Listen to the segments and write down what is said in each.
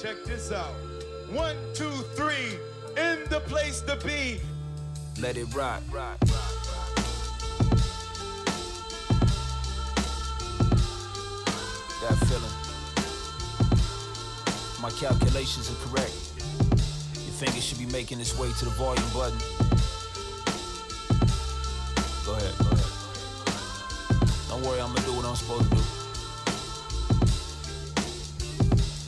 Check this out. One, two, three, in the place to be. Let it rock, rock, That feeling. My calculations are correct. Your fingers should be making its way to the volume button. Go ahead, go ahead. Don't worry, I'm gonna do what I'm supposed to do.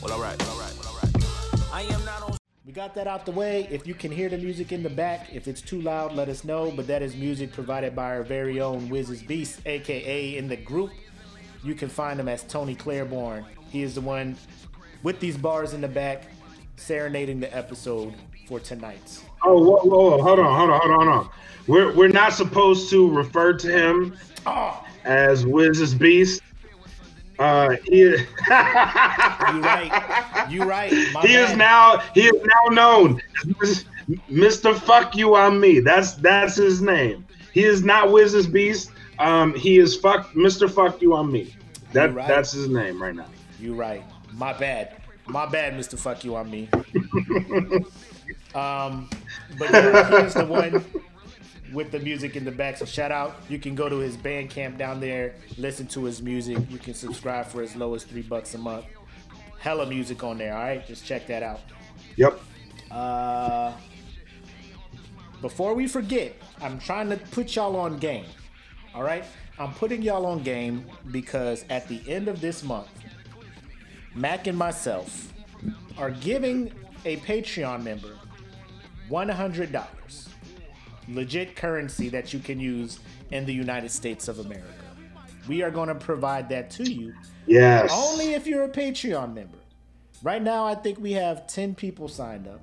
Well, alright, well, alright, well, alright. I am not on. We got that out the way. If you can hear the music in the back, if it's too loud, let us know. But that is music provided by our very own Wiz's Beast, aka in the group. You can find him as Tony Claiborne. He is the one with these bars in the back, serenading the episode for tonight. Oh, whoa, whoa, hold on, hold on, hold on, hold on. We're we're not supposed to refer to him Oh, as Wiz's Beast. Uh, he, you right. You right. My he is now he is now known as Mr. Fuck You on Me. That's that's his name. He is not Wiz's Beast. Um, he is fuck Mr. Fuck You on Me. That right. that's his name right now. You right. My bad. My bad, Mr. Fuck You on me. um, but here's the one with the music in the back. So shout out. You can go to his band camp down there, listen to his music. You can subscribe for as low as three bucks a month. Hella music on there. All right, just check that out. Yep. Uh, before we forget, I'm trying to put y'all on game. All right, I'm putting y'all on game because at the end of this month, Mac and myself are giving a Patreon member $100, legit currency that you can use in the United States of America. We are going to provide that to you Yes. only if you're a Patreon member. Right now, I think we have 10 people signed up.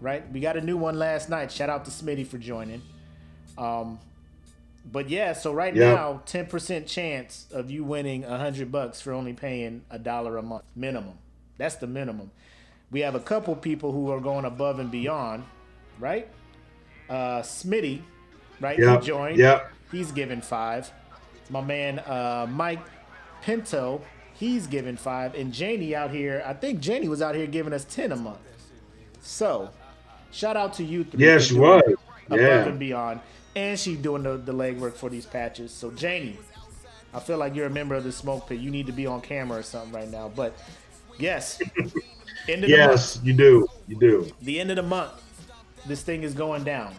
Right? We got a new one last night. Shout out to Smitty for joining. Um, but yeah, so right Yep. now, 10% chance of you winning 100 bucks for only paying a dollar a month minimum. That's the minimum. We have a couple people who are going above and beyond, right? Uh, Smitty, right? Yep. He joined. Yep. He's given five. My man uh, Mike Pinto, he's given five. And Janie out here, I think Janie was out here giving us 10 a month. So, shout out to you three. Yeah, she was. Above Yeah. and beyond. And she's doing the, the legwork for these patches. So, Janie, I feel like you're a member of the Smoke Pit. You need to be on camera or something right now. But, yes. End of the month Yes, you do. You do. the end of the month, this thing is going down.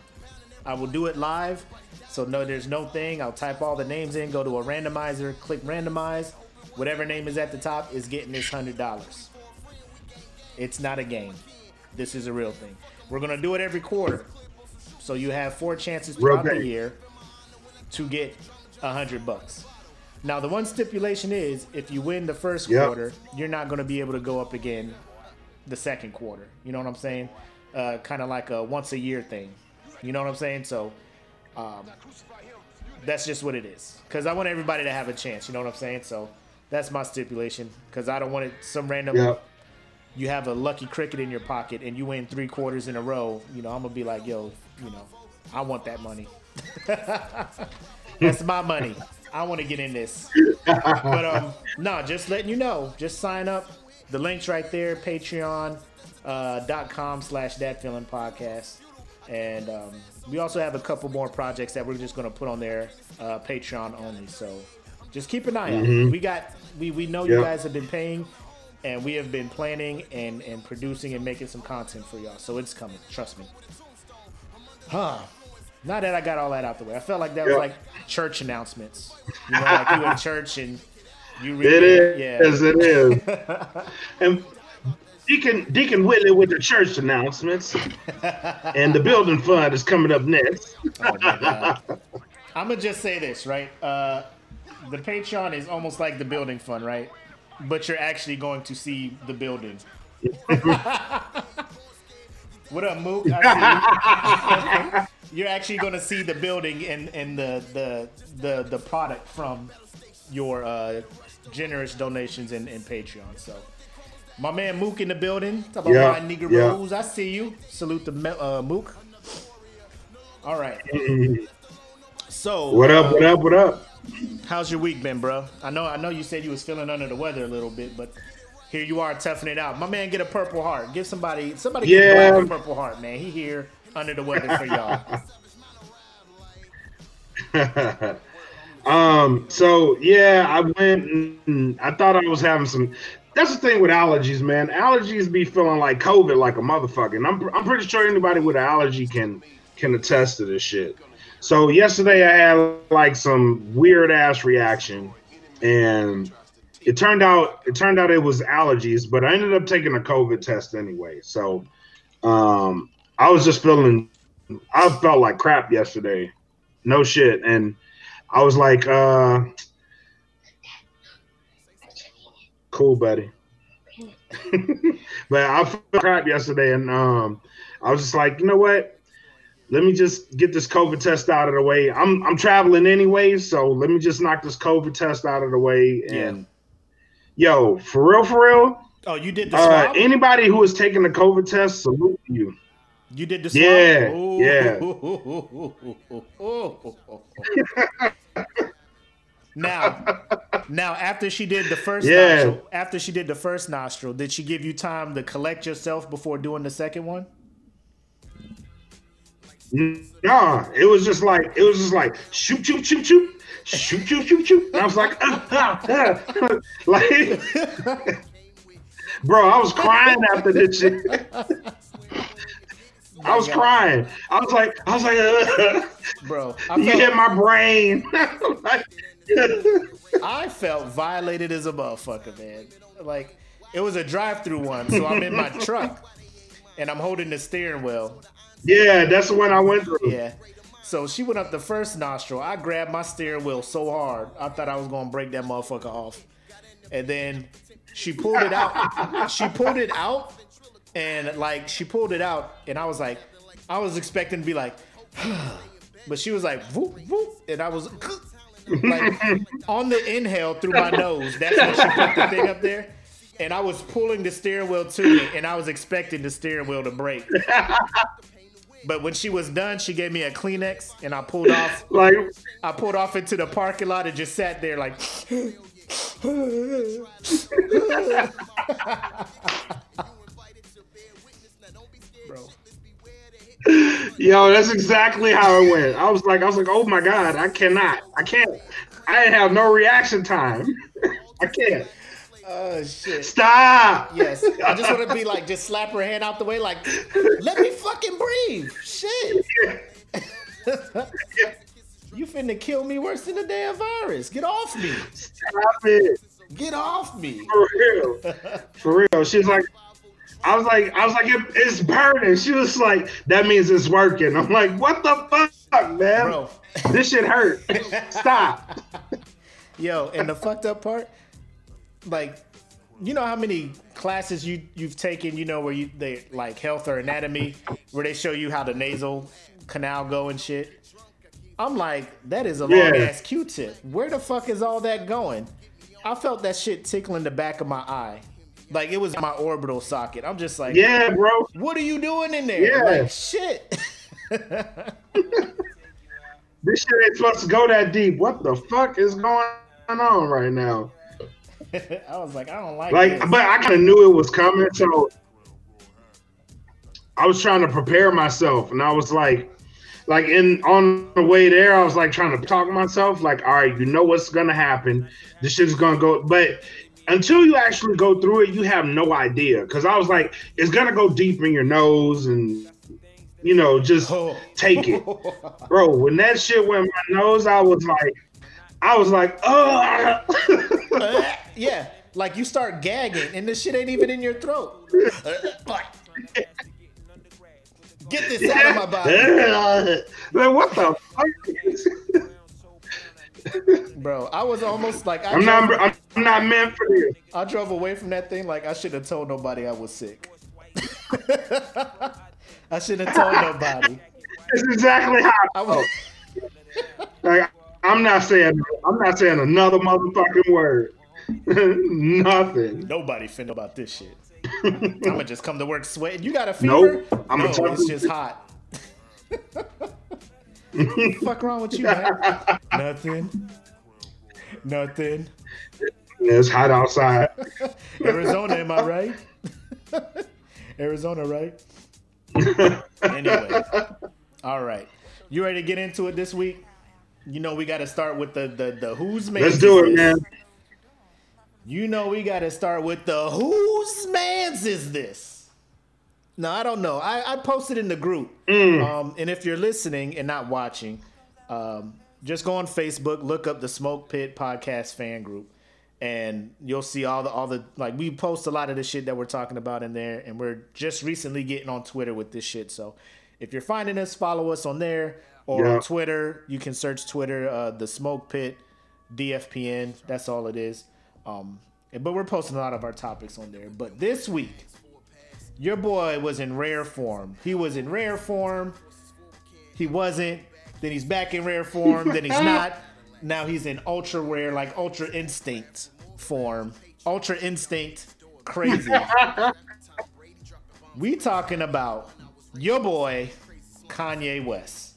I will do it live, so no, there's no thing. I'll type all the names in, go to a randomizer, click randomize. Whatever name is at the top is getting this hundred dollars. It's not a game. This is a real thing. We're gonna do it every quarter, so you have four chances throughout the year to get a hundred bucks. Now the one stipulation is if you win the first Yep. quarter, you're not gonna be able to go up again the second quarter. You know what I'm saying? Uh, kind of like a once a year thing. You know what I'm saying? So um, that's just what it is. Because I want everybody to have a chance. You know what I'm saying? So that's my stipulation. Because I don't want it some random. You have a lucky cricket in your pocket and you win three quarters in a row. You know I'm gonna be like, yo, you know, I want that money. that's my money. I want to get in this. but um, no, just letting you know. Just sign up. The link's right there. Patreon uh, dot com slash that feeling podcast. And um, we also have a couple more projects that we're just going to put on there, uh, Patreon only. So just keep an eye out. We got we we know you guys have been paying, and we have been planning and and producing and making some content for y'all. So it's coming. Trust me. Huh. Now that I got all that out the way, I felt like that was like church announcements. You know, like you in church and you read It is. Yeah. As it is. and Deacon Deacon Whitley with the church announcements, and the building fund is coming up next. Oh. I'm gonna just say this, right? Uh, the Patreon is almost like the building fund, right? But you're actually going to see the building. what up, Mook? You. you're actually going to see the building and, and the, the the the product from your uh, generous donations in, in Patreon. So, my man Mook in the building. Talk about Yeah, my nigga yeah. Rose. I see you. Salute the uh, Mook. All right. So What up? uh, What up? What up? How's your week been, bro? I know I know you said you was feeling under the weather a little bit, but here you are toughing it out. My man get a purple heart. Give somebody somebody Yeah. give Black a purple heart, man. He here under the weather for y'all. um. So yeah, I went. And I thought I was having some. That's the thing with allergies, man. Allergies be feeling like COVID, like a motherfucker. And I'm I'm pretty sure anybody with an allergy can can attest to this shit. So yesterday I had like some weird ass reaction, and it turned out it turned out it was allergies, but I ended up taking a COVID test anyway. So um, I was just feeling I felt like crap yesterday. No shit. And I was like, uh cool, buddy. but I felt crap yesterday and um I was just like, you know what? Let me just get this COVID test out of the way. I'm I'm traveling anyway, so let me just knock this COVID test out of the way. And yo, for real, for real, Oh, you did the uh, swab? anybody who is taking the COVID test, salute you. you did the swab? Yeah, yeah. now, now after she did the first Yeah. nostril, after she did the first nostril, did she give you time to collect yourself before doing the second one? Nah, it was just like it was just like shoot, shoot, shoot, shoot, shoot, shoot, shoot, shoot. And I was like, ah, ah, ah. like, bro, I was crying after this shit. I was crying. I was like, I was like, Bro, I you hit my brain. like, I felt violated as a motherfucker, man. Like it was a drive-through one, so I'm in my truck and I'm holding the steering wheel. yeah, that's the one I went through. Yeah. So she went up the first nostril. I grabbed my steering wheel so hard, I thought I was gonna break that motherfucker off. And then she pulled it out. she pulled it out, and like she pulled it out, and I was like, I was expecting to be like, but she was like, whoop whoop, and I was like on the inhale through my nose. That's when she put the thing up there. And I was pulling the steering wheel to me, and I was expecting the steering wheel to break. But when she was done, she gave me a Kleenex, and I pulled off. Like, I pulled off into the parking lot and just sat there like. yo, that's exactly how it went. I was like, I was like, oh my god, I cannot, I can't, I didn't have no reaction time. I can't. oh shit. Stop. Yes, I just want to be like, just slap her hand out the way, like, let me fucking breathe. Shit, you finna kill me worse than the damn virus. Get off me. Stop it. Get off me. For real. For real. She's like, I was like, I was like, it, it's burning. She was like, that means it's working. I'm like, what the fuck, man? Bro. This shit hurt. Stop. Yo, and the fucked up part, like, you know how many classes you you've taken, you know, where you they like health or anatomy, where they show you how the nasal canal go and shit. I'm like, that is a long ass Q-tip. Where the fuck is all that going? I felt that shit tickling the back of my eye, like it was my orbital socket. I'm just like, Yeah, bro. what are you doing in there? Yeah. Like shit. This shit ain't supposed to go that deep. What the fuck is going on right now? I was like, I don't like, Like, this. but I kind of knew it was coming, so I was trying to prepare myself, and I was like, like in on the way there, I was like trying to talk myself, like, all right, you know what's gonna happen. This shit's gonna go, but until you actually go through it, you have no idea. Cause I was like, it's gonna go deep in your nose, and you know, just Oh. take it, bro. When that shit went in my nose, I was like, I was like, oh. yeah, like you start gagging and this shit ain't even in your throat. Get this out of my body, like, what the fuck? Bro. I was almost like I I'm drove, not. I'm not meant for this. I drove away from that thing like I should have told nobody I was sick. I should have told nobody. That's exactly how. I was. Like, I'm not saying. I'm not saying another motherfucking word. Nothing. Nobody finna about this shit. I'm gonna just come to work sweating. You got a fever? Nope. I'm no, it's just hot. Fuck wrong with you, man? Nothing. Nothing. It's hot outside. Arizona, am I right? Arizona, right? anyway, all right. You ready to get into it this week? You know we got to start with the the the who's man. Let's do it, man. You know we got to start with the whose man's is this? No, I don't know. I, I posted in the group, um, and if you're listening and not watching, um, just go on Facebook, look up the Smoke Pit Podcast fan group, and you'll see all the all the like we post a lot of the shit that we're talking about in there, and we're just recently getting on Twitter with this shit. So if you're finding us, follow us on there or Yeah. on Twitter. You can search Twitter, uh, the Smoke Pit DFPN. That's all it is. Um, but we're posting a lot of our topics on there. But this week, your boy was in rare form. He was in rare form. He wasn't. Then he's back in rare form. Then he's not. Now he's in ultra rare, like ultra instinct form. Ultra instinct, crazy. we talking about your boy Kanye West.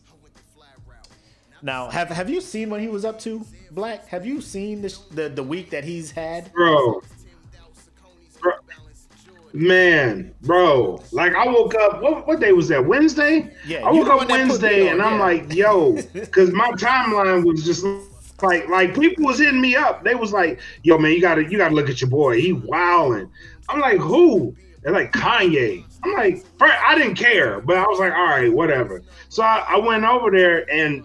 Now, have have you seen what he was up to, Black? Have you seen the the, the week that he's had? bro. Bro. Man, bro, like I woke up. What, what day was that? Wednesday. Yeah, I woke up Wednesday, on, and I'm yeah. like, yo, because my timeline was just like, like people was hitting me up. They was like, yo, man, you gotta, you gotta look at your boy. He wilding. I'm like, who? They're like Kanye. I'm like, first, I didn't care, but I was like, all right, whatever. So I, I went over there, and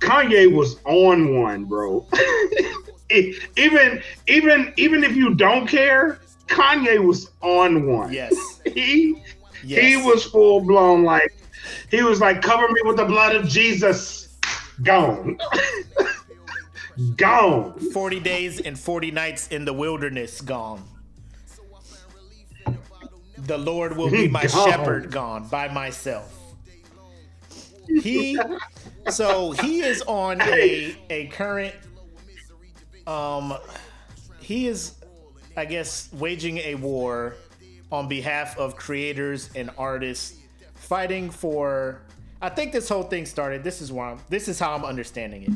Kanye was on one, bro. Even even even if you don't care, Kanye was on one. Yes. He Yes. he was full blown like he was like cover me with the blood of Jesus. Gone. Gone. 40 days and 40 nights in the wilderness gone. The Lord will be my Gone. shepherd gone by myself. He so he is on a a current um he is I guess waging a war on behalf of creators and artists fighting for I think this whole thing started this is why I'm, this is how I'm understanding it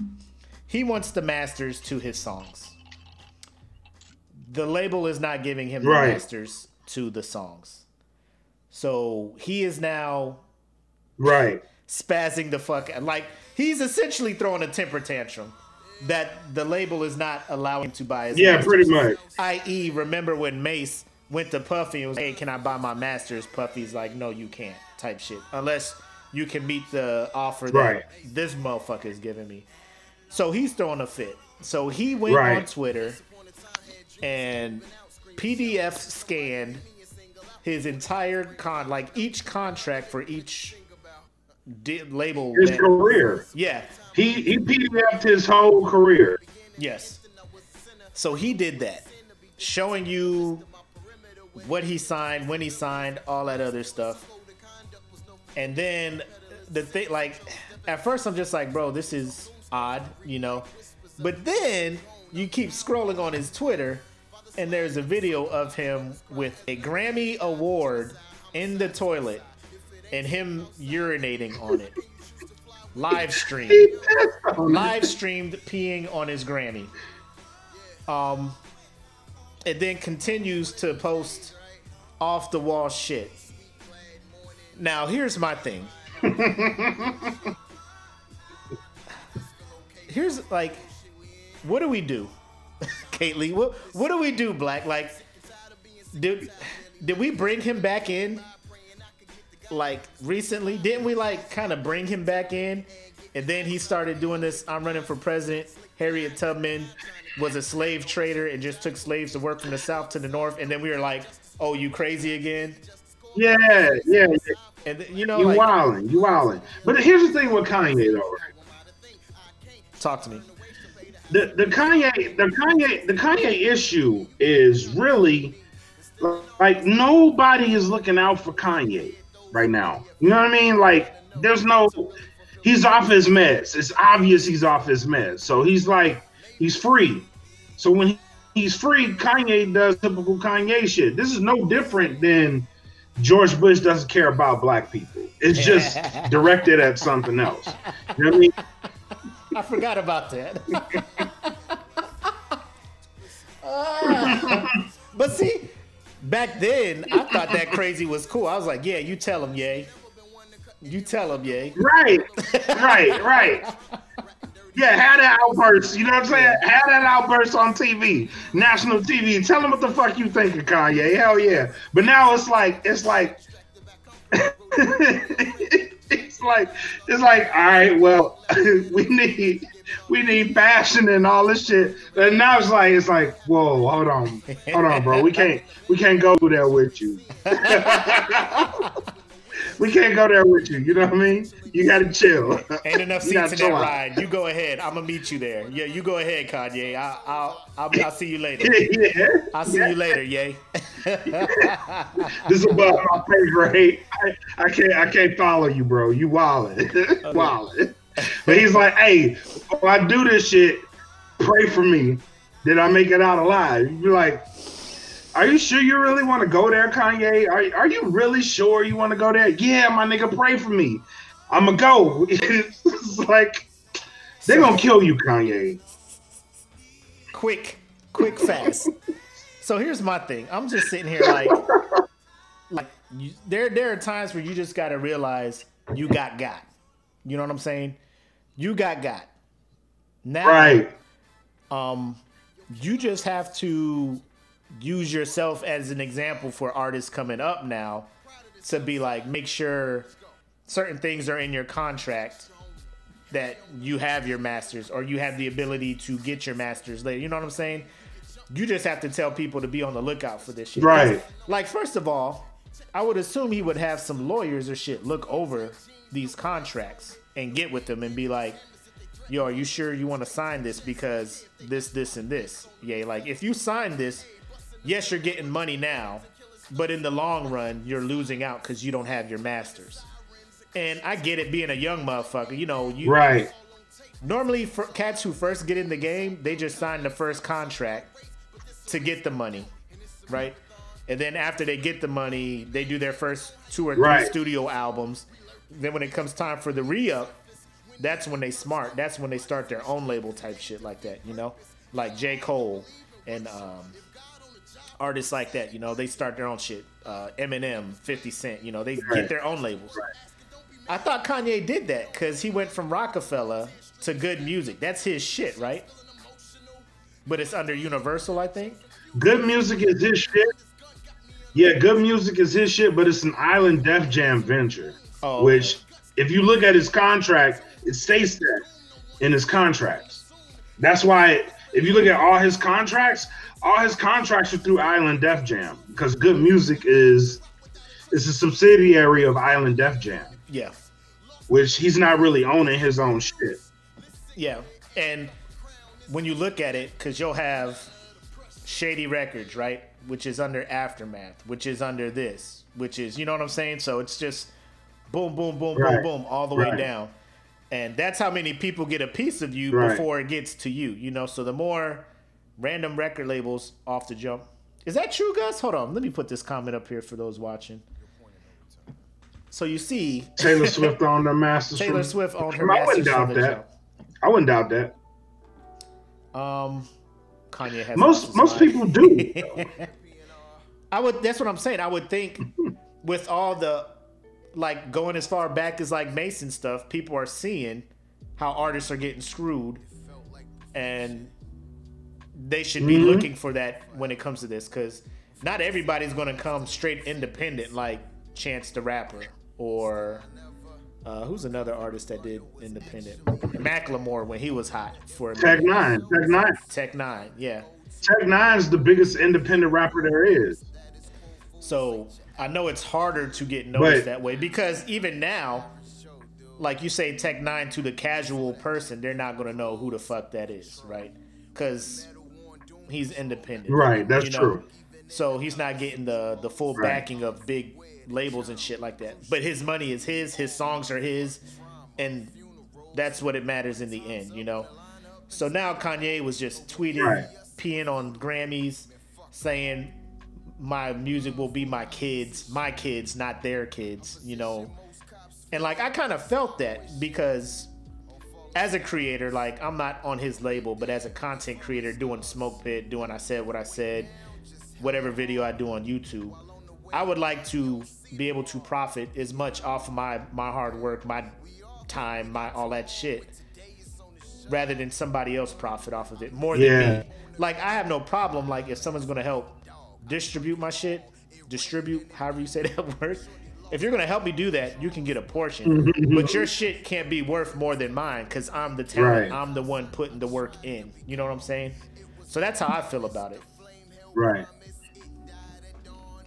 he wants the masters to his songs. The label is not giving him the masters to the songs. So he is now Right. spazzing the fuck out. Like he's essentially throwing a temper tantrum that the label is not allowing to buy his Yeah, masters. pretty much. I.e., remember when Mase went to Puffy and was, "Hey, can I buy my masters?" Puffy's like, "No, you can't." Type shit. Unless you can meet the offer that Right. this motherfucker is giving me. So he's throwing a fit. So he went Right. on Twitter and PDF scanned his entire con, like each contract for each di- label. His that- career. yeah, He he PDF'd his whole career. Yes. So he did that, showing you what he signed, when he signed, all that other stuff. And then the thing, like, at first I'm just like, bro, this is odd, you know. But then you keep scrolling on his Twitter, and there's a video of him with a Grammy award in the toilet and him urinating on it. Live stream live streamed peeing on his Grammy. Um, and then continues to post off the wall shit. Now, here's my thing. here's like, what do we do, Kaylee? What what do we do, Black? Like, did did we bring him back in? Like recently, didn't we like kind of bring him back in? And then he started doing this. I'm running for president. Harriet Tubman was a slave trader and just took slaves to work from the south to the north. And then we were like, "Oh, you crazy again?" Yeah, yeah, yeah. And you know, You like, wilding, you wilding. But here's the thing with Kanye though. talk to me. the the Kanye the Kanye the Kanye issue is really like nobody is looking out for Kanye right now. You know what I mean? Like, there's no, he's off his meds. It's obvious he's off his meds. So he's like, he's free. So when he, he's free, Kanye does typical Kanye shit. This is no different than George Bush doesn't care about black people. It's just directed at something else. You know what I mean? I forgot about that. uh, but see, back then I thought that crazy was cool. I was like, yeah, you tell him, yay. You tell him, yay. Right, right, right. Yeah, have that outburst. You know what I'm saying? Have that outburst on TV, national TV. Tell them what the fuck you think of Kanye. Hell yeah. But now it's like, it's like, it's like, it's like, all right, well, we need, we need fashion and all this shit. And now it's like, it's like, whoa, hold on, hold on, bro. We can't, we can't go there with you. we can't go there with you. You know what I mean? You gotta chill. Ain't enough seats in that ride. You go ahead. I'm gonna meet you there. Yeah, you go ahead, Kanye. I, I'll, I'll, I'll see you later. yeah. I'll see you later, yay. This is above my pay. I, I can't I can't follow you, bro. You wildin'. wildin'. But he's like, hey, when I do this shit, pray for me that I make it out alive. You be like, are you sure you really want to go there, Kanye? Are, are you really sure you want to go there? Yeah, my nigga, pray for me. I'ma go. it's like they're gonna kill you, Kanye. quick, quick, fast. so here's my thing. I'm just sitting here like, like you, there. There are times where you just got to realize you got got. You know what I'm saying? You got got. Now, Right. um, you just have to use yourself as an example for artists coming up now to be like, make sure certain things are in your contract that you have your masters or you have the ability to get your masters later. You know what I'm saying? You just have to tell people to be on the lookout for this shit. Right. Like, first of all, I would assume he would have some lawyers or shit look over these contracts and get with them and be like, yo, are you sure you want to sign this because this, this, and this? Yeah, like if you sign this, yes, you're getting money now, but in the long run, you're losing out because you don't have your masters. And I get it being a young motherfucker, you know, you Right. normally for cats who first get in the game, they just sign the first contract to get the money, right? And then after they get the money, they do their first two or three Right. studio albums. Then when it comes time for the re-up, that's when they smart. That's when they start their own label type shit like that, you know? Like J. Cole and um, artists like that, you know, they start their own shit. Uh, Eminem, 50 Cent, you know, they Right. get their own labels. I thought Kanye did that because he went from Roc-A-Fella to G.O.O.D. Music. That's his shit, right? But it's under Universal, I think. G.O.O.D. Music is his shit. Yeah, G.O.O.D. Music is his shit, but it's an Island Def Jam venture. Oh, okay. Which, if you look at his contract, it states that in his contracts. That's why, if you look at all his contracts, all his contracts are through Island Def Jam because G.O.O.D. Music is is a subsidiary of Island Def Jam, Yeah, which he's not really owning his own shit. yeah. And when you look at it, because you'll have Shady Records, right? Which is under Aftermath, which is under this, which is, you know what I'm saying? So it's just boom, boom, boom, Right. boom, boom, all the way down. And that's how many people get a piece of you Right. before it gets to you, you know? So the more random record labels off the jump. Is that true, Gus? Hold on. Let me put this comment up here for those watching. So you see, Taylor Swift on the masters. Taylor from- Swift owned her I wouldn't masters from doubt the that. jump. I wouldn't doubt that. Um, Kanye has Most most people do. I would. That's what I'm saying. I would think with all the like going as far back as like Mason stuff, people are seeing how artists are getting screwed, and they should be Mhm. looking for that when it comes to this because not everybody's going to come straight independent like Chance the Rapper or. Uh, who's another artist that did independent? Macklemore when he was hot for a Tech N9ne, Tech N9ne, Tech N9ne, yeah. Tech N9ne's the biggest independent rapper there is. So I know it's harder to get noticed But- that way because even now, like you say, Tech N9ne to the casual person, they're not gonna know who the fuck that is, right? Because he's independent, Right, that's you know? true. So he's not getting the the full Right. backing of big labels and shit like that. But his money is his, his songs are his, and that's what it matters in the end, you know. So now Kanye was just tweeting, Right. peeing on Grammys, saying my music will be my kids, my kids, not their kids, you know. And like I kind of felt that because as a creator, like I'm not on his label, but as a content creator doing Smoke Pit, doing I said what I said, whatever video I do on YouTube. I would like to be able to profit as much off of my my hard work, my time, my all that shit, rather than somebody else profit off of it more than Yeah. me. Like I have no problem. Like if someone's gonna help distribute my shit, distribute, however you say that word. If you're gonna help me do that, you can get a portion, mm-hmm. but your shit can't be worth more than mine because I'm the talent. Right. I'm the one putting the work in. You know what I'm saying? So that's how I feel about it. Right.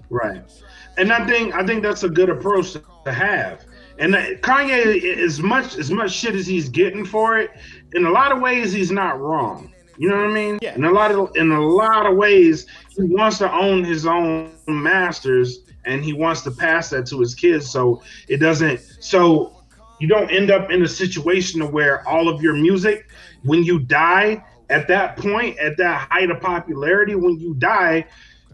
Right. And I think I think that's a good approach to have. And uh, Kanye, as much as much shit as he's getting for it, in a lot of ways he's not wrong. You know what I mean? Yeah. In a lot of in a lot of ways, he wants to own his own masters, and he wants to pass that to his kids. So it doesn't. So you don't end up in a situation where all of your music, when you die, at that point, at that height of popularity, when you die,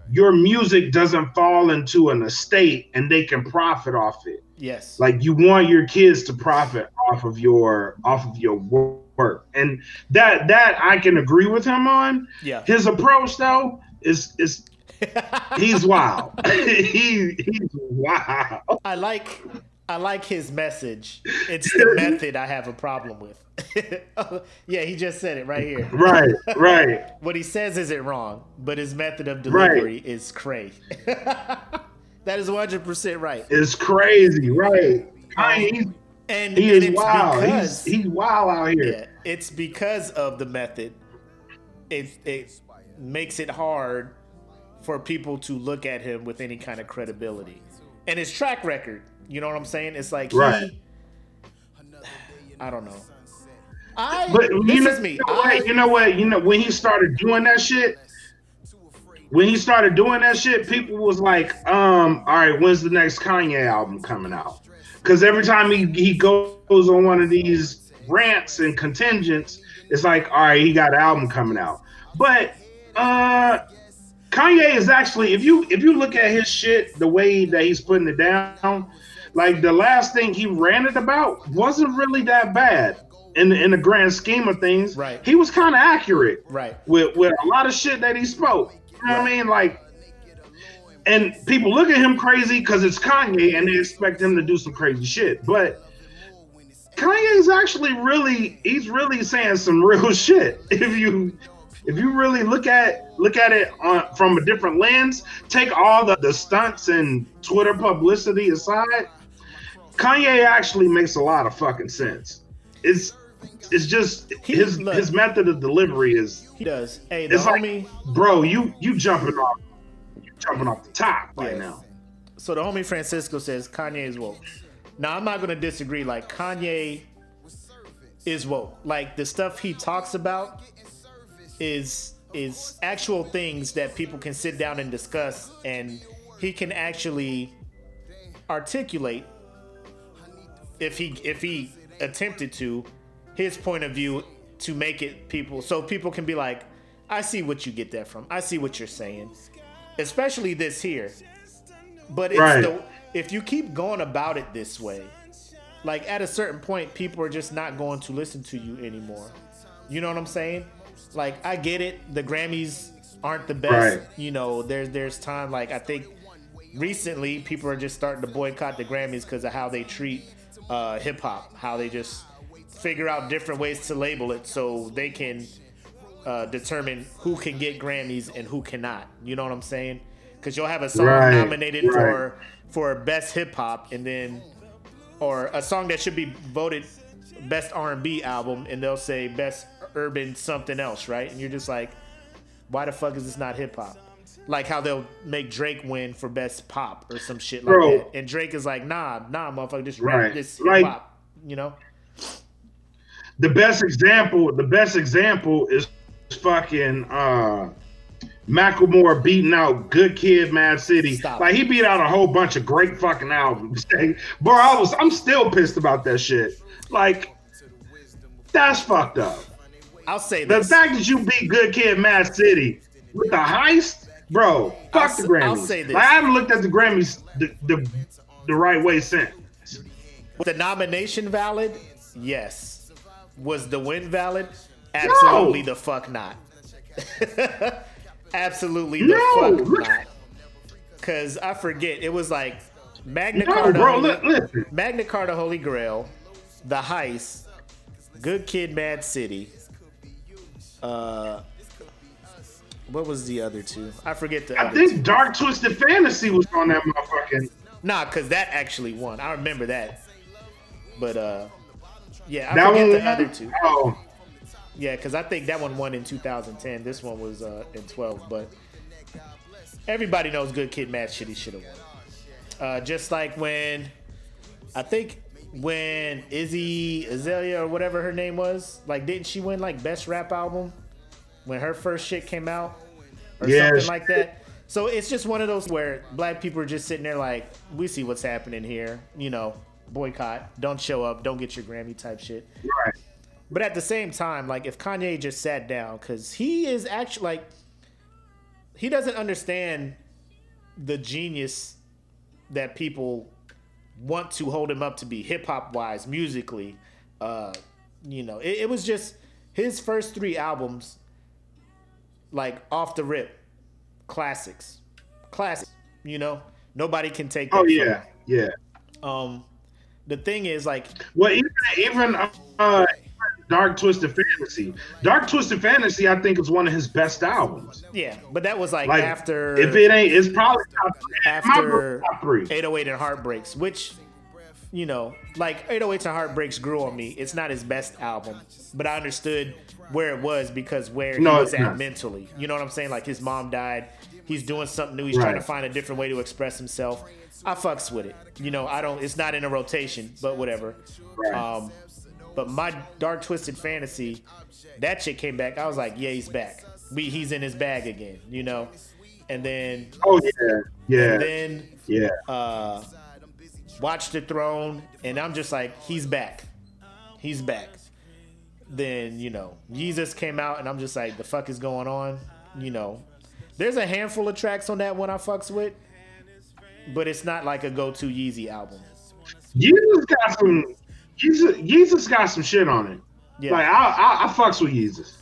your music doesn't fall into an estate and they can profit off it. Yes. Like you want your kids to profit off of your off of your work, and that that I can agree with him on. yeah. His approach though is is he's wild. he he's wild. I like I like his message. It's the method I have a problem with. yeah, he just said it right here. Right, right. What he says isn't wrong, but his method of delivery is cray. that is 100% right. It's crazy, right? He's, And, he and is it's wild. because He's, he's wild out here. yeah, it's because of the method. It it makes it hard for people to look at him with any kind of credibility. And his track record, you know what I'm saying? It's like Right. he I don't know. I But you this know, is me. you know I, what? You know what? You know when he started doing that shit. When he started doing that shit, people was like, um, all right, when's the next Kanye album coming out? Because every time he, he goes on one of these rants and contingents, it's like, all right, he got an album coming out. But uh Kanye is actually, if you if you look at his shit, the way that he's putting it down, like the last thing he ranted about wasn't really that bad in the, in the grand scheme of things. Right. He was kind of accurate right. with with a lot of shit that he spoke. You know what I mean? Like, and people look at him crazy because it's Kanye, and they expect him to do some crazy shit. But Kanye's actually really, he's really saying some real shit. If you if you really look at look at it on, from a different lens, take all the, the stunts and Twitter publicity aside, Kanye actually makes a lot of fucking sense. It's it's just He- his look. his method of delivery is He does. Hey, the it's like, homie bro, you you jumping off, you jumping off the top right Yeah. now. so the homie Francisco says Kanye is woke. Now I'm not gonna disagree. Like Kanye is woke. Like the stuff he talks about is is actual things that people can sit down and discuss, and he can actually articulate if he if he attempted to his point of view to make it people so people can be like, I see what you get that from. I see what you're saying, especially this here. But it's Right. the if you keep going about it this way, like at a certain point, people are just not going to listen to you anymore. You know what I'm saying? Like I get it. The Grammys aren't the best. Right. You know, there's there's time like I think recently people are just starting to boycott the Grammys because of how they treat uh, hip hop, how they just figure out different ways to label it so they can uh, determine who can get Grammys and who cannot. You know what I'm saying? Because you'll have a song Right, nominated right. for for best hip hop and then or a song that should be voted best R&B album and they'll say best urban something else, right? And you're just like, why the fuck is this not hip hop? Like how they'll make Drake win for best pop or some shit like Bro. that, and Drake is like, nah, nah, motherfucker, just rap Right. this Like- hip hop, you know? The best example, the best example is fucking uh Macklemore beating out Good Kid, Mad City. Stop. Like he beat out a whole bunch of great fucking albums. Bro, I was, I'm still pissed about that shit. Like, that's fucked up. I'll say The fact that you beat Good Kid, Mad City with the heist, bro, I'll fuck the Grammys. I'll say this. Like, I haven't looked at the Grammys the, the, the right way since. Was the nomination valid? Yes. Was the win valid? Absolutely the fuck not. Absolutely the No, fuck not. Cause I forget it was like Magna No, Carta, bro. Holy, listen. Magna Carta, Holy Grail, The Heist, Good Kid, Mad City. Uh, what was the other two? I forget the I other two. think Dark Twisted Fantasy was on that motherfucking. Nah, cause that actually won. I remember that. But uh, yeah, I That forget the other two. Oh, Yeah, because I think that one won in 2010. This one was uh, in 12. But everybody knows Good Kid, Mad Shitty should have won. Uh, just like when I think when Iggy Azalea or whatever her name was, like, didn't she win like best rap album when her first shit came out or Yeah, something like that? So it's just one of those where black people are just sitting there like, we see what's happening here, you know, boycott, don't show up, don't get your Grammy type shit. right. But at the same time, like if Kanye just sat down, because he is actually like, he doesn't understand the genius that people want to hold him up to be, hip hop wise, musically. Uh, you know, it, it was just his first three albums, like off the rip, classics, classics. You know, nobody can take that. Oh from yeah, yeah. Um, the thing is, like, Well, even even uh, Dark Twisted Fantasy. Dark Twisted Fantasy, I think, is one of his best albums. yeah, but that was like, Like after if it ain't, it's probably after top three. 808 and Heartbreaks, which, you know, like 808s and Heartbreaks grew on me. It's not his best album, but I understood where it was because where No, he was at not. mentally. You know what I'm saying? Like his mom died. He's doing something new. He's trying to find a different way to express himself. I fucks with it. You know, I don't. It's not in a rotation, but whatever. Right. Um, but my dark twisted fantasy, that shit came back. I was like, yeah, he's back. We, he's in his bag again. You know, and then Oh yeah, yeah, and then yeah. uh, Watch the Throne, and I'm just like, he's back. He's back. Then, you know, Yeezus came out, and I'm just like, the fuck is going on? You know, there's a handful of tracks on that one I fucks with, but it's not like a go to Yeezy album. Yeezus got some. Yeezus, Yeezus got some shit on it. Yeah. Like I, I, I fucks with Yeezus.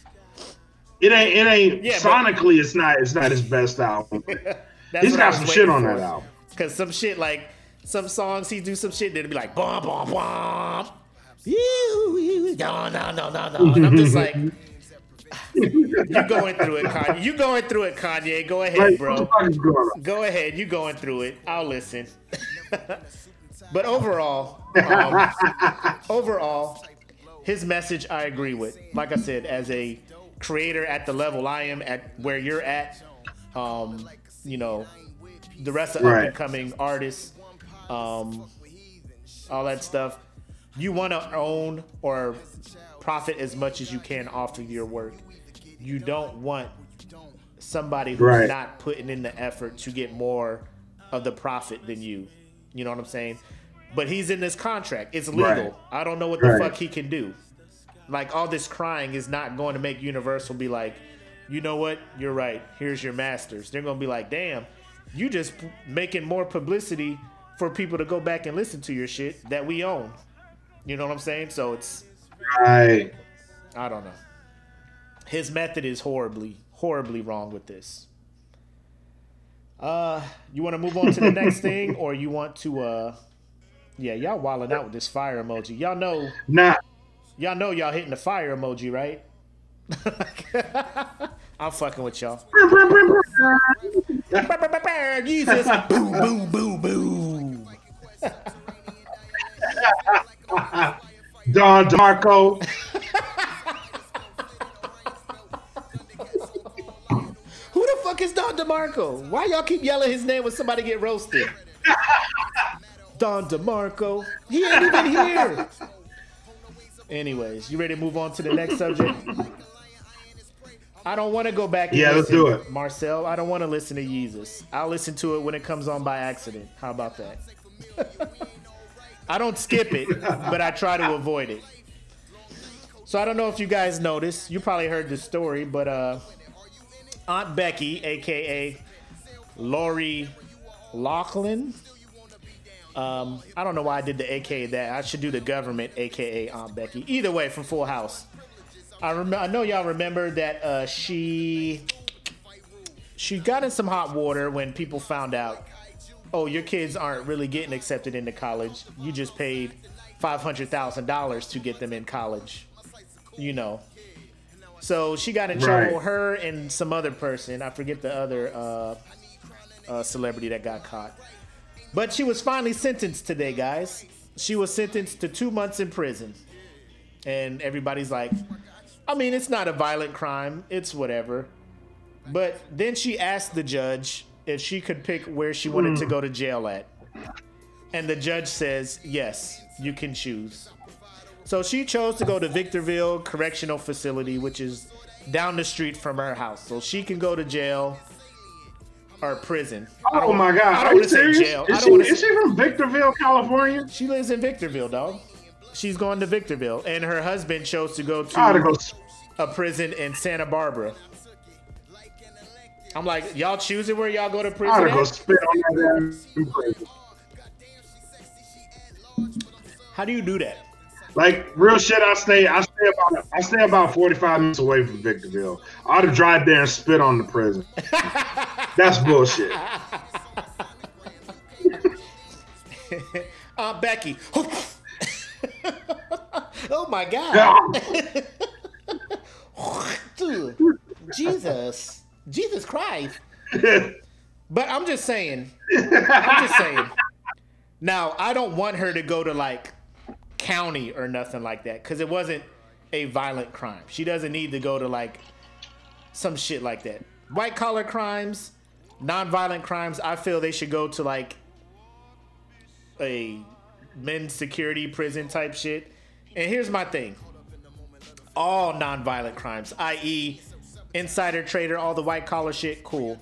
It ain't, it ain't Yeah, but- sonically. It's not, it's not his best album. He's got some shit on for. that album. Cause some shit like some songs he do some shit that'll be like bomb bomb bomb. You, you, no, no, no, no, no. And I'm just like, you going through it, Kanye. You going through it, Kanye. Go ahead, Like, bro. the fuck is going on? Go ahead. You going through it. I'll listen. but overall, um, overall, his message I agree with. Like I said, as a creator at the level I am at where you're at, um, you know, the rest of up Right. and coming artists, um, all that stuff. You want to own or profit as much as you can off of your work. You don't want somebody who's Right. not putting in the effort to get more of the profit than you. You know what I'm saying? But he's in this contract. It's legal. Right. I don't know what the Right. fuck he can do. Like all this crying is not going to make Universal be like, you know what? You're right. Here's your masters. They're going to be like, damn, you just p- making more publicity for people to go back and listen to your shit that we own. You know what I'm saying? So it's Right. I don't know. His method is horribly, horribly wrong with this. Uh, you want to move on to the next thing, or you want to? uh Yeah, y'all wilding out with this fire emoji. Y'all know, Nah. y'all know, y'all hitting the fire emoji, right? I'm fucking with y'all. Jesus, boom, boom, boom, boom. Don Darko. Who the fuck is Don DeMarco? Why y'all keep yelling his name when somebody get roasted? Don DeMarco. He ain't even here. Anyways, you ready to move on to the next subject? I don't want to go back. And Yeah, let's do it. Marcel. I don't want to listen to Yeezus. I'll listen to it when it comes on by accident. How about that? I don't skip it, but I try to avoid it. So I don't know if you guys noticed. You probably heard the story, but uh, Aunt Becky, aka Lori Loughlin. Um, I don't know why I did the AKA that. I should do the government, aka Aunt Becky. Either way, from Full House. I rem- I know y'all remember that uh, she she got in some hot water when people found out, oh, your kids aren't really getting accepted into college. You just paid five hundred thousand dollars to get them in college. You know. So she got in trouble. Right. Her and some other person. I forget the other uh, uh, celebrity that got caught. But she was finally sentenced today, guys. She was sentenced to two months in prison. And everybody's like, I mean, it's not a violent crime. It's whatever. But then she asked the judge if she could pick where she wanted to hmm. go to jail at. And the judge says, yes, you can choose. So she chose to go to Victorville Correctional Facility, which is down the street from her house. So she can go to jail or prison. Oh don't- my I god, don't are want to say jail. I Is don't she, is she from Victorville, California? she lives in Victorville, dog. She's going to Victorville, and her husband chose to go to go. a prison in Santa Barbara. I'm like, y'all choosing where y'all go to I prison? to go spit on that. How do you do that? Like real shit, I stay. I stay about. I stay about forty five minutes away from Victorville. I ought to drive there and spit on the prison. That's bullshit. Uh, Becky. oh my God. God. Dude, Jesus. Jesus Christ. But I'm just saying. I'm just saying. Now, I don't want her to go to like county or nothing like that because it wasn't a violent crime. She doesn't need to go to like some shit like that. White collar crimes, non-violent crimes, I feel they should go to like a men's security prison type shit. And here's my thing all non-violent crimes, i.e., insider trader, all the white collar shit, cool.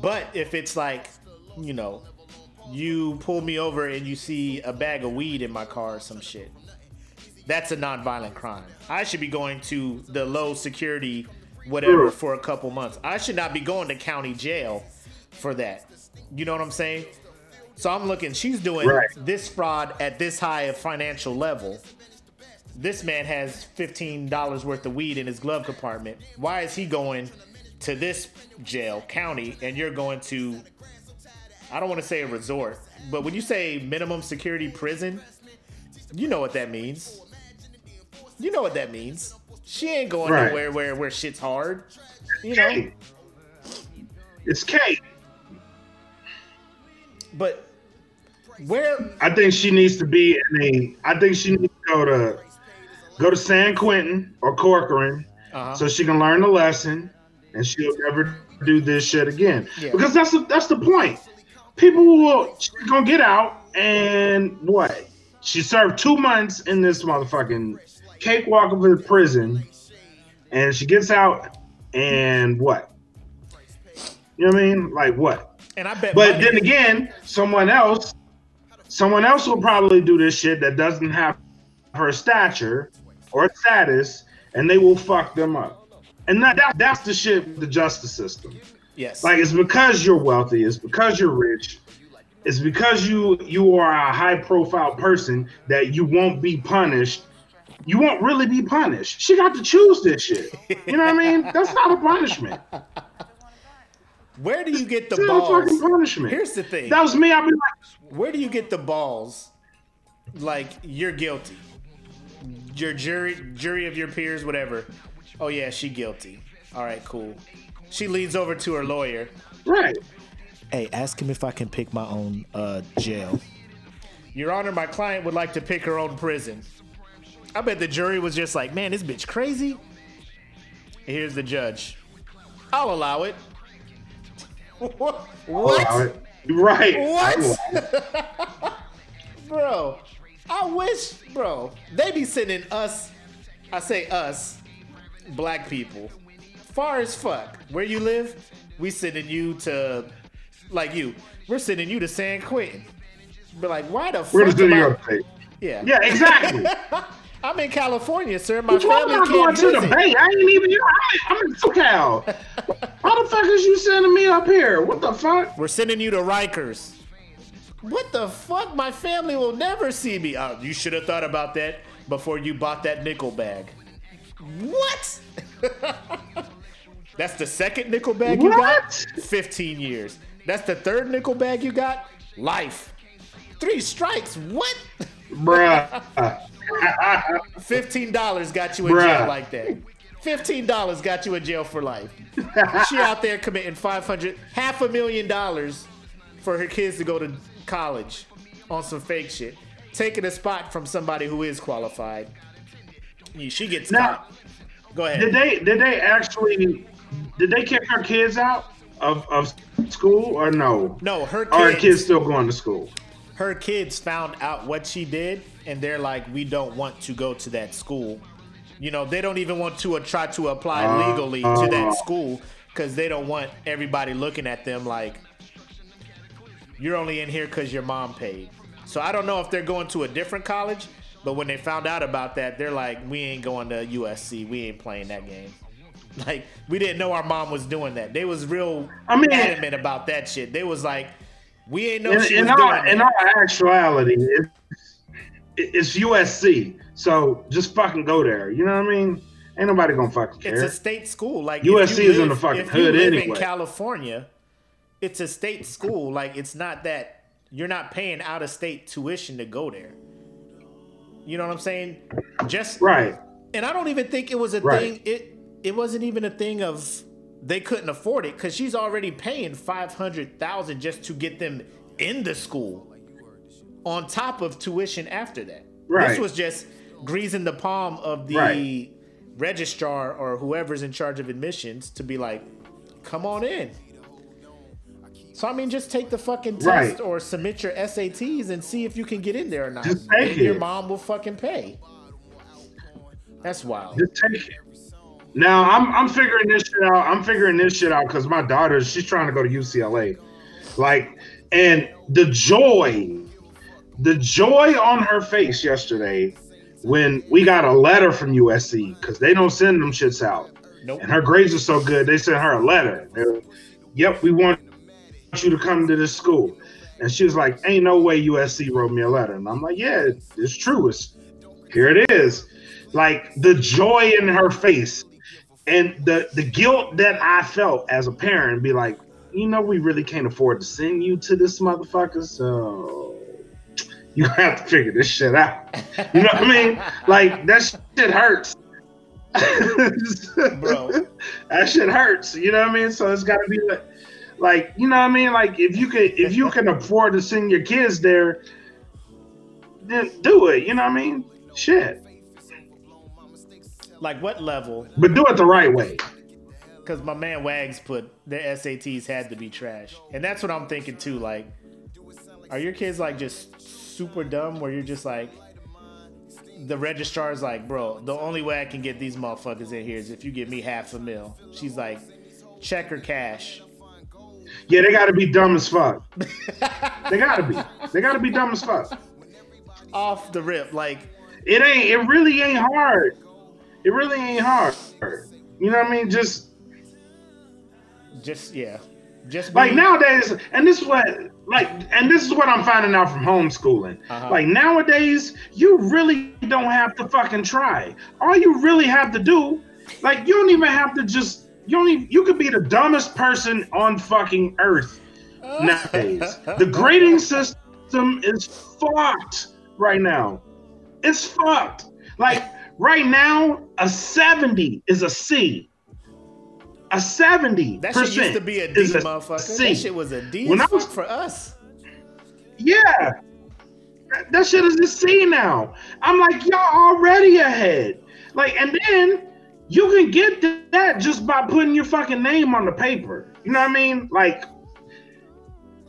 But if it's like, you know, you pull me over and you see a bag of weed in my car or some shit, that's a non-violent crime. I should be going to the low security whatever for a couple months. I should not be going to county jail for that. You know what I'm saying? So I'm looking, she's doing Right. this fraud at this high of financial level. This man has $15 worth of weed in his glove compartment. Why is he going to this jail, county, and you're going to, I don't want to say a resort, but when you say minimum security prison, you know what that means. You know what that means. She ain't going Right. nowhere where, where shit's hard. You know? It's Kate. But where I think she needs to be in a. I think she needs to go to go to San Quentin or Corcoran uh so she can learn the lesson and she'll never do this shit again. Yeah. Because that's the, that's the point. People will she's gonna get out and what? She served two months in this motherfucking cakewalk of a prison, and she gets out and what? You know what I mean? Like what? and I bet But then again, someone else, someone else will probably do this shit that doesn't have her stature or status, and they will fuck them up. And that, that that's the shit with the justice system. Yes. Like it's because you're wealthy, it's because you're rich, it's because you you are a high profile person that you won't be punished. You won't really be punished. She got to choose this shit. You know what I mean? That's not a punishment. where do you get the It's not a fucking balls? punishment. Here's the thing. That was me. I'd be like, Where do you get the balls? Like you're guilty. Your jury, jury of your peers, whatever. Oh yeah, she guilty. All right, cool. She leads over to her lawyer. right. Hey, ask him if I can pick my own uh, jail. Your Honor, my client would like to pick her own prison. I bet the jury was just like, man, this bitch crazy. Here's the judge. I'll allow it. what? Allow it. Right. What? bro, I wish, bro, they be sending us, I say us, black people, far as fuck. Where you live, we sending you to, like you, we're sending you to San Quentin. But like, why the We're fuck? am New York State. Yeah. Yeah, exactly. I'm in California, sir. My am family I going can't to the. Bay? I ain't even. You I'm I'm in SoCal. How the fuck is you sending me up here? What the fuck? We're sending you to Rikers. What the fuck? My family will never see me. Oh, you should have thought about that before you bought that nickel bag. What? That's the second nickel bag you got. 15 years. That's the third nickel bag you got. Life. Three strikes. What? Bruh. Fifteen dollars got you in Bruh. jail like that. Fifteen dollars got you in jail for life. she out there committing five hundred, half a million dollars for her kids to go to college on some fake shit, taking a spot from somebody who is qualified. She gets Now- caught. Go ahead. Did they did they actually did they kick her kids out of, of school or no? No, her Or are kids, kids still going to school? her kids found out what she did, and they're like, "We don't want to go to that school." You know, they don't even want to uh, try to apply Uh, legally to uh. that school because they don't want everybody looking at them like you're only in here because your mom paid. So I don't know if they're going to a different college, but when they found out about that, they're like, "We ain't going to USC. We ain't playing that game." Like we didn't know our mom was doing that. They was real I mean- adamant about that shit. They was like, "We ain't know In, she in was doing all, that." in all actuality, it's, it's USC. So just fucking go there. You know what I mean? Ain't nobody gonna fucking care. It's a state school. Like USC you is in the fucking if you hood live in anyway. California, it's a state school. Like it's not that you're not paying out of state tuition to go there. You know what I'm saying? Just right. and I don't even think it was a Right. thing. It it wasn't even a thing of they couldn't afford it because she's already paying five hundred thousand just to get them in the school, on top of tuition after that. This was just greasing the palm of the Right. registrar or whoever's in charge of admissions to be like, come on in. So I mean, just take the fucking test Right. or submit your SATs and see if you can get in there or not. Just take and your mom will fucking pay. That's wild. Just take it. Now I'm I'm figuring this shit out. I'm figuring this shit out because my daughter, she's trying to go to UCLA. Like, and the joy, the joy on her face yesterday when we got a letter from USC because they don't send them shits out. Nope. And her grades are so good, they sent her a letter. They were, yep, we want you to come to this school. And she was like, Ain't no way USC wrote me a letter. And I'm like, Yeah, it's true. It's here it is. Like the joy in her face and the the guilt that I felt as a parent, be like, you know, we really can't afford to send you to this motherfucker, so you have to figure this shit out. You know what I mean? Like that shit hurts. Bro. that shit hurts. You know what I mean? So it's got to be like, like you know what I mean? Like if you could, if you can afford to send your kids there, then do it. You know what I mean? Shit, Like what level? but do it the right way. Because my man Wags put their SATs had to be trash, and that's what I'm thinking too. Like, are your kids like just super dumb, where you're just like, the registrar's like, bro, the only way I can get these motherfuckers in here is if you give me half a mil. She's like, check or cash. Yeah, they got to be dumb as fuck. they got to be. They got to be dumb as fuck. Off the rip, like, It ain't. It really ain't hard. It really ain't hard. You know what I mean? Just just yeah, just like be- nowadays, and this is what like, and this is what I'm finding out from homeschooling. Uh-huh. Like nowadays, you really don't have to fucking try. All you really have to do, like, you don't even have to just. You don't even, You could be the dumbest person on fucking earth nowadays. the grading system is fucked right now. It's fucked. Like right now, a 70 is a C. A 70 That shit used to be a D, motherfucker. C. That shit was a D When I was- for us. Yeah. That- That shit is a C now. I'm like, y'all already ahead. Like, and then you can get that just by putting your fucking name on the paper. You know what I mean? Like,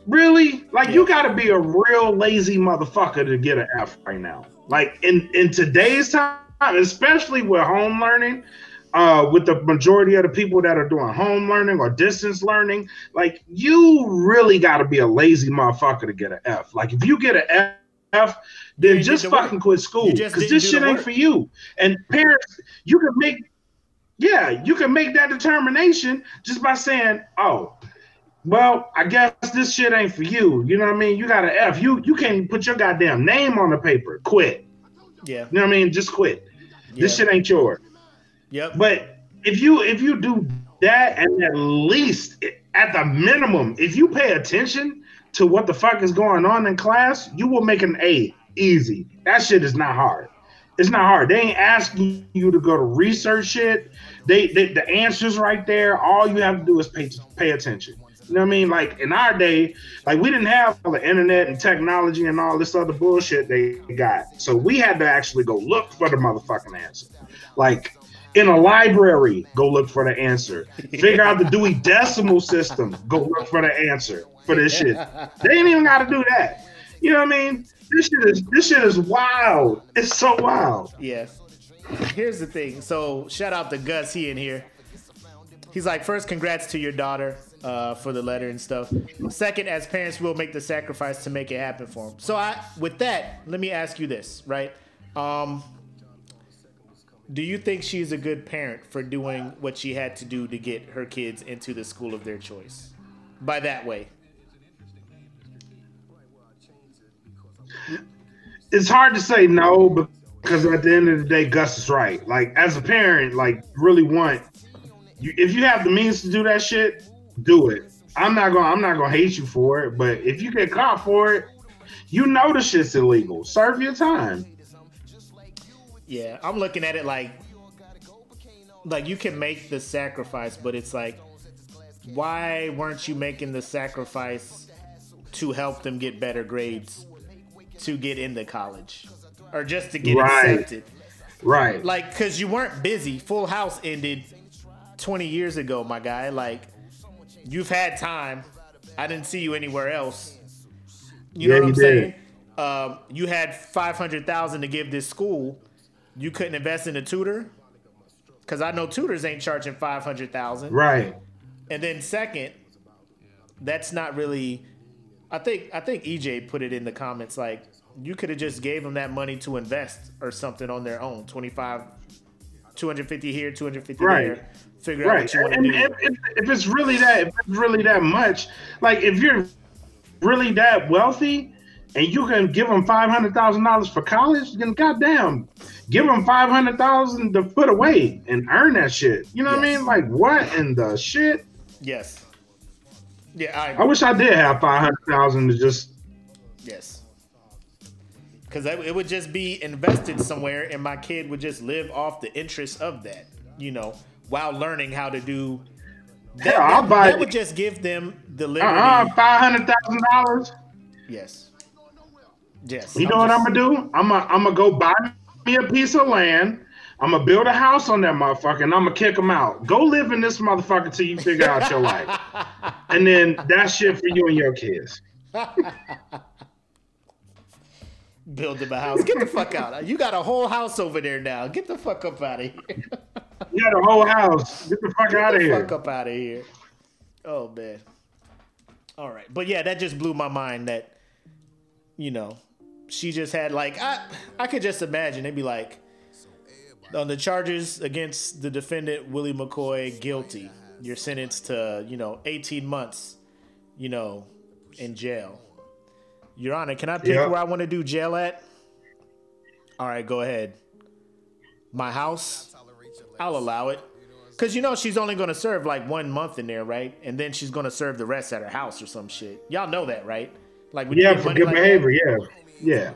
really? Like, you gotta be a real lazy motherfucker to get an F right now. Like, in, in today's time, especially with home learning, uh, with the majority of the people that are doing home learning or distance learning, like you really got to be a lazy motherfucker to get an F. Like if you get an F, then You just the work. fucking quit school because this shit ain't for you. And parents, you can make, yeah, you can make that determination just by saying, oh. Well, I guess this shit ain't for you. You know what I mean? You got an F. You you can't put your goddamn name on the paper. Quit. Yeah. You know what I mean? Just quit. This shit ain't yours. Yep. But if you if you do that and at least at the minimum, if you pay attention to what the fuck is going on in class, you will make an A easy. That shit is not hard. It's not hard. They ain't asking you to go to research shit. They, they the answers right there. All you have to do is pay pay attention. You know what I mean? Like in our day, like we didn't have all the internet and technology and all this other bullshit they got. So we had to actually go look for the motherfucking answer. Like in a library, go look for the answer. Figure out the Dewey Decimal System, go look for the answer for this shit. They ain't even got to do that. You know what I mean? This shit is this shit is wild. It's so wild. Yeah. Here's the thing. So shout out to Gus. He in here. He's like, first, congrats to your daughter uh, for the letter and stuff. Second, as parents, we'll make the sacrifice to make it happen for them. So I, with that, let me ask you this, right? Um, do you think she's a good parent for doing what she had to do to get her kids into the school of their choice? By that way. It's hard to say no because at the end of the day, Gus is right. Like as a parent, like really want you if you have the means to do that shit, do it. I'm not gonna I'm not gonna hate you for it, but if you get caught for it, you know the shit's illegal. Serve your time. Yeah, I'm looking at it like like you can make the sacrifice, but it's like why weren't you making the sacrifice to help them get better grades to get into college or just to get right. accepted? Right. Like cuz you weren't busy. Full House ended 20 years ago, my guy. Like you've had time. I didn't see you anywhere else. You yeah, know what I'm saying? Um, you had 500,000 to give this school you couldn't invest in a tutor because I know tutors ain't charging five hundred thousand. Right. And then second, that's not really. I think I think EJ put it in the comments like you could have just gave them that money to invest or something on their own 25 250 here 250 right. there figure right. out what you want to do if, if, it's really that if it's really that much like if you're really that wealthy and you can give them five hundred thousand dollars for college, then goddamn, give them five hundred thousand to put away and earn that shit. You know yes. what I mean? Like what in the shit? Yes. Yeah, I, I wish I did have five hundred thousand to just. Yes. Because it would just be invested somewhere, and my kid would just live off the interest of that. You know, while learning how to do. That, Hell, that, buy. That would just give them the uh-uh, liberty. Uh-uh, five hundred thousand dollars. Yes. Yes. You know I'm what just... I'm gonna do? I'm gonna I'm gonna go buy me a piece of land. I'm gonna build a house on that motherfucker, and I'm gonna kick them out. Go live in this motherfucker till you figure out your life, and then that shit for you and your kids. Build them a house. Get the fuck out. You got a whole house over there now. Get the fuck up out of here. you got a whole house. Get the fuck Get out of here. Fuck up out of here. Oh man. All right, but yeah, that just blew my mind. That you know she just had like I I could just imagine it'd be like on the charges against the defendant Willie McCoy guilty. You're sentenced to you know 18 months, you know, in jail. Your Honor, can I pick where I want to do jail at? All right, go ahead. My house, I'll allow it. Cause you know she's only gonna serve like one month in there, right? And then she's gonna serve the rest at her house or some shit. Y'all know that, right? Like yeah, for good like behavior. That? Yeah. Yeah.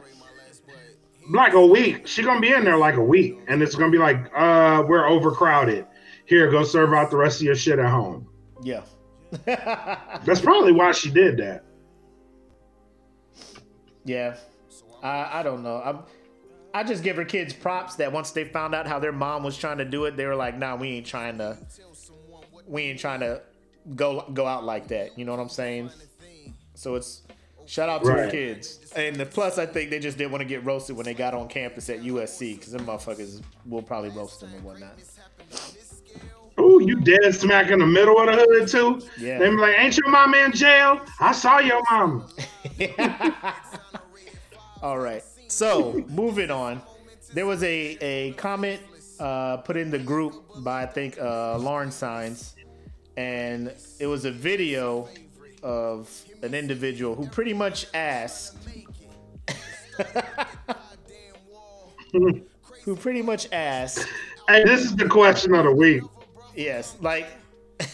Like a week. She's gonna be in there like a week. And it's gonna be like, uh, we're overcrowded. Here, go serve out the rest of your shit at home. Yeah. That's probably why she did that. Yeah. I I don't know. I'm I just give her kids props that once they found out how their mom was trying to do it, they were like, nah, we ain't trying to we ain't trying to go go out like that. You know what I'm saying? So it's Shout out to right. the kids. And the plus, I think they just didn't want to get roasted when they got on campus at USC because them motherfuckers will probably roast them and whatnot. Oh, you dead smack in the middle of the hood too. Yeah. They be like, "Ain't your mom in jail? I saw your mom." All right. So moving on, there was a a comment uh, put in the group by I think uh, Lauren Signs, and it was a video of an individual who pretty much asked who pretty much asked Hey, this is the question of the week. Yes, like.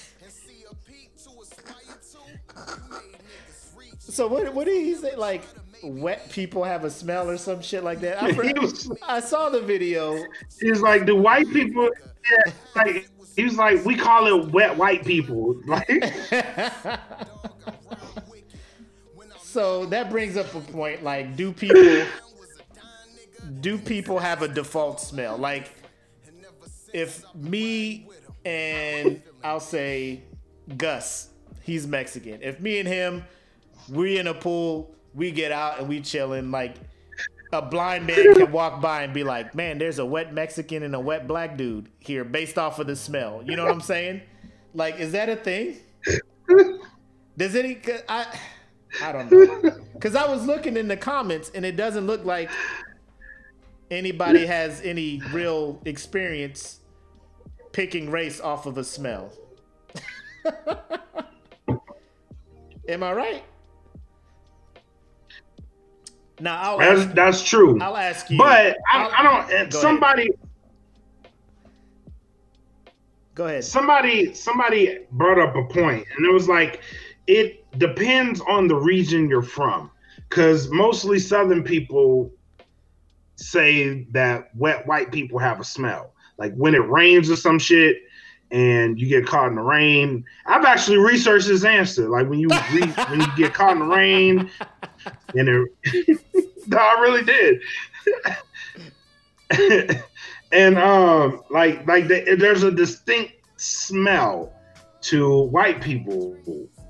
so what? What did he say? Like wet people have a smell or some shit like that. I, heard, was, I saw the video. He's like, do white people? Yeah, like he was like, we call it wet white people. Like. so that brings up a point. Like, do people? do people have a default smell? Like, if me and I'll say Gus, he's Mexican. If me and him, we in a pool, we get out and we chilling. Like, a blind man can walk by and be like, "Man, there's a wet Mexican and a wet black dude here, based off of the smell." You know what I'm saying? Like, is that a thing? Does any? 'cause I I don't know. Because I was looking in the comments and it doesn't look like anybody has any real experience picking race off of a smell. Am I right? Now I'll that's that's true. I'll ask you. But I, I'll- don't. Somebody, Go ahead. somebody, somebody brought up a point, and it was like, it depends on the region you're from, because mostly Southern people say that wet white people have a smell. Like when it rains or some shit, and you get caught in the rain. I've actually researched this answer. Like when you re, when you get caught in the rain, and it, no, I really did. and um, like like the, there's a distinct smell to white people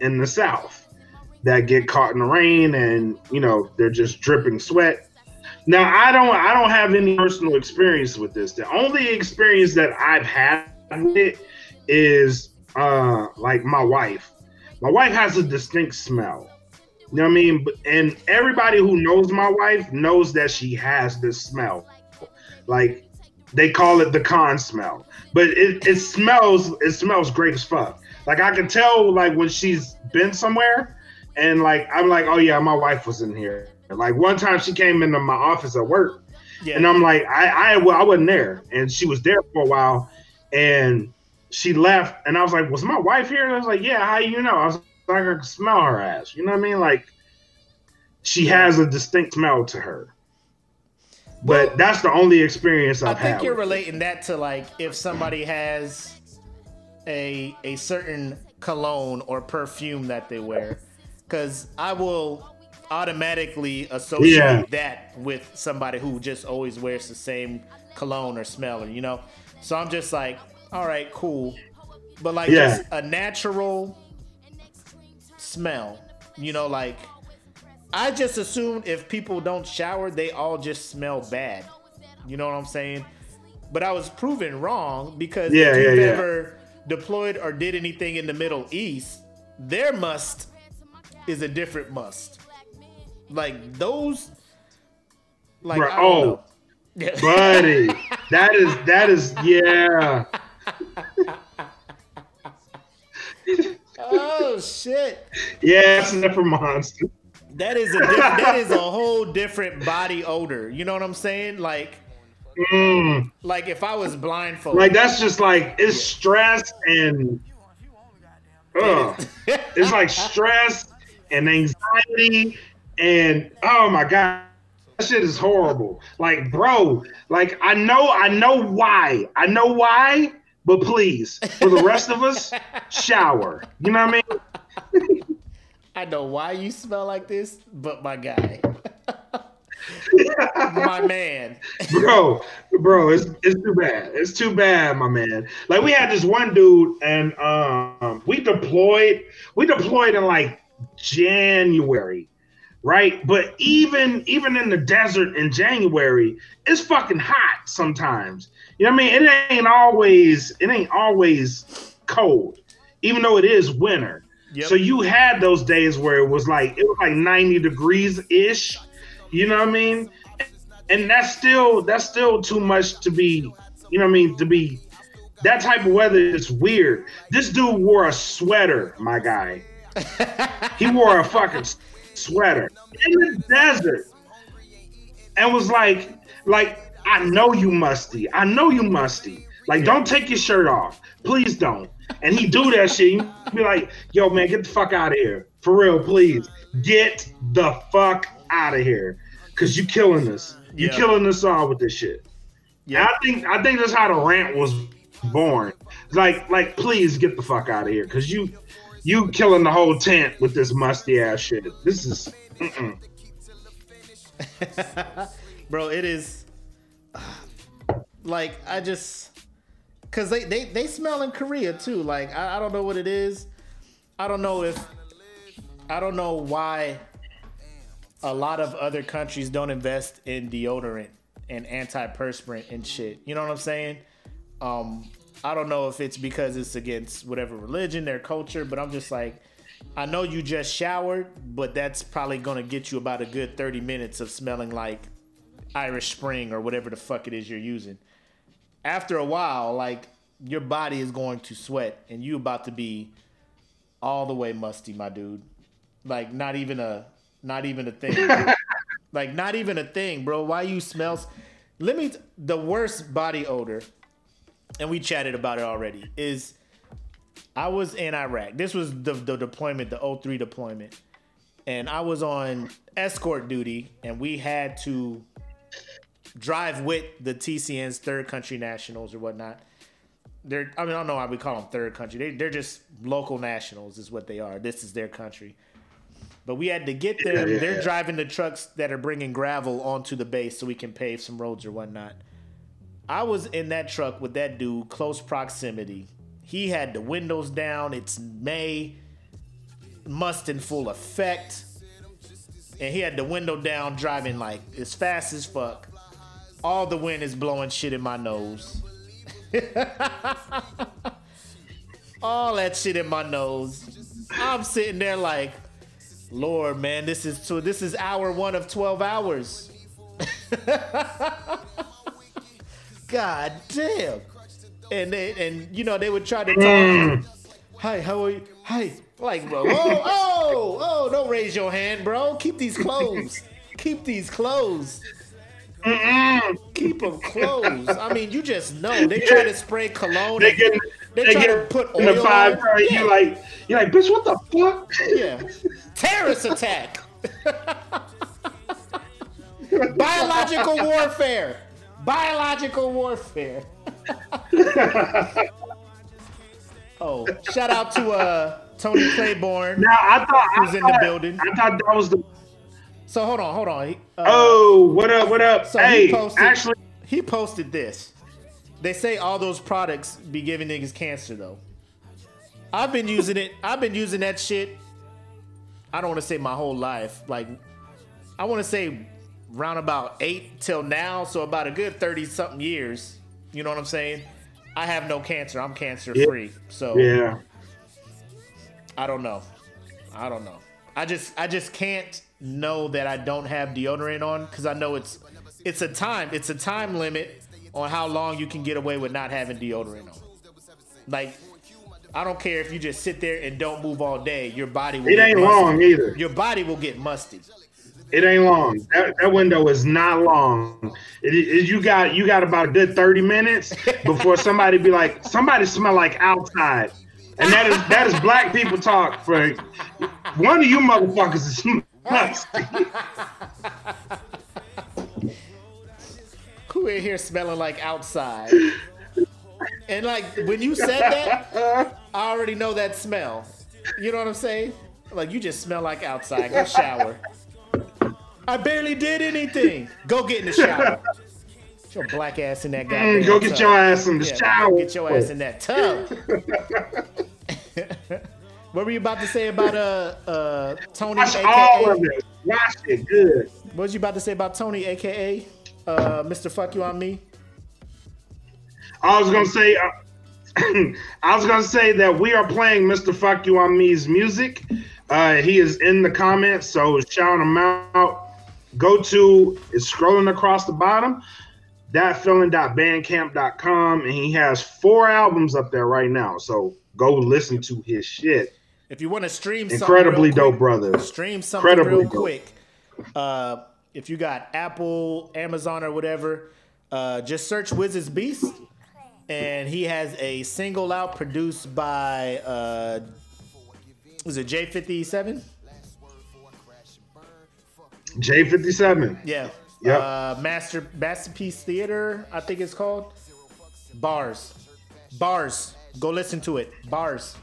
in the South that get caught in the rain, and you know they're just dripping sweat. Now I don't I don't have any personal experience with this. The only experience that I've had with it is uh like my wife. My wife has a distinct smell. You know what I mean? And everybody who knows my wife knows that she has this smell. Like they call it the con smell. But it, it smells it smells great as fuck. Like I can tell like when she's been somewhere and like I'm like, oh yeah, my wife was in here. Like one time she came into my office at work Yeah. and I'm like, I I, well, I wasn't there, and she was there for a while, and she left, and I was like, was my wife here? And I was like, yeah. How you know? I was like, I could smell her ass. You know what I mean? Like, she has a distinct smell to her. But Well, that's the only experience I have. I've think had. you're with it. relating that to like if somebody has a a certain cologne or perfume that they wear, because I will automatically associate Yeah. that with somebody who just always wears the same cologne or smell, or you know. So I'm just like, all right, cool, but like Yeah. just a natural smell, you know, like. I just assumed if people don't shower, they all just smell bad. You know what I'm saying? But I was proven wrong because Yeah, if you've yeah. ever deployed or did anything in the Middle East, their must is a different must. Like those, like Bruh, I oh. Yeah. buddy. that is that is yeah. oh shit! Yeah, sniffer monster. That is a diff- that is a whole different body odor. You know what I'm saying? Like Mm. like if I was blindfolded. Like that's just like it's stress and ugh. it's like stress and anxiety and oh my god that shit is horrible like bro like i know i know why i know why but please for the rest of us shower you know what i mean I know why you smell like this, but my guy, my man. bro, bro, it's it's too bad. It's too bad, my man. Like we had this one dude, and um, we deployed. We deployed in like January, right? But even even in the desert in January, it's fucking hot sometimes. You know what I mean? It ain't always it ain't always cold, even though it is winter. Yep. So you had those days where it was like it was like 90 degrees ish. You know what I mean? And that's still that's still too much to be, you know what I mean, to be that type of weather is weird. This dude wore a sweater, my guy. he wore a fucking sweater in the desert. And was like, like, I know you musty. I know you musty. Like, don't take your shirt off. Please don't. and he do that shit, you be like, "Yo, man, get the fuck out of here, for real, please, get the fuck out of here, cause you killing us, you Yeah. killing us all with this shit." Yeah. I think I think that's how the rant was born. Like, like, please get the fuck out of here, cause you you killing the whole tent with this musty ass shit. This is. Bro it is like i just because they, they they smell in korea too like I, I don't know what it is i don't know if i don't know why a lot of other countries don't invest in deodorant and antiperspirant and shit you know what i'm saying um i don't know if it's because it's against whatever religion their culture but i'm just like I know you just showered, but that's probably gonna get you about a good 30 minutes of smelling like Irish Spring or whatever the fuck it is you're using. After a while, like your body is going to sweat and you about to be all the way musty, my dude. Like not even a not even a thing. like not even a thing, bro. Why you smells Let me the worst body odor and we chatted about it already is I was in Iraq. This was the, the deployment, the 03 deployment. And I was on escort duty, and we had to drive with the TCN's third country nationals or whatnot. They're, I mean, I don't know why we call them third country. They, they're just local nationals, is what they are. This is their country. But we had to get them. Yeah, yeah. They're driving the trucks that are bringing gravel onto the base so we can pave some roads or whatnot. I was in that truck with that dude, close proximity. He had the windows down. It's May, must in full effect. And he had the window down, driving like as fast as fuck. All the wind is blowing shit in my nose. All that shit in my nose. I'm sitting there like, Lord, man, this is so. This is hour one of twelve hours. God damn. And they and you know they would try to talk. Mm. Hi, how are you? Hi. Like, bro, oh, oh, oh, don't raise your hand, bro. Keep these clothes. Keep these clothes. Keep them closed. I mean, you just know they try to spray cologne. They get they they try to get put in the oil five. on. Yeah. You like you like bitch. What the fuck? Yeah. Terrorist attack. Biological warfare. Biological warfare. oh, shout out to uh Tony Claiborne. Now I thought I Who's in the building? I thought that was the. So hold on, hold on. Uh, Oh, what up? What up? so hey, he posted. actually, he posted this. They say all those products be giving niggas cancer though. I've been using it. I've been using that shit. I don't want to say my whole life. Like, I want to say round about eight till now. So about a good thirty something years. You know what I'm saying? I have no cancer. I'm cancer free. So yeah. I don't know. I don't know. I just I just can't know that I don't have deodorant on because I know it's it's a time it's a time limit on how long you can get away with not having deodorant on. Like I don't care if you just sit there and don't move all day, your body will It get ain't musty. long either. Your body will get musty. It ain't long. That, that window is not long. It, it, you got you got about a good thirty minutes before somebody be like, somebody smell like outside, and that is that is black people talk for one of you motherfuckers is musty. Who in here smelling like outside? And like when you said that, I already know that smell. You know what I'm saying? Like you just smell like outside. Go shower. I barely did anything. Go get in the shower. Get your black ass in that Mm, go get tub. your ass in the Yeah, shower. Get your ass in that tub. what were you about to say about uh uh Tony Watch aka all of it. Watch it good. what was you about to say about Tony aka uh Mr. Fuck You on Me? I was gonna say, uh, I was gonna say that we are playing Mr. Fuck You on Me's music. Uh, he is in the comments, so shout him out. Go to it's scrolling across the bottom. Datfeelin.bandcamp.com, and he has four albums up there right now. So go listen to his shit. If you want to stream something Incredibly real quick, dope, brother. stream something Incredibly real dope. quick. Uh, if you got Apple, Amazon, or whatever, uh, just search Wizard's Beast, and he has a single out produced by uh, was it J fifty seven? J fifty seven. Yeah. Yep. Uh, Master Masterpiece Theater, I think it's called. Bars. Bars. Go listen to it. Bars.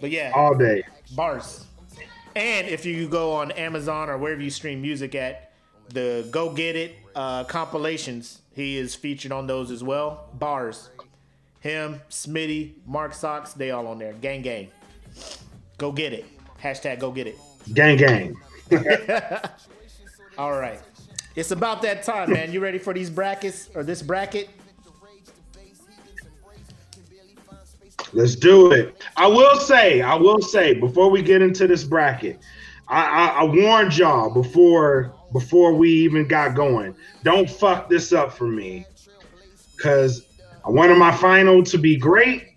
But yeah, All day. bars. And if you go on Amazon or wherever you stream music at, the Go Get It uh, compilations, he is featured on those as well. Bars. Him, Smitty, Mark Socks, they all on there. Gang gang. Go get it. Hashtag go get it. Gang gang. All right. It's about that time, man. You ready for these brackets or this bracket? Let's do it. I will say, I will say, before we get into this bracket, I, I, I warned y'all before before we even got going. Don't fuck this up for me, cause I wanted my final to be great,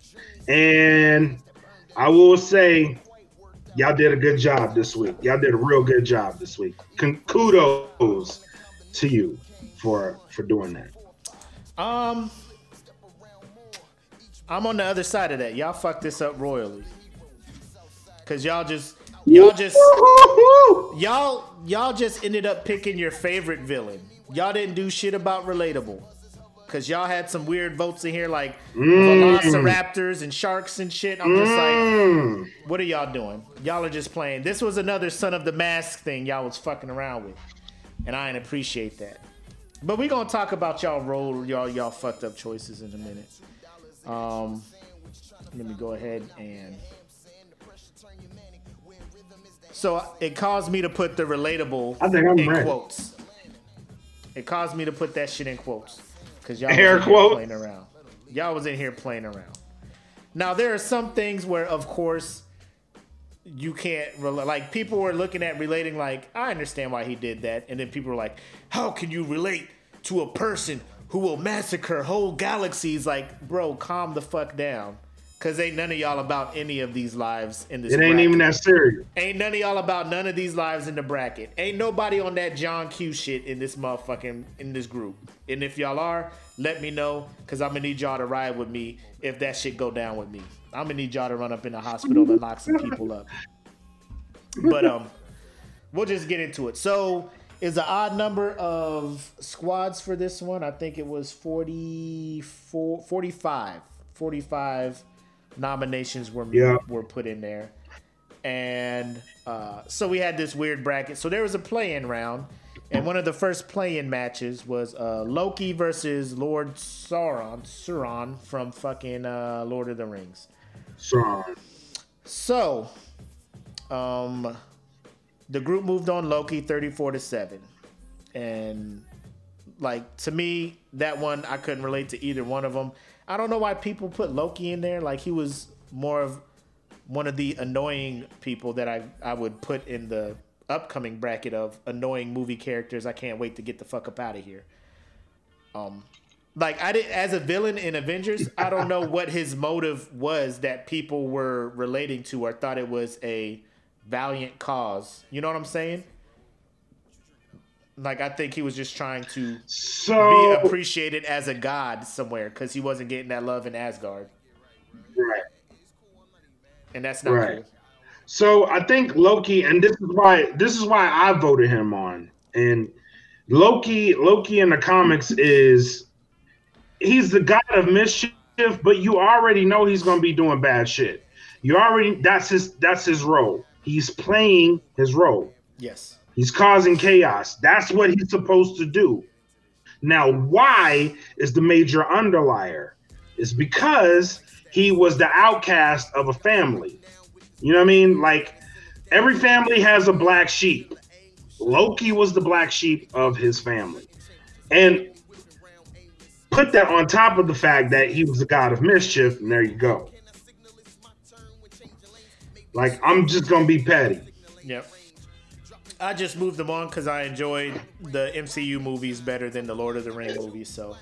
and I will say, y'all did a good job this week. Y'all did a real good job this week. Con- kudos to you for for doing that. Um, I'm on the other side of that. Y'all fucked this up royally. Cause y'all just y'all just y'all y'all just ended up picking your favorite villain. Y'all didn't do shit about relatable. Cause y'all had some weird votes in here like velociraptors and sharks and shit. I'm just like, Mm. what are y'all doing? Y'all are just playing. This was another son of the mask thing y'all was fucking around with. And I didn't appreciate that. But we gonna talk about y'all roll y'all y'all fucked up choices in a minute. Um let me go ahead and so it caused me to put the relatable I think I'm in ready. quotes. It caused me to put that shit in quotes because y'all Air was in here quotes. playing around. Y'all was in here playing around. Now there are some things where, of course, you can't rel- like people were looking at relating like I understand why he did that, and then people were like, how can you relate to a person who will massacre whole galaxies? Like, bro, calm the fuck down, cause ain't none of y'all about any of these lives in this. It ain't bracket. even that serious. Ain't none of y'all about none of these lives in the bracket. Ain't nobody on that John Q shit in this motherfucking in this group. And if y'all are, let me know, cause I'm gonna need y'all to ride with me if that shit go down with me. I'm gonna need y'all to run up in the hospital and lock some people up. But um, we'll just get into it. So is the odd number of squads for this one. I think it was 44, 45. 45 nominations were Yeah. were put in there. And uh, so we had this weird bracket. So there was a play-in round, and one of the first play-in matches was uh, Loki versus Lord Sauron, Sauron from fucking uh, Lord of the Rings. So So, um, the group moved on Loki 34 to 7. And, like, to me, that one, I couldn't relate to either one of them. I don't know why people put Loki in there. Like, he was more of one of the annoying people that I, I would put in the upcoming bracket of annoying movie characters. I can't wait to get the fuck up out of here. Um, like I did as a villain in Avengers, I don't know what his motive was that people were relating to or thought it was a valiant cause. You know what I'm saying? Like I think he was just trying to be appreciated as a god somewhere because he wasn't getting that love in Asgard, right. and that's not Right. cool. So I think Loki, and this is why this is why I voted him on. And Loki, Loki in the comics is he's the god of mischief, but you already know he's gonna be doing bad shit. You already that's his that's his role. He's playing his role. Yes. He's causing chaos. That's what he's supposed to do. Now, why is the major underlier? It's because he was the outcast of a family. You know what I mean? Like every family has a black sheep. Loki was the black sheep of his family. And put that on top of the fact that he was the god of mischief, and there you go. Like, I'm just gonna be petty. Yep. I just moved them on because I enjoyed the MCU movies better than the Lord of the Ring movies. So,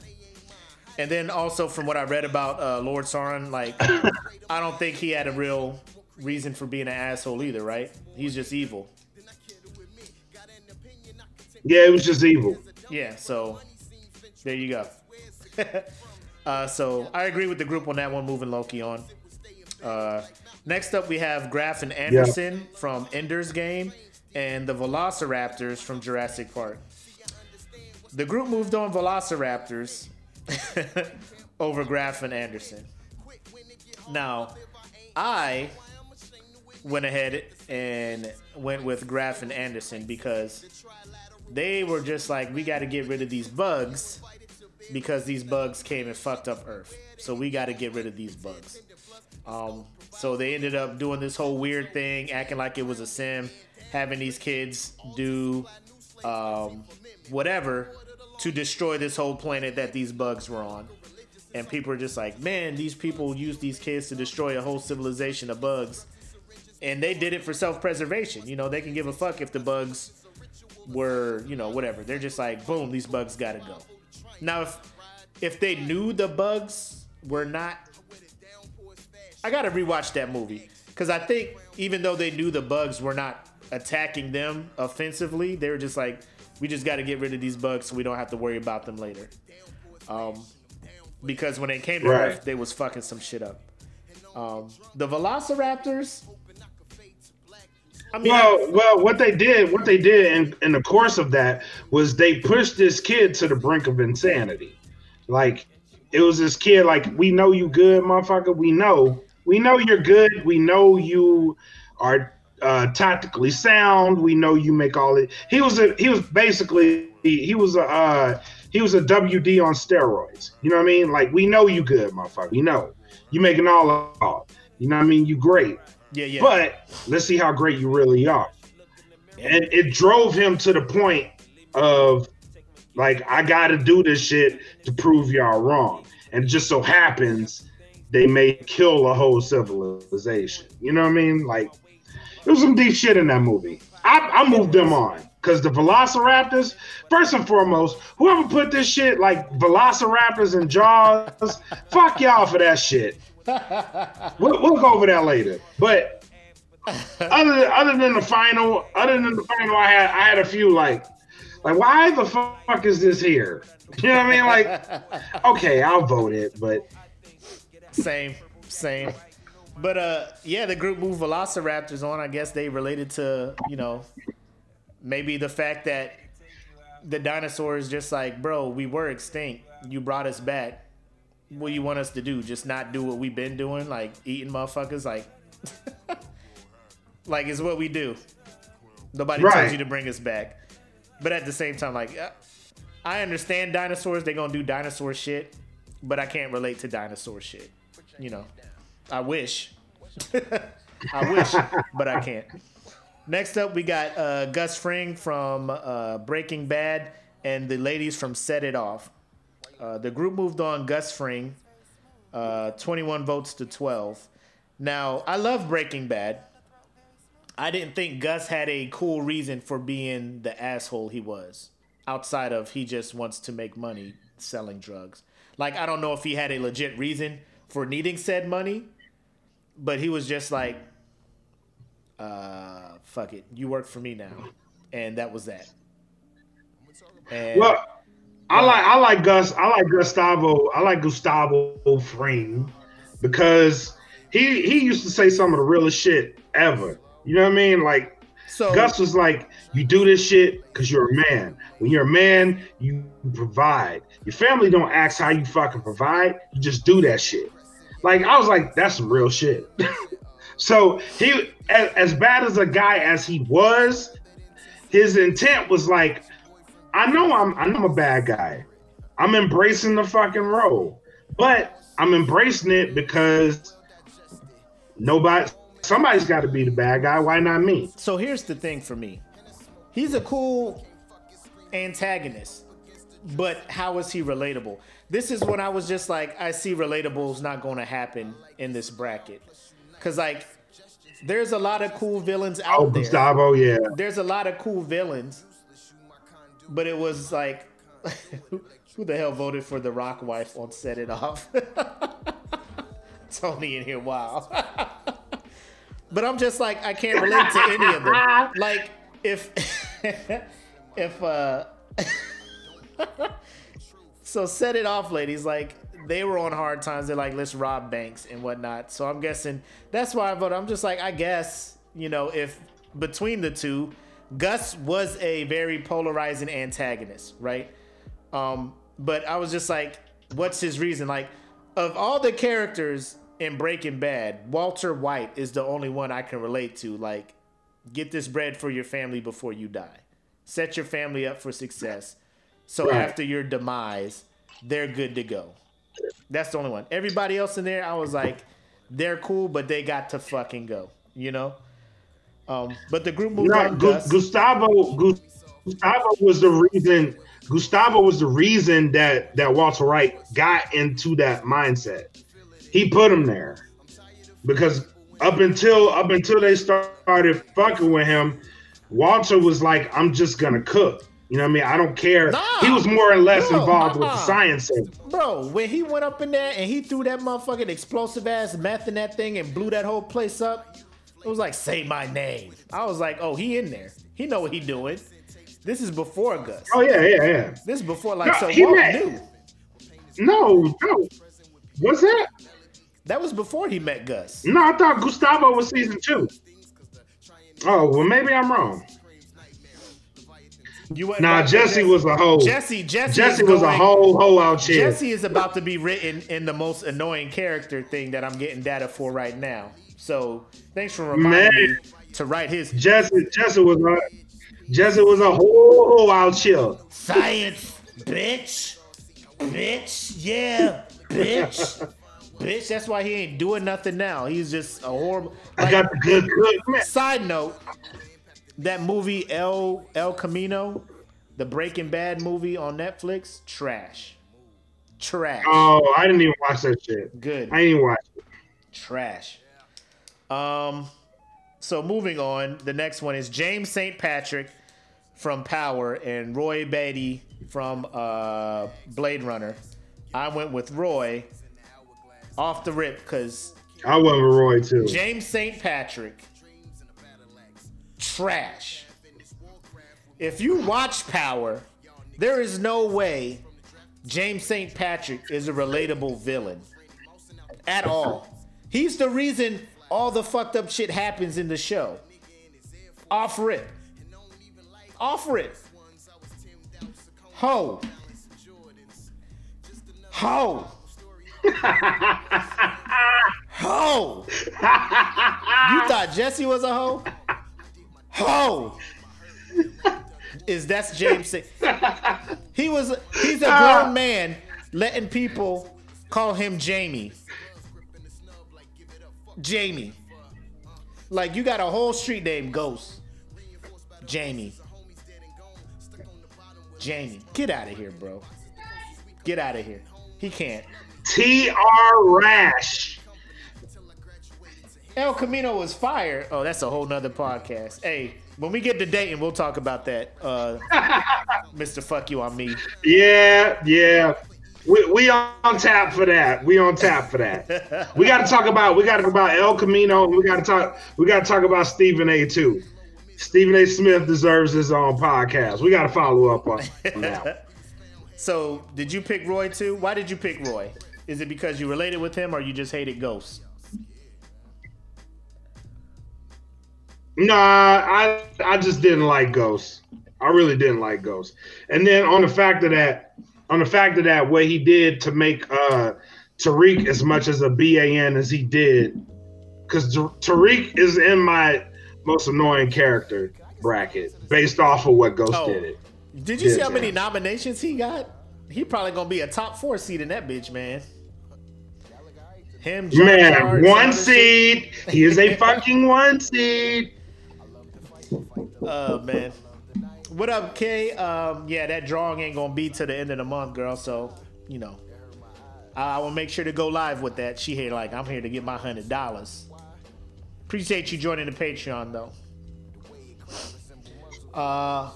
and then also from what I read about uh, Lord Sauron, like I don't think he had a real reason for being an asshole either, right? He's just evil. Yeah, it was just evil. Yeah. So there you go. Uh, so I agree with the group on that one, moving Loki on. Uh, next up, we have Graff and Anderson from Ender's Game and the Velociraptors from Jurassic Park. The group moved on Velociraptors over Graff and Anderson. Now, I went ahead and went with Graff and Anderson because they were just like, we got to get rid of these bugs because these bugs came and fucked up Earth. So we got to get rid of these bugs. Um, so they ended up doing this whole weird thing, acting like it was a sim, having these kids do um, whatever to destroy this whole planet that these bugs were on. And people are just like, man, these people use these kids to destroy a whole civilization of bugs. And they did it for self preservation. You know, they can give a fuck if the bugs were, you know, whatever. They're just like, boom, these bugs gotta go. Now, if if they knew the bugs were not, I gotta rewatch that movie because I think even though they knew the bugs were not attacking them offensively, they were just like, we just got to get rid of these bugs so we don't have to worry about them later. Um, because when they came to Right. Earth, they was fucking some shit up. Um, the Velociraptors. I mean, Well, well, what they did, what they did in, in the course of that was they pushed this kid to the brink of insanity. Like it was this kid, like we know you good, motherfucker. We know, we know you're good. We know you are uh, tactically sound. We know you make all it. He was a, he was basically he, was a uh, he was a WD on steroids. You know what I mean? Like we know you good, motherfucker. We know you making all of. You know what I mean? You great. yeah, yeah. But let's see how great you really are. And it drove him to the point of like, I gotta do this shit to prove y'all wrong. And it just so happens they may kill a whole civilization. You know what I mean? Like there was some deep shit in that movie. I, I moved them on. Cause the Velociraptors, first and foremost, whoever put this shit like Velociraptors and Jaws, fuck y'all for that shit. We'll, we'll go over that later. But other other than the final, other than the final, I had I had a few like, like why the fuck is this here? You know what I mean? Like, okay, I'll vote it, but Same, same. But uh, yeah, the group moved Velociraptors on. I guess they related to you know maybe the fact that the dinosaurs just like, bro, we were extinct. You brought us back. What do you want us to do? Just not do what we've been doing, like eating motherfuckers, like, like it's what we do. Nobody tells you to bring us back. But at the same time, like, uh, I understand dinosaurs. They're gonna do dinosaur shit, but I can't relate to dinosaur shit. You know, I wish. I wish, but I can't. Next up, we got uh, Gus Fring from uh, Breaking Bad and the ladies from Set It Off. Uh, the group moved on Gus Fring, uh, 21 votes to 12. Now, I love Breaking Bad. I didn't think Gus had a cool reason for being the asshole he was, outside of he just wants to make money selling drugs. Like, I don't know if he had a legit reason for needing said money, but he was just like, uh, fuck it, you work for me now. And that was that. And well, I like I like Gus. I like Gustavo. I like Gustavo Fring because he he used to say some of the realest shit ever. You know what I mean? Like so Gus was like, "You do this shit because you're a man. When you're a man, you provide. Your family don't ask how you fucking provide. You just do that shit." Like I was like, "That's some real shit." so he, as, as bad as a guy as he was, his intent was like, "I know I'm, I know I'm a bad guy. I'm embracing the fucking role, but I'm embracing it because nobody." Somebody's got to be the bad guy. Why not me? so here's the thing for me. He's a cool antagonist, but how is he relatable? This is when I was just like, I see relatables not going to happen in this bracket, because like, there's a lot of cool villains out there. Oh, there. Gustavo, yeah. There's a lot of cool villains, but it was like, who the hell voted for the Rock wife on Set It Off? Tony in here, wow. but I'm just like, I can't relate to any of them. Like, if, if, uh, so set it off, ladies. Like, they were on hard times. They're like, let's rob banks and whatnot. So I'm guessing that's why I vote. I'm just like, I guess you know, if between the two, Gus was a very polarizing antagonist, right? Um, but I was just like, what's his reason? Like, of all the characters in Breaking Bad, Walter White is the only one I can relate to. Like, get this bread for your family before you die. Set your family up for success. So Right. after your demise, they're good to go. That's the only one. Everybody else in there, I was like, they're cool, but they got to fucking go. You know. Um, but the group moved No, on. Gu- Gustavo Gu- Gustavo was the reason. Gustavo was the reason that that Walter White got into that mindset. He put him there because up until up until they started fucking with him, Walter was like, "I'm just gonna cook." You know what I mean? I don't care. Nah. he was more or less No, involved with the science. Bro, when he went up in there and he threw that motherfucking explosive ass meth in that thing and blew that whole place up, it was like, say my name. I was like, oh, he in there. He know what he doing. This is before Gus. Oh yeah, yeah, yeah. This is before, like, No, so he met- knew. No, no. What's that? That was before he met Gus. No, I thought Gustavo was season two. Oh well, maybe I'm wrong. You went Nah, Jesse was a hoe. Jesse, Jesse, Jesse was a going- whole hoe out here. Jesse is about to be written in the most annoying character thing that I'm getting data for right now. So thanks for reminding Man. me to write his Jesse, Jesse was a Jesse was a whole hoe out here. Science, bitch. Bitch, yeah, bitch. bitch, that's why he ain't doing nothing now. He's just a horrible. I got the good cook. Side note, that movie El El Camino, the Breaking Bad movie on Netflix, trash. Trash. Oh, I didn't even watch that shit. Good. I didn't watch it. Trash. Um so moving on, the next one is James St. Patrick from Power and Roy Batty from uh, Blade Runner. I went with Roy off the rip because I went with Roy too. James St. Patrick, trash. If you watch Power, there is no way James St. Patrick is a relatable villain at all. He's the reason all the fucked up shit happens in the show. Off rip. Off rip. Ho. Ho. Ho. You thought Jesse was a hoe? Ho. Is that's James? He was. He's a grown ah. man letting people call him Jamie. Jamie. Like you got a whole street name, Ghost. Jamie. Jamie. Get out of here, bro. Get out of here. He can't. T.R. Rash. El Camino was fired. Oh, that's a whole nother podcast. Hey, when we get to Dayton, we'll talk about that. Uh, Mr. Fuck You on Me. Yeah, yeah. We, we on tap for that. We on tap for that. We got to talk about we got to talk about El Camino. We got to talk we got to talk about Stephen A. too. Stephen A. Smith deserves his own podcast. We got to follow up on on that. So, did you pick Roy too? Why did you pick Roy? Is it because you related with him or you just hated Ghosts? Nah, I I just didn't like Ghost. I really didn't like Ghost. And then on the fact of that, on the fact of that, what he did to make uh Tariq as much as a BAN as he did, because Tariq is in my most annoying character bracket based off of what Ghost Oh. did it. Did you see how many man. nominations he got? He probably gonna be a top four seed in that bitch, man. Him, Jar, Man, and one seed. He is a fucking one seed. Oh man. What up, Kay? Um, yeah, that drawing ain't gonna be to the end of the month, girl. So, you know, I, will make sure to go live with that. She here like I'm here to get my hundred dollars. Appreciate you joining the Patreon though. Uh,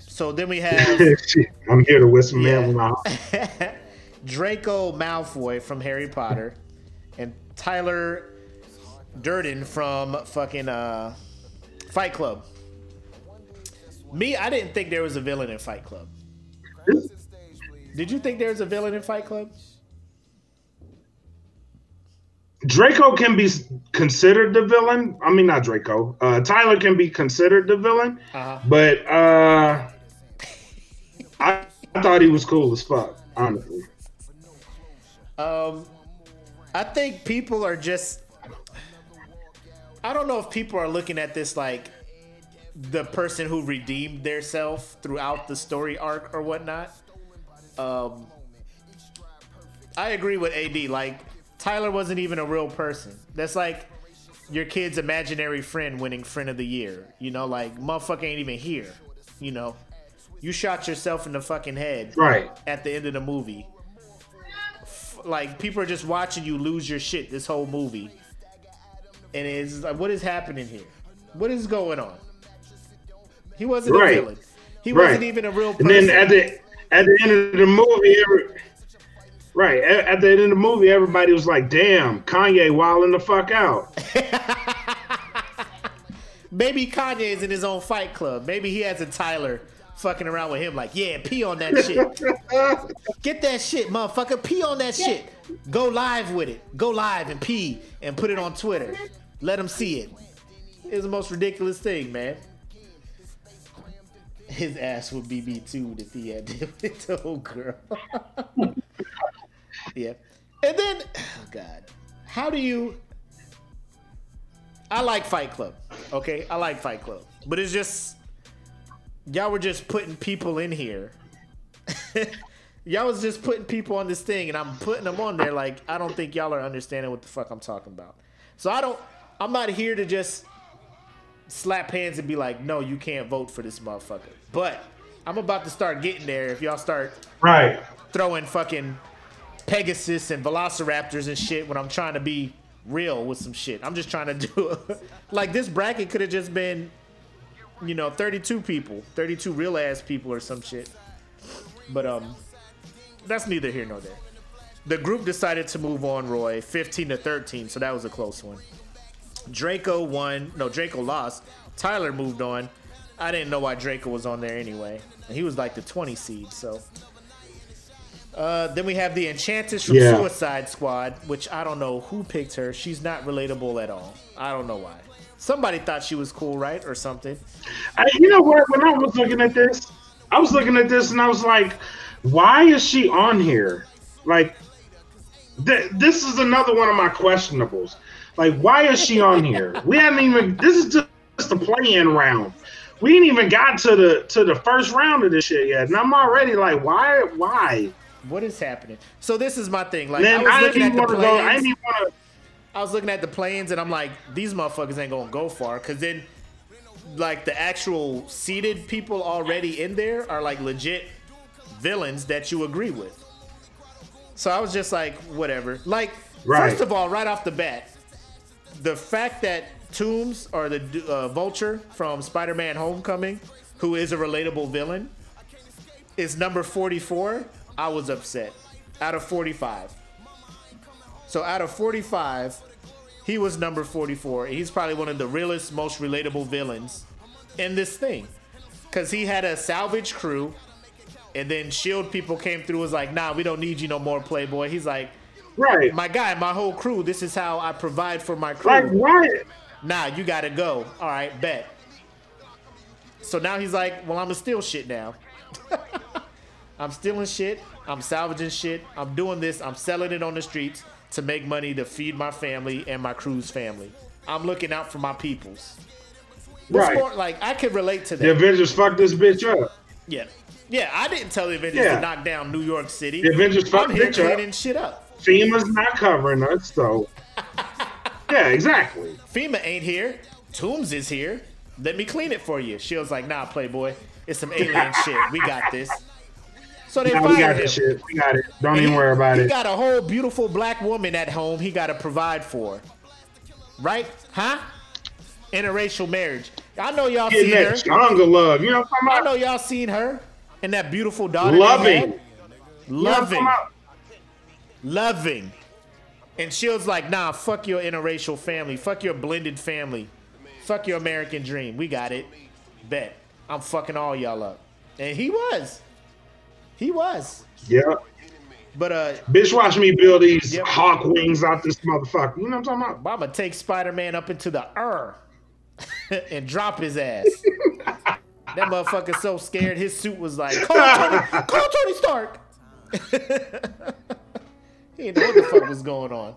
so then we have I'm here to whistle Yeah. man out. Draco Malfoy from Harry Potter and Tyler Durden from fucking uh, Fight Club. Me, I didn't think there was a villain in Fight Club. Did you think there was a villain in Fight Club? Draco can be considered the villain. I mean, not Draco. Uh, Tyler can be considered the villain, Uh-huh. but uh, I, I thought he was cool as fuck. Honestly, Um, I think people are just. I don't know if people are looking at this like the person who redeemed their self throughout the story arc or whatnot. Um, I agree with AD. Like Tyler wasn't even a real person. That's like your kid's imaginary friend winning friend of the year. You know, like motherfucker ain't even here. You know, you shot yourself in the fucking head right? at the end of the movie. F- Like people are just watching you lose your shit this whole movie, and it's like, what is happening here? What is going on? He wasn't Right. a villain. He Right. wasn't even a real And person. then at the at the end of the movie, every, right at, at the end of the movie, everybody was like, "Damn, Kanye wilding the fuck out." Maybe Kanye is in his own fight club. Maybe he has a Tyler fucking around with him, like, yeah, pee on that shit. Get that shit, motherfucker. Pee on that shit. Go live with it. Go live and pee and put it on Twitter. Let them see it. It's the most ridiculous thing, man. His ass would be me too if he had to with the old girl. yeah. And then, oh God, how do you? I like Fight Club. Okay, I like Fight Club, but it's just y'all were just putting people in here. y'all was just putting people on this thing, and I'm putting them on there. Like I don't think y'all are understanding what the fuck I'm talking about. So I don't. I'm not here to just slap hands and be like, no, you can't vote for this motherfucker. But I'm about to start getting there if y'all start Right. throwing fucking Pegasus and Velociraptors and shit when I'm trying to be real with some shit. I'm just trying to do like this bracket could have just been, you know, 32 people, 32 real ass people or some shit. But um, that's neither here nor there. The group decided to move on, Roy, 15 to 13, so that was a close one. Draco won. No, Draco lost. Tyler moved on. I didn't know why Draco was on there anyway. And he was like the 20 seed, so. Uh, then we have the Enchantress from Yeah. Suicide Squad, which I don't know who picked her. She's not relatable at all. I don't know why. Somebody thought she was cool, right? Or something. I, you know what? When I was looking at this, I was looking at this and I was like, why is she on here? Like, th- this is another one of my questionables. Like, why is she on here? We haven't even. This is just a play-in round. We ain't even got to the to the first round of this shit yet, and I'm already like, why? Why? What is happening? So this is my thing. Like Man, I was I looking didn't at the go. I didn't even want to. I was looking at the planes and I'm like, these motherfuckers ain't gonna go far. Cause then, like, the actual seated people already in there are like legit villains that you agree with. So I was just like, whatever. Like, Right. first of all, right off the bat, the fact that Toomes or the uh, Vulture from Spider-Man: Homecoming, who is a relatable villain, is number 44. I was upset. Out of 45. So out of 45, he was number 44. And he's probably one of the realest, most relatable villains in this thing. Because he had a salvage crew, and then Shield people came through, was like, nah, we don't need you no more, Playboy. He's like, Right. my guy, my whole crew, this is how I provide for my crew. Like, why? Nah, you gotta go. All right, bet. So now he's like, well, I'm gonna steal shit now. I'm stealing shit. I'm salvaging shit. I'm doing this. I'm selling it on the streets to make money to feed my family and my crew's family. I'm looking out for my peoples. Right. more, like I could relate to that. The Avengers fucked this bitch up. yeah, yeah. I didn't tell the Avengers Yeah. to knock down New York City. The Avengers I'm fucked here bitch up. cleaning shit up. FEMA's not covering us, so. Yeah, exactly. FEMA ain't here. Toomes is here. Let me clean it for you. Shield's like, nah, Playboy. It's some alien shit. We got this. So they Nah, we got him. this shit. We got it. Don't And even he- worry about he it. got a whole beautiful black woman at home he got to provide for. Right? Huh? Interracial marriage. I know y'all Getting seen her. that jungle love. You know what I I'm know y'all seen her and that beautiful daughter. about? Loving. You know Loving. Loving. And Shield's like, nah, fuck your interracial family. Fuck your blended family. Fuck your American dream. We got it. Bet. I'm fucking all y'all up. And he was. He was. Yeah. But uh Bitch, watch me build these Yep. hawk wings out this motherfucker. You know what I'm talking about? Mama take Spider Man up into the Ur and drop his ass. that motherfucker so scared his suit was like, call Tony, call Tony Stark. he didn't know what the fuck was going on.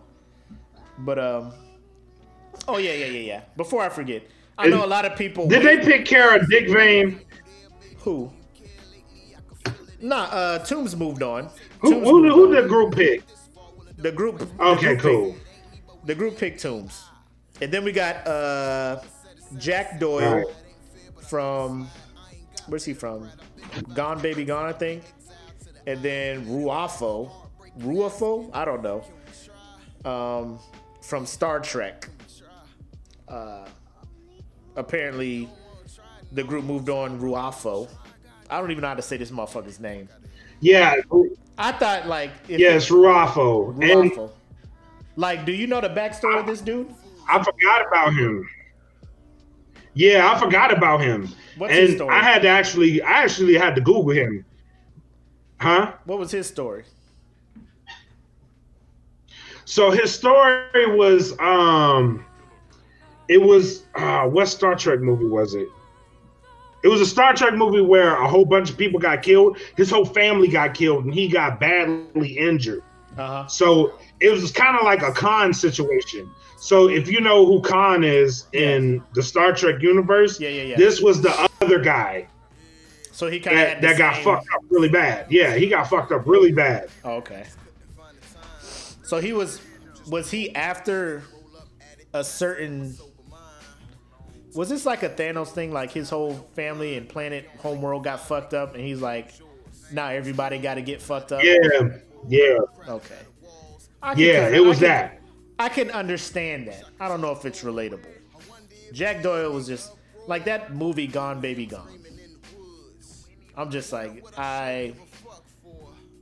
But um, oh yeah, yeah, yeah, yeah. Before I forget, I know a lot of people. Did they pick of Dick Vane? who? Nah, uh, Toomes moved on. Who, Toomes who, moved who on. the group pick? the group? the Okay, group cool. picked- the group picked Toomes, and then we got uh, Jack Doyle Alright. from where's he from? Gone Baby Gone, I think. And then Ruafo, Ruafo, I don't know, um, from Star Trek. Uh, apparently, the group moved on Ruafo. I don't even know how to say this motherfucker's name. Yeah, I thought like yes, Ruafo. And Like, do you know the backstory of this dude? I forgot about him. Yeah, I forgot about him. What's his and story? I had to actually, I actually had to Google him. Huh? What was his story? So his story was, um, it was, uh, what Star Trek movie was it? It was a Star Trek movie where a whole bunch of people got killed. His whole family got killed, and he got badly injured. Uh huh. So it was kind of like a Khan situation. So if you know who Khan is in the Star Trek universe, Yeah, yeah, yeah. this was the other guy So he kind of that, that got fucked up really bad. Yeah, he got fucked up really bad. Oh, okay. So he was was he after a certain was this like a Thanos thing like his whole family and planet homeworld got fucked up and he's like now everybody got to get fucked up. Yeah, yeah, Okay. I yeah. It was I can- that. I can understand that. I don't know if it's relatable. Jack Doyle was just like that movie Gone Baby Gone. I'm just like I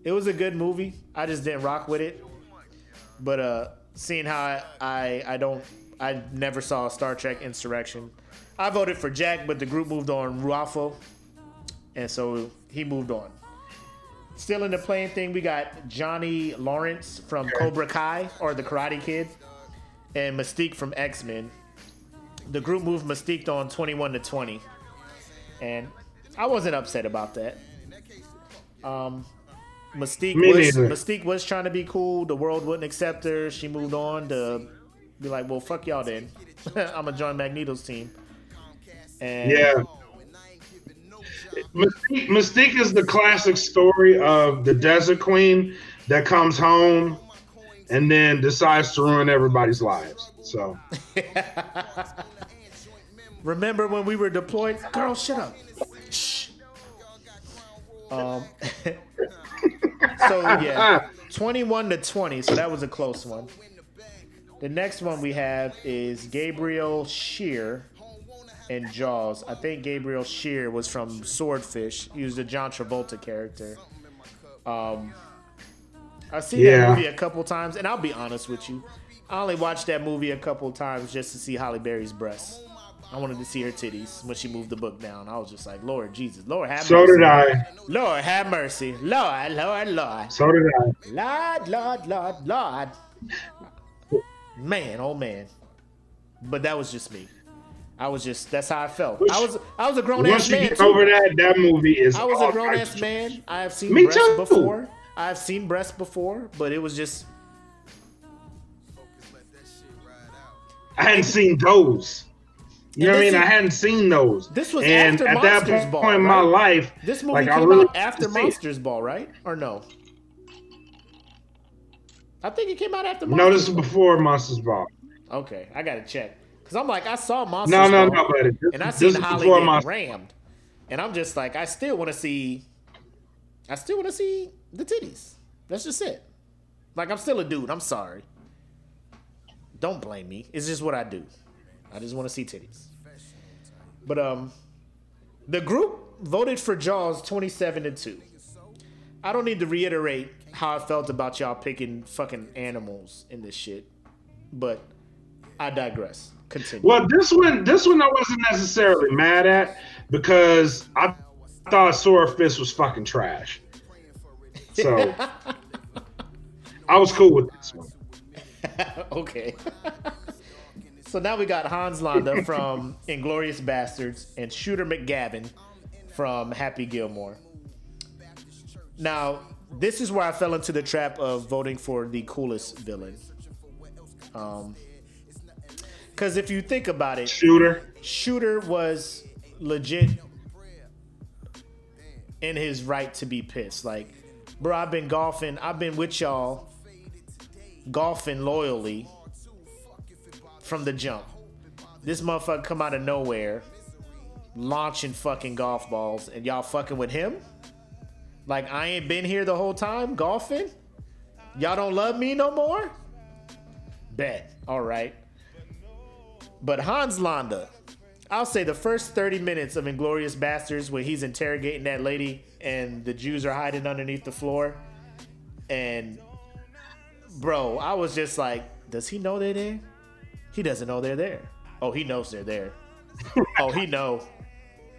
it was a good movie. I just didn't rock with it. But uh seeing how I I, I don't I never saw Star Trek Insurrection. I voted for Jack, but the group moved on Ruafo. And so he moved on. Still in the playing thing, we got Johnny Lawrence from Cobra Kai or the Karate Kid, and Mystique from X Men. The group moved Mystique on 21 to 20, and I wasn't upset about that. Um, Mystique Me was neither. Mystique was trying to be cool. The world wouldn't accept her. She moved on to be like, "Well, fuck y'all then. I'm gonna join Magneto's team." And Yeah. Mystique, Mystique is the classic story of the Desert Queen that comes home and then decides to ruin everybody's lives. So Remember when we were deployed? Girl, shut up. Shh. Um. so yeah, twenty-one to twenty. So that was a close one. The next one we have is Gabriel Shear in Jaws. I think Gabriel Shear was from Swordfish. He was the John Travolta character. Um, I've seen that movie a couple times, and I'll be honest with you, I only watched that movie a couple times just to see Halle Berry's breasts. I wanted to see her titties when she moved the book down. I was just like, Lord Jesus, Lord have so mercy. So did I. Lord have mercy. Lord, Lord, Lord. So did I. Lord, Lord, Lord, Lord. Man, oh man. But that was just me. I was just that's how I felt. I was I was a grown ass man. Once you get over that, that movie is. I was a grown ass man. I have seen Me breasts too. before. I've seen breasts before, but it was just I hadn't seen those. You know what I mean? this I hadn't seen those. This was and after at that Monsters point Ball, in my right? life, this movie like I came really out after see it. Monsters Ball, right? Or no? I think it came out after Monsters No, this is Ball. before Monsters Ball. Okay, I gotta check. Cause I'm like, I saw Monsters No, no, no, buddy. This, and I seen Halle get Monsters. rammed, and I'm just like, I still want to see, I still want to see the titties. That's just it. Like I'm still a dude. I'm sorry. Don't blame me. It's just what I do. I just want to see titties. But um, the group voted for Jaws 27 to two. I don't need to reiterate how I felt about y'all picking fucking animals in this shit, but I digress. Continue. Well, this one, this one, I wasn't necessarily mad at because I thought Swordfish was fucking trash. So I was cool with this one. okay. so now we got Hans Landa from Inglourious Basterds and Shooter McGavin from Happy Gilmore. Now, this is where I fell into the trap of voting for the coolest villain. Um, because if you think about it, Shooter. Shooter was legit in his right to be pissed. Like, bro, I've been golfing. I've been with y'all golfing loyally from the jump. This motherfucker come out of nowhere, launching fucking golf balls, and y'all fucking with him? Like, I ain't been here the whole time golfing? Y'all don't love me no more? Bet. All right. But Hans Landa, I'll say the first 30 minutes of Inglourious Basterds when he's interrogating that lady and the Jews are hiding underneath the floor. And bro, I was just like, does he know they're there? He doesn't know they're there. Oh, he knows they're there. oh, he know.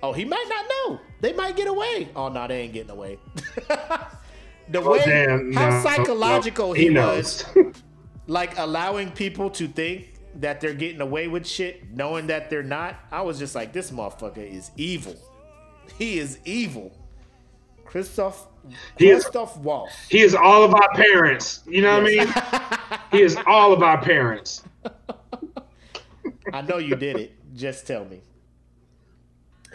Oh, he might not know. They might get away. Oh no, they ain't getting away. the Oh, way damn, how no, oh, oh, psychological no, he, he was, like allowing people to think that they're getting away with shit, knowing that they're not. I was just like, this motherfucker is evil. He is evil. Christoph He is- Christoph Waltz. He is all of our parents. You know what I mean? He is all of our parents. I know you did it. Just tell me.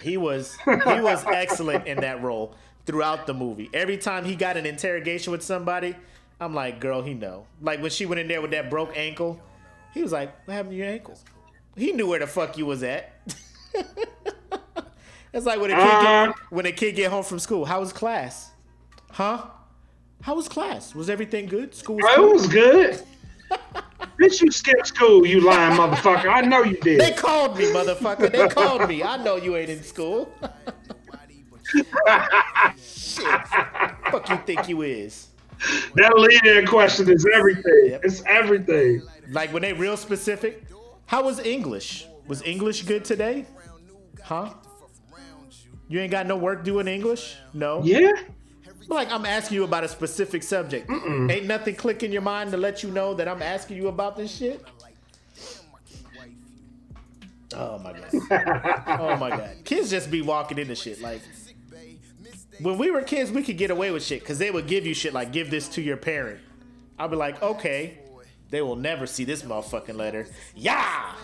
He was he was excellent in that role throughout the movie. Every time he got an interrogation with somebody, I'm like, girl, he know. Like when she went in there with that broke ankle, he was like, What happened to your ankle? He knew where the fuck you was at. it's like when a kid get, uh-huh. when a kid get home from school. How was class? Huh? How was class? Was everything good? School was cool? was good. Bitch, you skipped school, you lying motherfucker. I know you did. They called me, motherfucker. They called me. I know you ain't in school. Shit. Fuck you think you is? That lead-in question is everything. Yep. It's everything. Like when they real specific. How was English? Was English good today? Huh? You ain't got no work doing English? No. Yeah. Like I'm asking you about a specific subject. Ain't nothing click in your mind to let you know that I'm asking you about this shit. Oh my god. oh my god. Kids just be walking into shit like when we were kids, we could get away with shit because they would give you shit like give this to your parent. I'll be like, okay, they will never see this motherfucking letter. Yeah,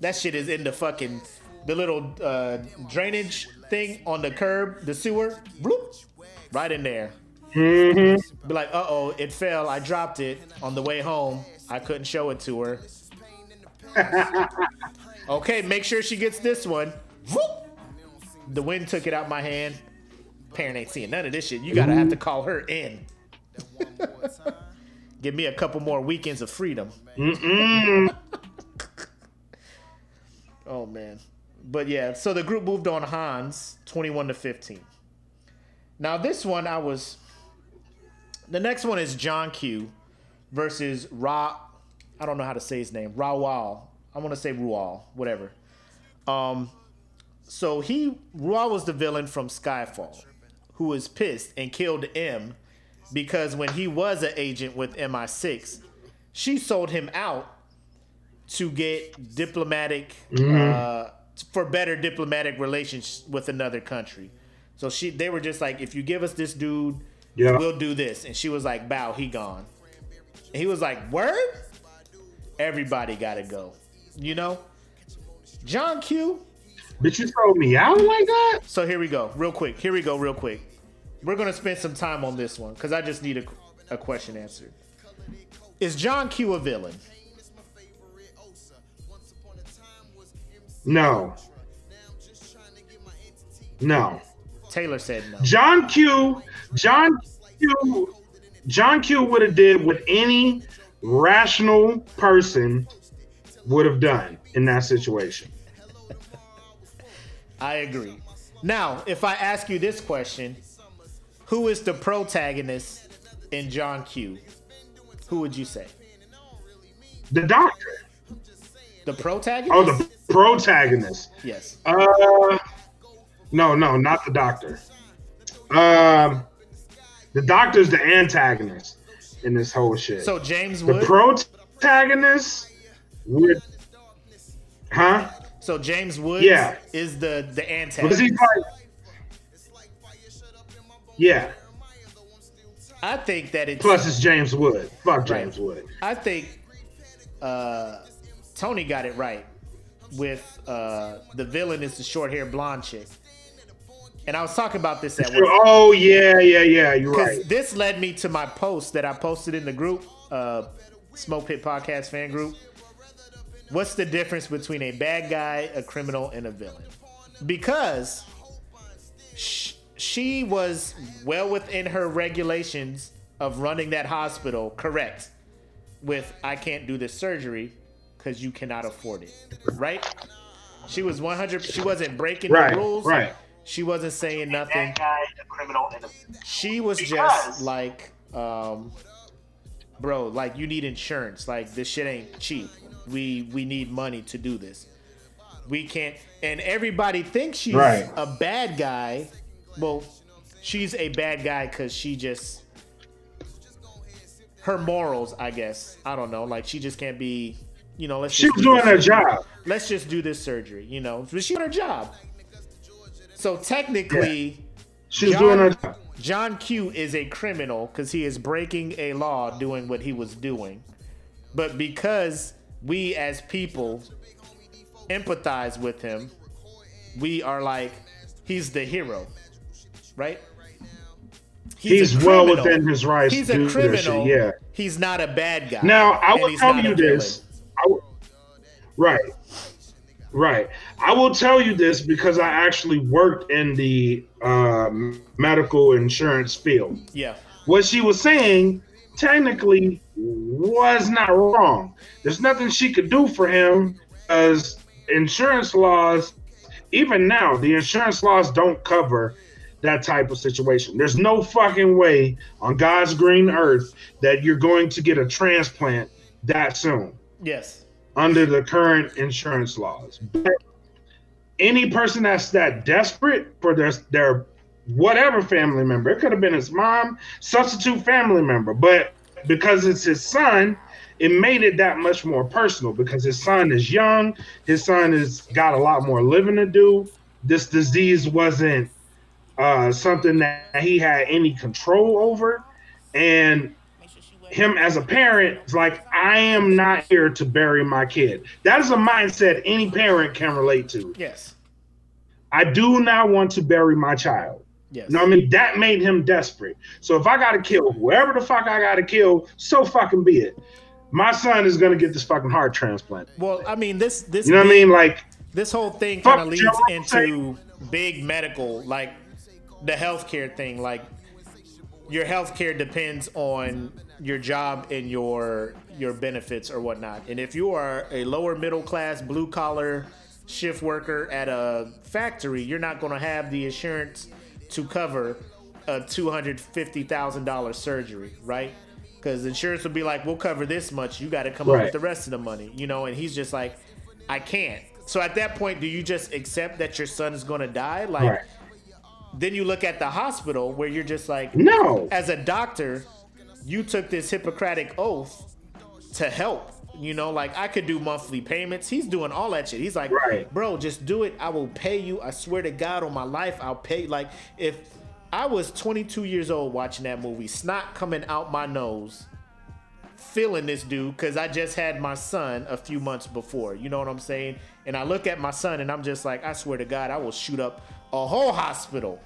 that shit is in the fucking the little uh, drainage thing on the curb, the sewer. Bloop, right in there. Be like, uh oh, it fell. I dropped it on the way home. I couldn't show it to her. okay, make sure she gets this one. Whoop. The wind took it out my hand. Parent ain't seeing none of this shit. You gotta have to call her in. Give me a couple more weekends of freedom. oh man. But yeah, so the group moved on Hans 21 to 15. Now this one I was the next one is John Q versus Ra I don't know how to say his name. Rawal. I want to say Rual, whatever. Um so he Rual was the villain from Skyfall who was pissed and killed M because when he was an agent with MI6, she sold him out to get diplomatic uh, for better diplomatic relations with another country. So she they were just like, if you give us this dude, Yeah. we'll do this. And she was like, bow, he gone. And he was like, word? Everybody gotta go. You know? John Q. Bitch, you sold me out like that? So here we go, real quick. Here we go, real quick. We're gonna spend some time on this one because I just need a, a question answered. Is John Q a villain? No. No. Taylor said no. John Q. John Q. John Q. would have did what any rational person would have done in that situation. I agree. Now, if I ask you this question, who is the protagonist in John Q? Who would you say? The doctor. The protagonist? Oh, the protagonist. yes. Uh, no, no, not the doctor. Um, The doctor's the antagonist in this whole shit. So James the protagonist would, huh? so James Woods Yeah. is the the Because antagonist. he's like, yeah. I think that it's Plus, it's James Wood. Fuck Right. James Wood. I think uh, Tony got it right with uh, the villain is the short haired blonde chick. And I was talking about this at work. Oh yeah, yeah, yeah. You're right. this led me to my post that I posted in the group, uh, Smoke Pit Podcast fan group. What's the difference between a bad guy, a criminal, and a villain? Because sh- she was well within her regulations of running that hospital, correct? With I can't do this surgery because you cannot afford it, right? She was 100. She wasn't breaking Right, the rules. right. She wasn't saying nothing guy, a criminal, and a she was Because- just like um bro like you need insurance like this shit ain't cheap we we need money to do this we can't and everybody thinks she's Right. a bad guy well she's a bad guy because she just her morals i guess. I don't know. Like she just can't be you know let's She just was do doing her job. let's just do this surgery you know. But she doing her job. So technically She was John- doing her job. John Q is a criminal because he is breaking a law doing what he was doing. But because we as people empathize with him, we are like, he's the hero, right? He's, a well within his rights He's a criminal. Yeah. He's not a bad guy. Now I will tell you this. Right, right. I will tell you this because I actually worked in the uh, medical insurance field. Yeah. What she was saying technically was not wrong. There's nothing she could do for him because insurance laws, even now, the insurance laws don't cover that type of situation. There's no fucking way on God's green earth that you're going to get a transplant that soon Yes. under the current insurance laws. But any person that's that desperate for their their whatever family member, it could have been his mom, substitute family member, but because it's his son, it made it that much more personal because his son is young, his son has got a lot more living to do. This disease wasn't uh, something that he had any control over, and him as a parent is like, I am not here to bury my kid. That is a mindset any parent can relate to. Yes. I do not want to bury my child. Yes. You know what I mean? That made him desperate. So if I gotta kill whoever the fuck I gotta kill, so fucking be it. My son is gonna get this fucking heart transplant. Well, I mean, this this You know what I mean? Like, this whole thing kind of leads into big medical, like the healthcare thing. Like your healthcare depends on your job and your your benefits or whatnot. And if you are a lower middle class blue collar shift worker at a factory, you're not going to have the insurance to cover a two hundred fifty thousand dollars surgery, right? Because insurance will be like, we'll cover this much. You got to come up with the rest of the money, you know. And he's just like, I can't. So at that point, do you just accept that your son is going to die? Like, right. Then you look at the hospital where you're just like, No. as a doctor, you took this Hippocratic oath to help. You know, like I could do monthly payments. He's doing all that shit. He's like, Right. bro, just do it. I will pay you. I swear to God on my life, I'll pay. Like, if I was 22 years old watching that movie, snot coming out my nose, feeling this dude, because I just had my son a few months before. You know what I'm saying? And I look at my son and I'm just like, I swear to God, I will shoot up a whole hospital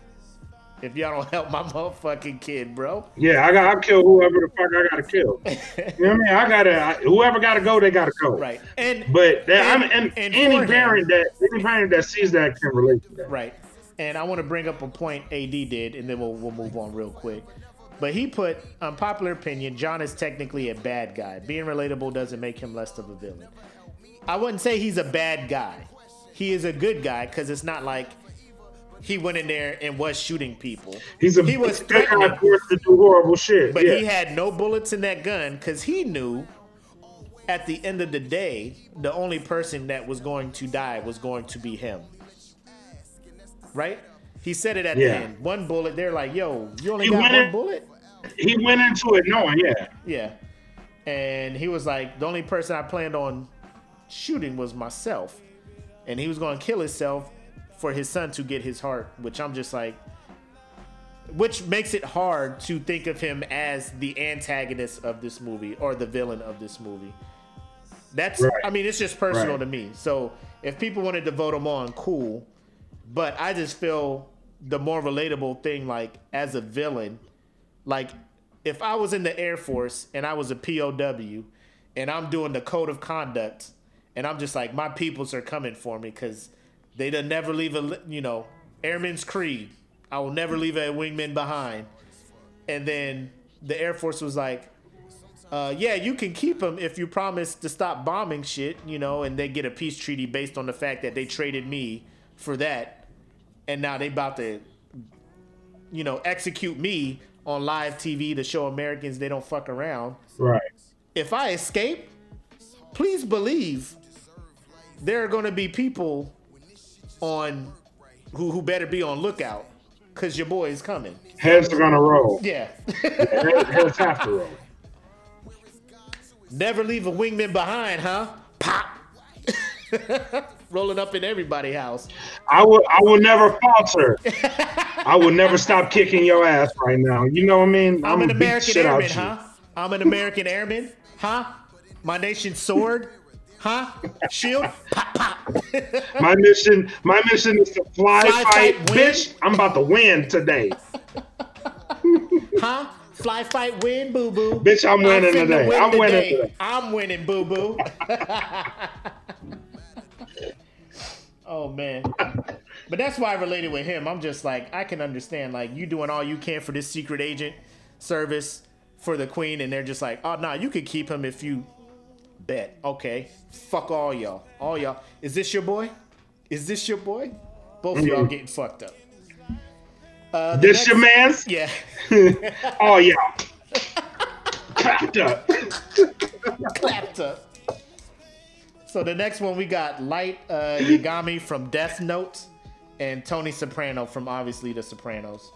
if y'all don't help my motherfucking kid, bro. Yeah, I got I kill whoever the fuck I gotta kill. you know what I mean? I gotta I, whoever gotta go, they gotta go. Right. And But that, And- I'm, and, and any for him- parent that any parent that sees that can relate to that. Right. And I want to bring up a point AD did, and then we'll, we'll move on real quick. But he put, unpopular opinion, John is technically a bad guy. Being relatable doesn't make him less of a villain. I wouldn't say he's a bad guy. He is a good guy because it's not like he went in there and was shooting people. He's a he was threatening, forced to do horrible shit. but yeah. he had no bullets in that gun because he knew at the end of the day, the only person that was going to die was going to be him. Right? He said it at Yeah. the end. One bullet. They're like, "Yo, you only He got one in- bullet." he went into it knowing, yeah. Yeah. And he was like, the only person I planned on shooting was myself. And he was going to kill himself for his son to get his heart, which I'm just like, which makes it hard to think of him as the antagonist of this movie or the villain of this movie. That's, Right. I mean, it's just personal Right. to me. So if people wanted to vote him on, cool. But I just feel the more relatable thing, like as a villain, like if I was in the Air Force and I was a POW and I'm doing the code of conduct and I'm just like, my peoples are coming for me because they would never leave a, you know, Airman's Creed. I will never leave a wingman behind. And then the Air Force was like, uh, yeah, you can keep him if you promise to stop bombing shit, you know, and they get a peace treaty based on the fact that they traded me for that. And now they about to, you know, execute me on live TV to show Americans they don't fuck around. Right. If I escape, please believe there are going to be people on who, who better be on lookout because your boy is coming. Heads are gonna roll. Yeah. Heads heads have to roll. Never leave a wingman behind, huh? Pop. Rolling up in everybody's house. I will I will never falter. I will never stop kicking your ass right now. You know what I mean? I'm, an beat the American airman, huh? I'm an American airman, huh? My nation's sword, huh? Shield, pop, pop. My mission, my mission is to fly, Fly, fight, fight, win. bitch. I'm about to win today, huh? Fly, fight, win, boo boo. bitch. I'm winning finna today. win I'm winning today. today. I'm winning, boo boo. oh man. But that's why I related with him. I'm just like, I can understand, like, you doing all you can for this secret agent service for the queen, and they're just like, oh, nah, you could keep him if you bet. Okay. Fuck all y'all. All y'all. Is this your boy? Is this your boy? Both of y'all getting fucked up. Uh, This next- your man's? Yeah. Oh yeah. Clapped up. clapped up. So the next one we got Light uh, Yagami from Death Note and Tony Soprano from obviously The Sopranos.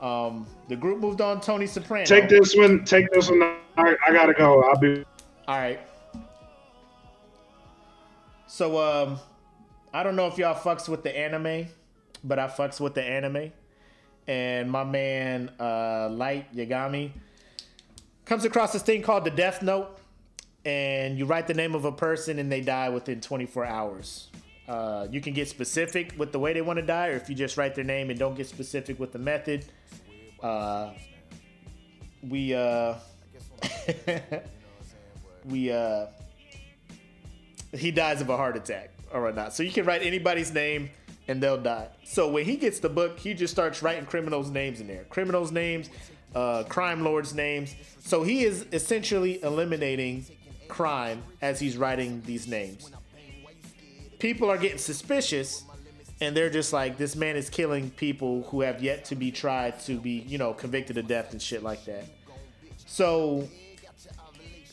Um, the group moved on Tony Soprano. Take this one. Take this one. I, I gotta go. I'll be. All right. So um, I don't know if y'all fucks with the anime, but I fucks with the anime. And my man uh, Light Yagami comes across this thing called the Death Note, and you write the name of a person and they die within 24 hours. Uh, you can get specific with the way they want to die, or if you just write their name and don't get specific with the method. Uh, we uh, we uh, he dies of a heart attack or whatnot. So you can write anybody's name and they'll die. So when he gets the book, he just starts writing criminals' names in there. Criminals' names, uh, crime lords' names. So he is essentially eliminating crime as he's writing these names. People are getting suspicious and they're just like, this man is killing people who have yet to be tried to be, you know, convicted of death and shit like that. So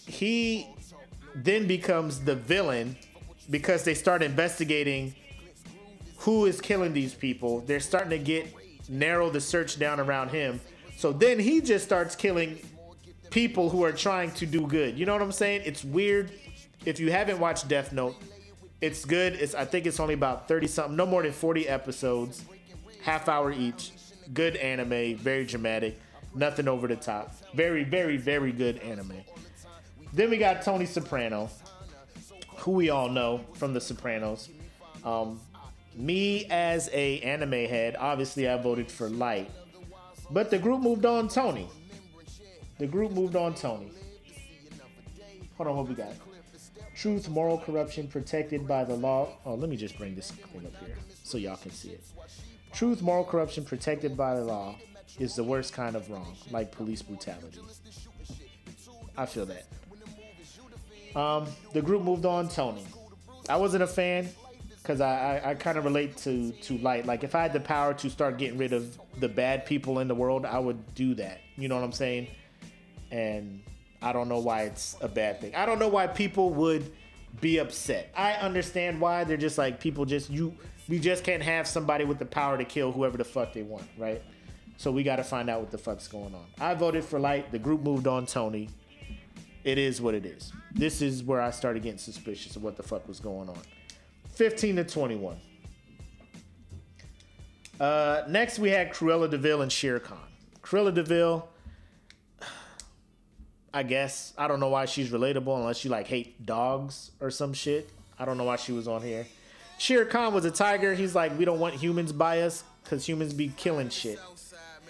he then becomes the villain because they start investigating who is killing these people. They're starting to get narrow the search down around him. So then he just starts killing people who are trying to do good. You know what I'm saying? It's weird. If you haven't watched Death Note, it's good. It's I think it's only about 30 something, no more than 40 episodes, half hour each. Good anime, very dramatic, nothing over the top. Very, very, very good anime. Then we got Tony Soprano, who we all know from The Sopranos. Um, me as a anime head, obviously I voted for Light, but the group moved on Tony. The group moved on Tony. Hold on, what we got? Truth, moral corruption protected by the law. Oh, let me just bring this thing up here so y'all can see it. Truth, moral corruption protected by the law is the worst kind of wrong, like police brutality. I feel that. Um, the group moved on Tony. I wasn't a fan because I, I, I kind of relate to to light. Like if I had the power to start getting rid of the bad people in the world, I would do that. You know what I'm saying? And I don't know why it's a bad thing. I don't know why people would be upset. I understand why they're just like people just you we just can't have somebody with the power to kill whoever the fuck they want, right? So we got to find out what the fuck's going on. I voted for Light. The group moved on Tony. It is what it is. This is where I started getting suspicious of what the fuck was going on. 15 to 21. Uh, next, we had Cruella de Vil and Shere Khan. Cruella de Vil, I guess. I don't know why she's relatable unless you like hate dogs or some shit. I don't know why she was on here. Shere Khan was a tiger. He's like, we don't want humans by us because humans be killing shit.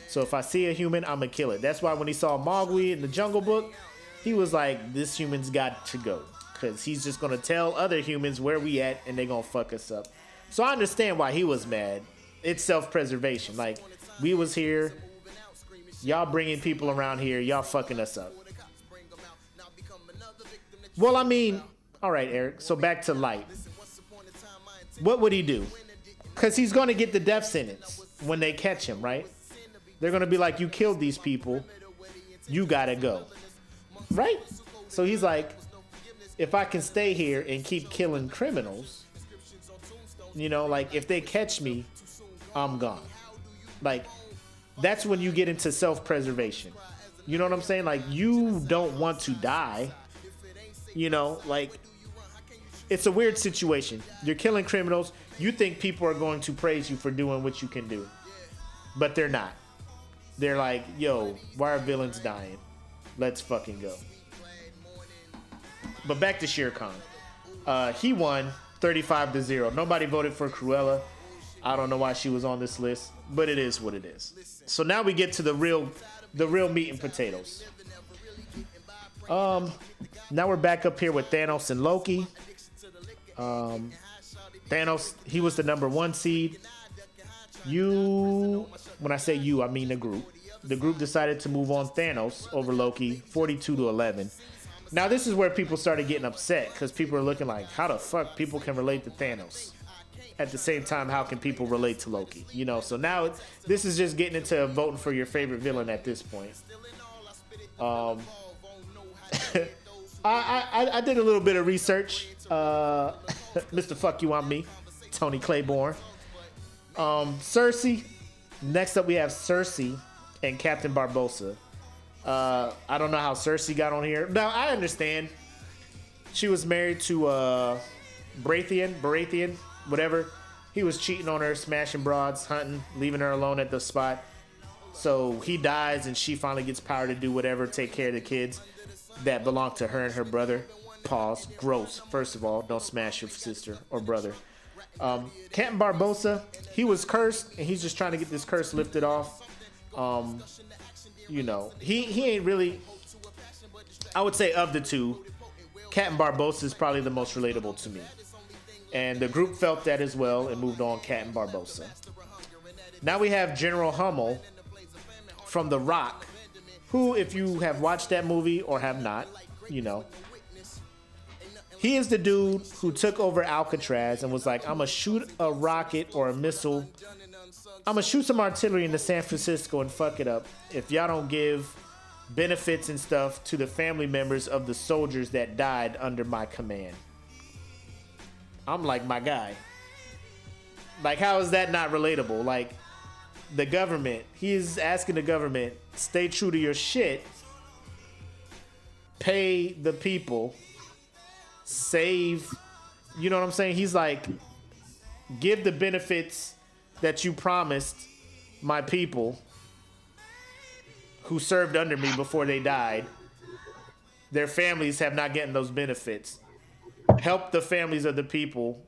So if I see a human, I'm gonna kill it. That's why when he saw Mowgli in the Jungle Book, he was like, this human's got to go because he's just gonna tell other humans where we at and they gonna fuck us up. So I understand why he was mad. It's self-preservation. Like we was here, y'all bringing people around here, y'all fucking us up. Well, I mean, all right, Eric. So back to light. What would he do? Because he's to get the death sentence when they catch him, right? They're to be like, you killed these people. You got to go. Right? So he's like, if I can stay here and keep killing criminals, you know, like if they catch me, I'm gone. Like, that's when you get into self preservation. You know what I'm saying? Like, you don't want to die. You know, like, it's a weird situation. You're killing criminals. You think people are going to praise you for doing what you can do, but they're not. They're like, yo, why are villains dying? Let's fucking go. But back to Shere Khan. Uh, he won 35 to 0. Nobody voted for Cruella. I don't know why she was on this list, but it is what it is. So now we get to the real the real meat and potatoes. Um now we're back up here with Thanos and Loki. Um Thanos, he was the number 1 seed. You when I say you, I mean the group. The group decided to move on Thanos over Loki 42 to 11. Now this is where people started getting upset cuz people are looking like how the fuck people can relate to Thanos at the same time, how can people relate to Loki? You know, so now it, this is just getting into voting for your favorite villain at this point. Um, I, I, I did a little bit of research. Uh, Mr. Fuck You on Me, Tony Claiborne. Um, Cersei. Next up, we have Cersei and Captain Barbossa. Uh, I don't know how Cersei got on here. Now I understand. She was married to uh, Baratheon. Baratheon whatever. He was cheating on her, smashing broads, hunting, leaving her alone at the spot. So he dies, and she finally gets power to do whatever, take care of the kids that belong to her and her brother. Pause. Gross. First of all, don't smash your sister or brother. Um, Captain Barbossa, he was cursed, and he's just trying to get this curse lifted off. Um, you know, he he ain't really. I would say of the two, Captain Barbossa is probably the most relatable to me. And the group felt that as well and moved on Captain Barbossa. Now we have General Hummel from The Rock, who, if you have watched that movie or have not, you know, he is the dude who took over Alcatraz and was like, I'm gonna shoot a rocket or a missile. I'm gonna shoot some artillery into San Francisco and fuck it up if y'all don't give benefits and stuff to the family members of the soldiers that died under my command. I'm like my guy. Like, how is that not relatable? Like, the government, he's asking the government, stay true to your shit, pay the people, save. You know what I'm saying? He's like, give the benefits that you promised my people who served under me before they died. Their families have not gotten those benefits help the families of the people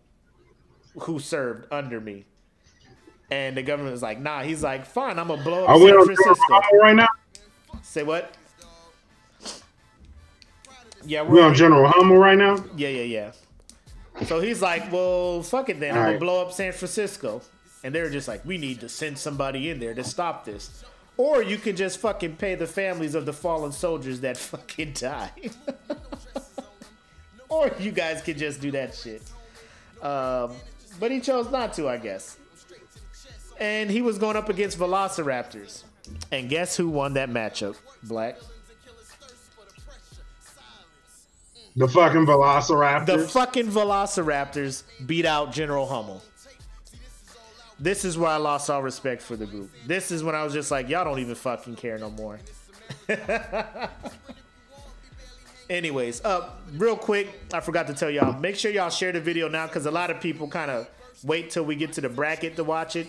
who served under me. And the government was like, nah. He's like, fine, I'm gonna blow up Are San Francisco. right now? Say what? Yeah, We we're on General Hummel right now? Yeah, yeah, yeah. So he's like, well, fuck it then. I'm All gonna blow up San Francisco. And they're just like, we need to send somebody in there to stop this. Or you can just fucking pay the families of the fallen soldiers that fucking died. or you guys can just do that shit. Um, but he chose not to, I guess. And he was going up against Velociraptors. And guess who won that matchup? Black. The fucking Velociraptor. The fucking Velociraptors beat out General Hummel. This is where I lost all respect for the group. This is when I was just like, y'all don't even fucking care no more. Anyways, uh, real quick, I forgot to tell y'all. Make sure y'all share the video now because a lot of people kind of wait till we get to the bracket to watch it.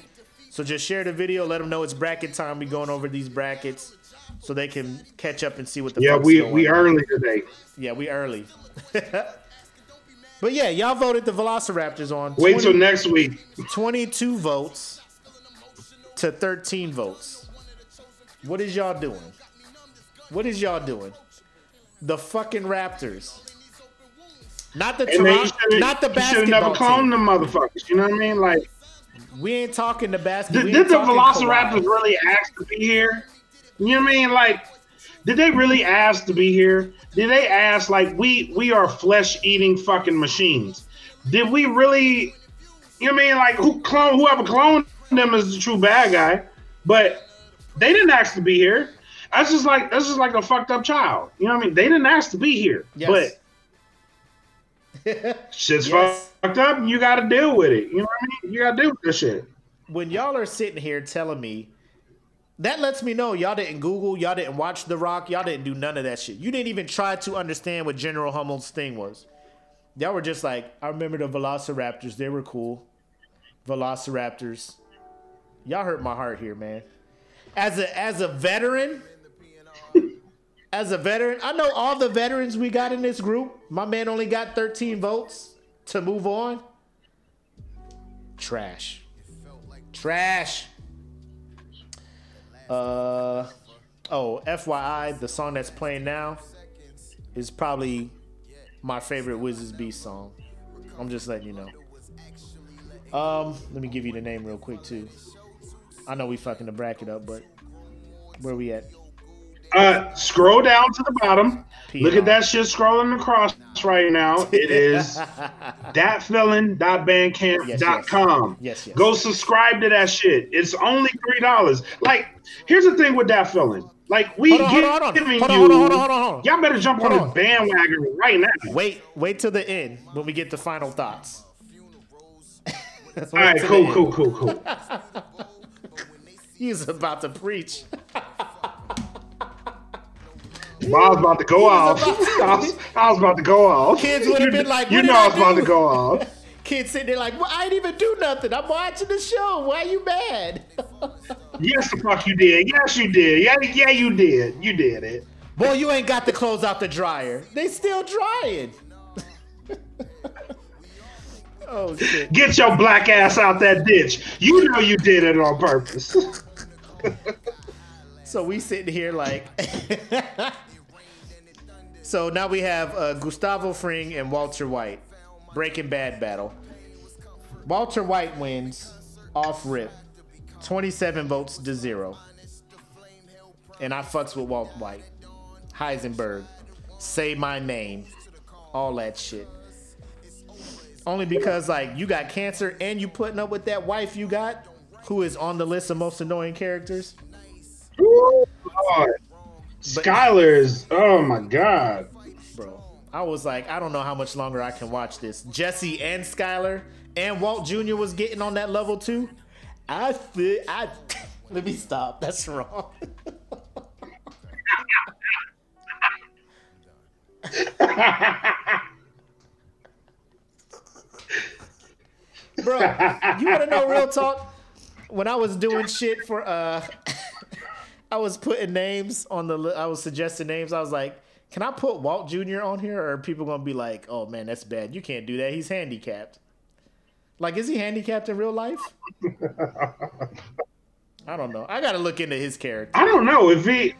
So just share the video. Let them know it's bracket time. We going over these brackets so they can catch up and see what the Yeah, we we on. early today. Yeah, we early. but yeah, y'all voted the Velociraptors on. Wait 20 till next week. 22 votes to 13 votes. What is y'all doing? What is y'all doing? The fucking Raptors. Not the Toronto, not the you should never basketball cloned them motherfuckers. You know what I mean? Like, We ain't talking the basketball. did, did the Velociraptors really ask to be here? You know what I mean? Like, did they really ask to be here? Did they ask like we we are flesh eating fucking machines? Did we really? You know what I mean? Like, who clone whoever cloned them is the true bad guy, but they didn't ask to be here. That's just like that's just like a fucked up child. You know what I mean? They didn't ask to be here, Yes. but shit's Yes. fucked up, and you got to deal with it. You know what I mean? You got to deal with this shit. when y'all are sitting here telling me that lets me know y'all didn't Google, y'all didn't watch The Rock, y'all didn't do none of that shit. You didn't even try to understand what General Hummel's thing was. Y'all were just like, I remember the Velociraptors, they were cool. Velociraptors. Y'all hurt my heart here, man. As a as a veteran, as a veteran, I know all the veterans we got in this group. My man only got 13 votes to move on. Trash. Trash. Uh oh, FYI, the song that's playing now is probably my favorite Wizards Beast song. I'm just letting you know. Um, let me give you the name real quick too. I know we fucking the bracket up, but where we at? Uh, scroll down to the bottom. Look at that shit scrolling across right now. It is datfeelin.bandcamp.com. Yes, yes. Go subscribe to that shit. It's only three dollars. Like, here's the thing with that feeling. Like, we Hold on, hold give- hold on. giving Hold on, you. hold on, hold on, hold on. Y'all better jump Hold on on. this bandwagon right now. Wait, wait till the end when we get to final thoughts. All right, cool, cool, cool, cool. He's about to preach. Well, I was about to go off. I was, I was about to go off. Kids would have been like, you know I was about to go off. Kids sitting there like, well, I didn't even do nothing. I'm watching the show. Why are you mad? Yes, the fuck you did. Yes, you did. Yeah, yeah, you did. You did it. Boy, you ain't got the clothes out the dryer. They still drying. oh shit. Get your black ass out that ditch. You know you did it on purpose. So we sitting here like. so now we have uh, Gustavo Fring and Walter White, Breaking Bad battle. Walter White wins off rip, 27 votes to zero. And I fucks with Walt White, Heisenberg, say my name, all that shit. Only because like you got cancer and you putting up with that wife you got, who is on the list of most annoying characters. Ooh, Lord. Skyler is, oh my God. bro. I was like, I don't know how much longer I can watch this. Jesse and Skyler and Walt Jr. was getting on that level too. I feel I let me stop. That's wrong. Bro, you wanna know real talk? When I was doing shit for uh I was putting names on the. I was suggesting names. I was like, "Can I put Walt Jr. on here?" Or are people gonna be like, "Oh man, that's bad. You can't do that. He's handicapped." Like, is he handicapped in real life? I don't know. I gotta look into his character. I don't know if he,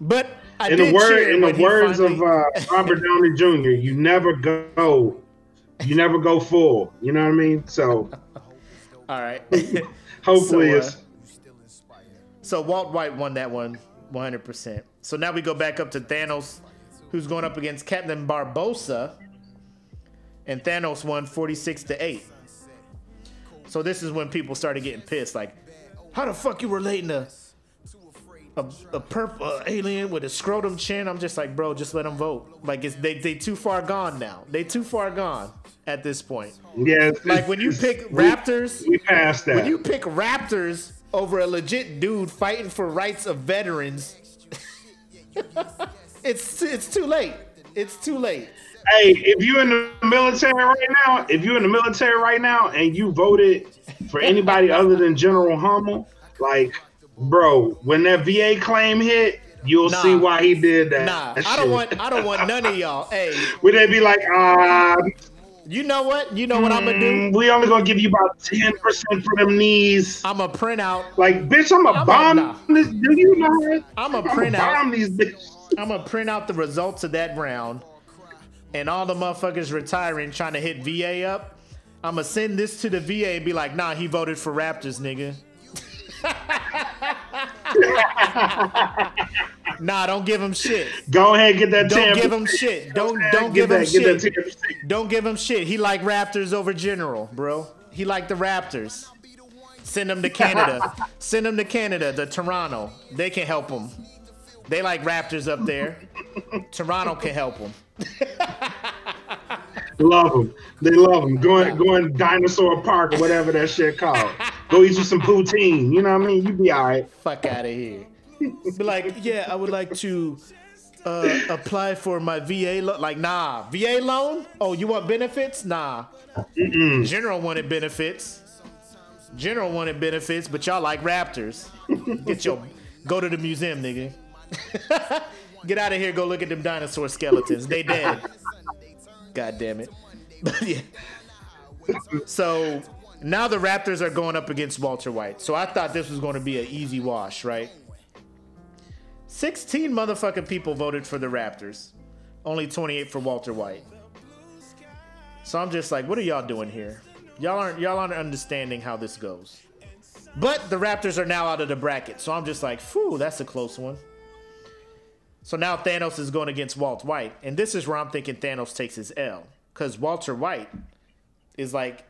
But I in the word, in the words finally- of uh, Robert Downey Jr., you never go, you never go full. You know what I mean? So All right. hopefully So, uh, it's. So Walt White won that one 100%. So now we go back up to Thanos, who's going up against Captain Barbossa. And Thanos won 46 to 8. So this is when people started getting pissed. Like, how the fuck you relating to a, a purple uh, alien with a scrotum chin? I'm just like, bro, just let them vote. Like, it's, they, they too far gone now. They too far gone. at this point. Yeah, Like when you it's- pick we- Raptors, we passed that. when you pick Raptors over a legit dude fighting for rights of veterans, it's it's too late. It's too late. Hey, if you're in the military right now, if you're in the military right now and you voted for anybody other than General Hummel, like, bro, when that VA claim hit, you'll Nah. see why he did that. Nah, That I don't want I don't want none of y'all. Hey, Would they be like, ah, you know what? You know what I'm gonna do? mm, we only gonna give you about ten percent for them knees? I'm gonna print out. Like, bitch, I'm I'm a a- bomb nah. this. Do you know that? I'm a I'm print a bomb out. these bitches. I'm gonna print out the results of that round, and all the motherfuckers retiring trying to hit VA up. I'm gonna send this to the VA and be like, Nah, he voted for Raptors, nigga. nah, don't give him shit. Go ahead, get that. Don't 10%. give him shit. Don't don't give him that, get that shit. 10%. Don't give him shit. He like Raptors over General, bro. He like the Raptors. Send him to Canada. Send him to Canada, to Toronto. They can help him. They like Raptors up there. Toronto can help him. Love them. They love them. Going going dinosaur park or whatever that shit called. Go eat you some poutine. You know what I mean? You be all right. Fuck out of here. Be like, yeah, I would like to uh, apply for my VA loan. Like, nah, VA loan? Oh, you want benefits? Nah. General wanted benefits. General wanted benefits, but y'all like Raptors. Get your go to the museum, nigga. Get out of here. Go look at them dinosaur skeletons. They dead. God damn it. Yeah. So now the Raptors are going up against Walter White. So I thought this was going to be an easy wash, right? 16 motherfucking people voted for the Raptors. Only 28 for Walter White. So I'm just like, what are y'all doing here? Y'all aren't y'all aren't understanding how this goes. But the Raptors are now out of the bracket. So I'm just like, phew, that's a close one. So now Thanos is going against Walt White. And this is where I'm thinking Thanos takes his L. Because Walter White is like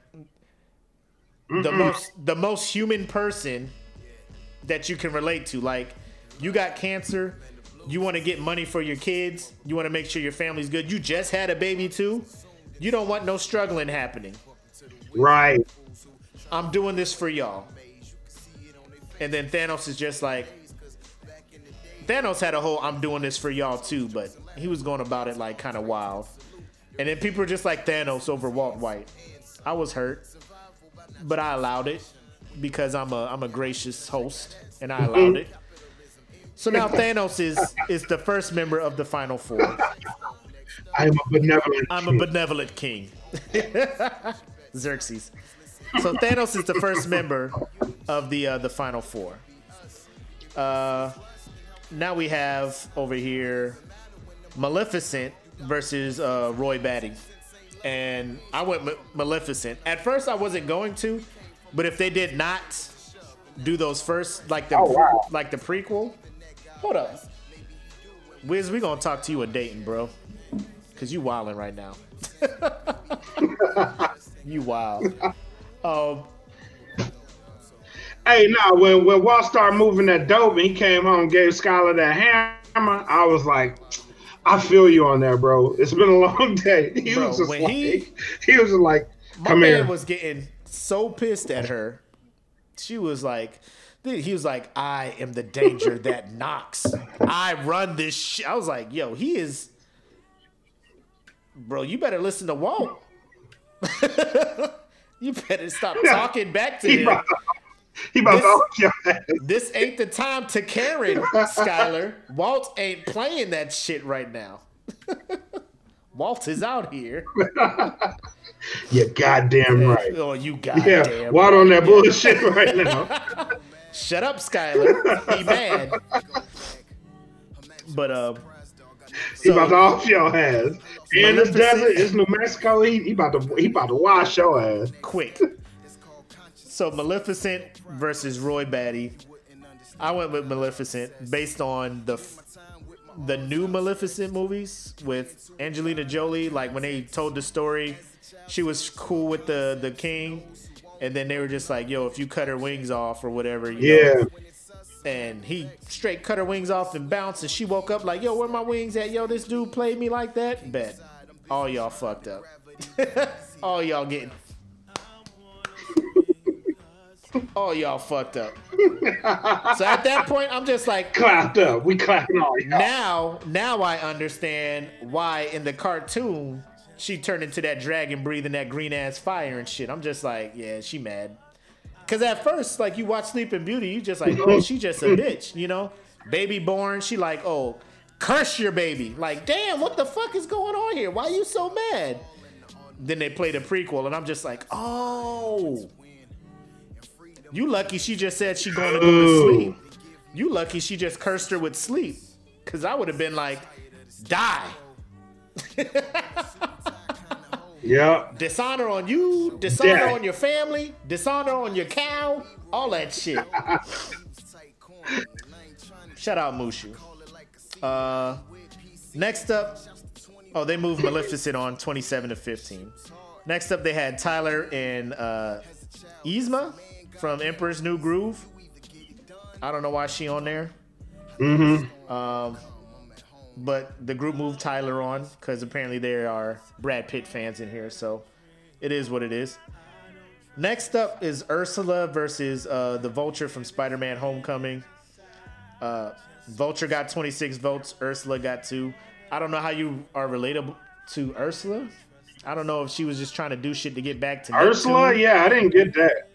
the most the most human person that you can relate to. Like, you got cancer, you want to get money for your kids, you want to make sure your family's good. You just had a baby too. You don't want no struggling happening. Right. I'm doing this for y'all. And then Thanos is just like Thanos had a whole I'm doing this for y'all too, but he was going about it like kind of wild. And then people are just like Thanos over Walt White. I was hurt, but I allowed it because I'm a I'm a gracious host and I allowed it. So now Thanos is is the first member of the final four. I am a benevolent. I'm a king. benevolent king. Xerxes. So Thanos is the first member of the uh, the final four. Uh, now we have over here Maleficent versus uh, Roy Batty, and I went Ma- Maleficent. At first, I wasn't going to, but if they did not do those first, like the Oh, wow. like the prequel, hold up, Wiz, we gonna talk to you a Dayton, bro, cause you wilding right now. you wild. Um, Hey, no, when when Walt started moving that dope and he came home and gave Skyler that hammer, I was like, I feel you on that, bro. It's been a long day. He Bro, was just like, he- he, was like, my come man was getting so pissed at her. She was like, he was like, I am the danger that knocks. I run this shit. I was like, yo, he is, bro. You better listen to Walt. you better stop talking back to him. He about This- ass. This ain't the time to Karen, Skyler. Walt ain't playing that shit right now. Walt is out here. You're goddamn right. Oh, you Yeah, goddamn. Walt on that bullshit right now. Shut up, Skyler. He mad. But uh, He about to off your ass. In the desert, it's New Mexico. He, he about to he about to wash your ass. quick. So Maleficent versus Roy Batty. I went with Maleficent based on the f- the new Maleficent movies with Angelina Jolie. Like when they told the story, she was cool with the the king, and then they were just like, "Yo, if you cut her wings off or whatever, you know, Yeah. and he straight cut her wings off and bounced and she woke up like yo where my wings at yo this dude played me like that bet all y'all fucked up All y'all getting. All y'all fucked up. so at that point, I'm just like, Clapped up. We clapping all y'all. now, now I understand why in the cartoon she turned into that dragon breathing that green ass fire and shit. I'm just like, yeah, she mad. Cause at first, like you watch Sleeping Beauty, you just like, oh, she just a bitch, you know? Baby born, she like, oh, curse your baby. Like, damn, what the fuck is going on here? Why are you so mad? Then they play the prequel, and I'm just like, oh. You lucky she just said she going to go to sleep. You lucky she just cursed her with sleep. Cause I would have been like, die. Yeah. Dishonor on you, dishonor Yeah. on your family, dishonor on your cow, all that shit. Shout out Mushu. Uh, next up, oh, they moved Maleficent on 27 to 15. Next up, they had Tyler and uh, Yzma from Emperor's New Groove. I don't know why she on there. Mm-hmm. Um, but the group moved Tyler on because apparently there are Brad Pitt fans in here, so it is what it is. Next up is Ursula versus uh, the Vulture from Spider-Man: Homecoming. Uh, Vulture got 26 votes. Ursula got two. I don't know how you are relatable to Ursula. I don't know if she was just trying to do shit to get back to Ursula, Neptune. yeah, I didn't get that.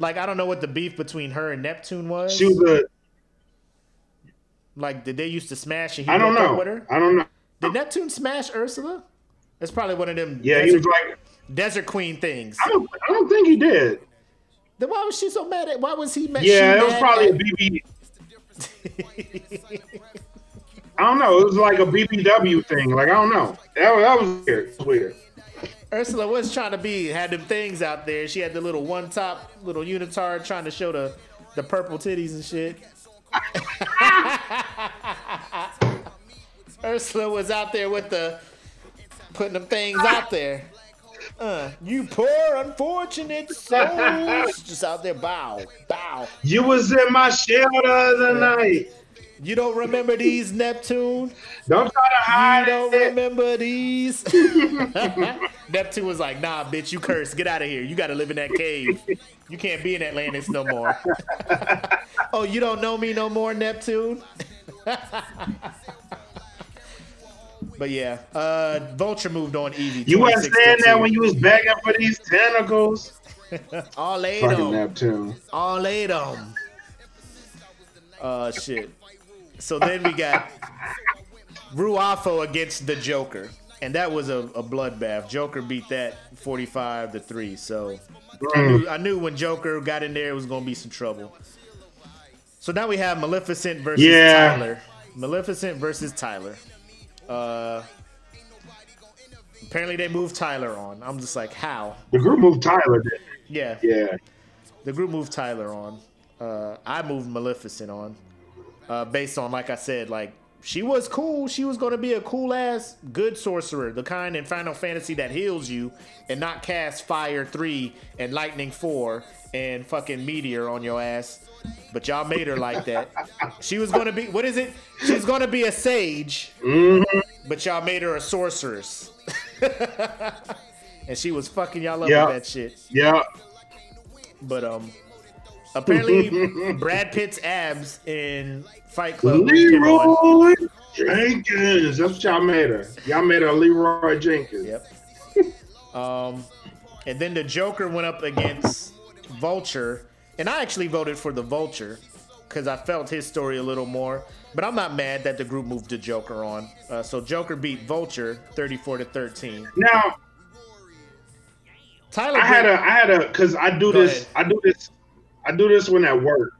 Like I don't know what the beef between her and Neptune was. She was a. like, did they used to smash and he I don't know. with her? I don't know. Did Neptune smash Ursula? That's probably one of them Yeah, he desert, was like, desert queen things. I don't, I don't think he did. Then why was she so mad at? Why was he mad? Yeah, it was probably a BB. I don't know. It was like a BBW thing. Like I don't know. That, was- that was weird. It was weird. Ursula was trying to be had them things out there. She had the little one top little unitard trying to show the the purple titties and shit. Ursula was out there with the putting them things out there. Uh, you poor unfortunate souls, just out there bow, bow. You was in my shelter the other night. You don't remember these Neptune? Don't try to hide. You don't it. remember these? Neptune was like, nah, bitch, you cursed. Get out of here. You got to live in that cave. You can't be in Atlantis no more. oh, you don't know me no more, Neptune? but yeah, uh, Vulture moved on Evie. You wasn't saying that when you was begging for these tentacles. All laid Fucking on. Neptune. All laid on. Uh, shit. So then we got Ruafo against the Joker. And that was a, a bloodbath. Joker beat that 45 to 3. So I knew, I knew when Joker got in there, it was going to be some trouble. So now we have Maleficent versus Yeah. Tyler. Maleficent versus Tyler. Uh, apparently they moved Tyler on. I'm just like, how? The group moved Tyler. Yeah. Yeah. The group moved Tyler on. Uh, I moved Maleficent on. Uh, based on, like I said, like she was cool. She was going to be a cool ass good sorcerer, the kind in Final Fantasy that heals you and not cast Fire 3 and Lightning 4 and fucking Meteor on your ass. But y'all made her like that. She was going to be, what is it? She's going to be a sage, but y'all made her a sorceress. and she was fucking y'all up Yeah. with that shit. Yeah. But um, apparently Brad Pitt's abs in Fight Club. moved him on. Leeroy Jenkins. That's what y'all made her. Y'all made her Leeroy Jenkins. Yep. Um, and then the Joker went up against Vulture, and I actually voted for the Vulture because I felt his story a little more. But I'm not mad that the group moved the Joker on. Uh, so Joker beat Vulture 34 to 13. Now Tyler, I had a I had a because I do Go this I do this I do this when at work.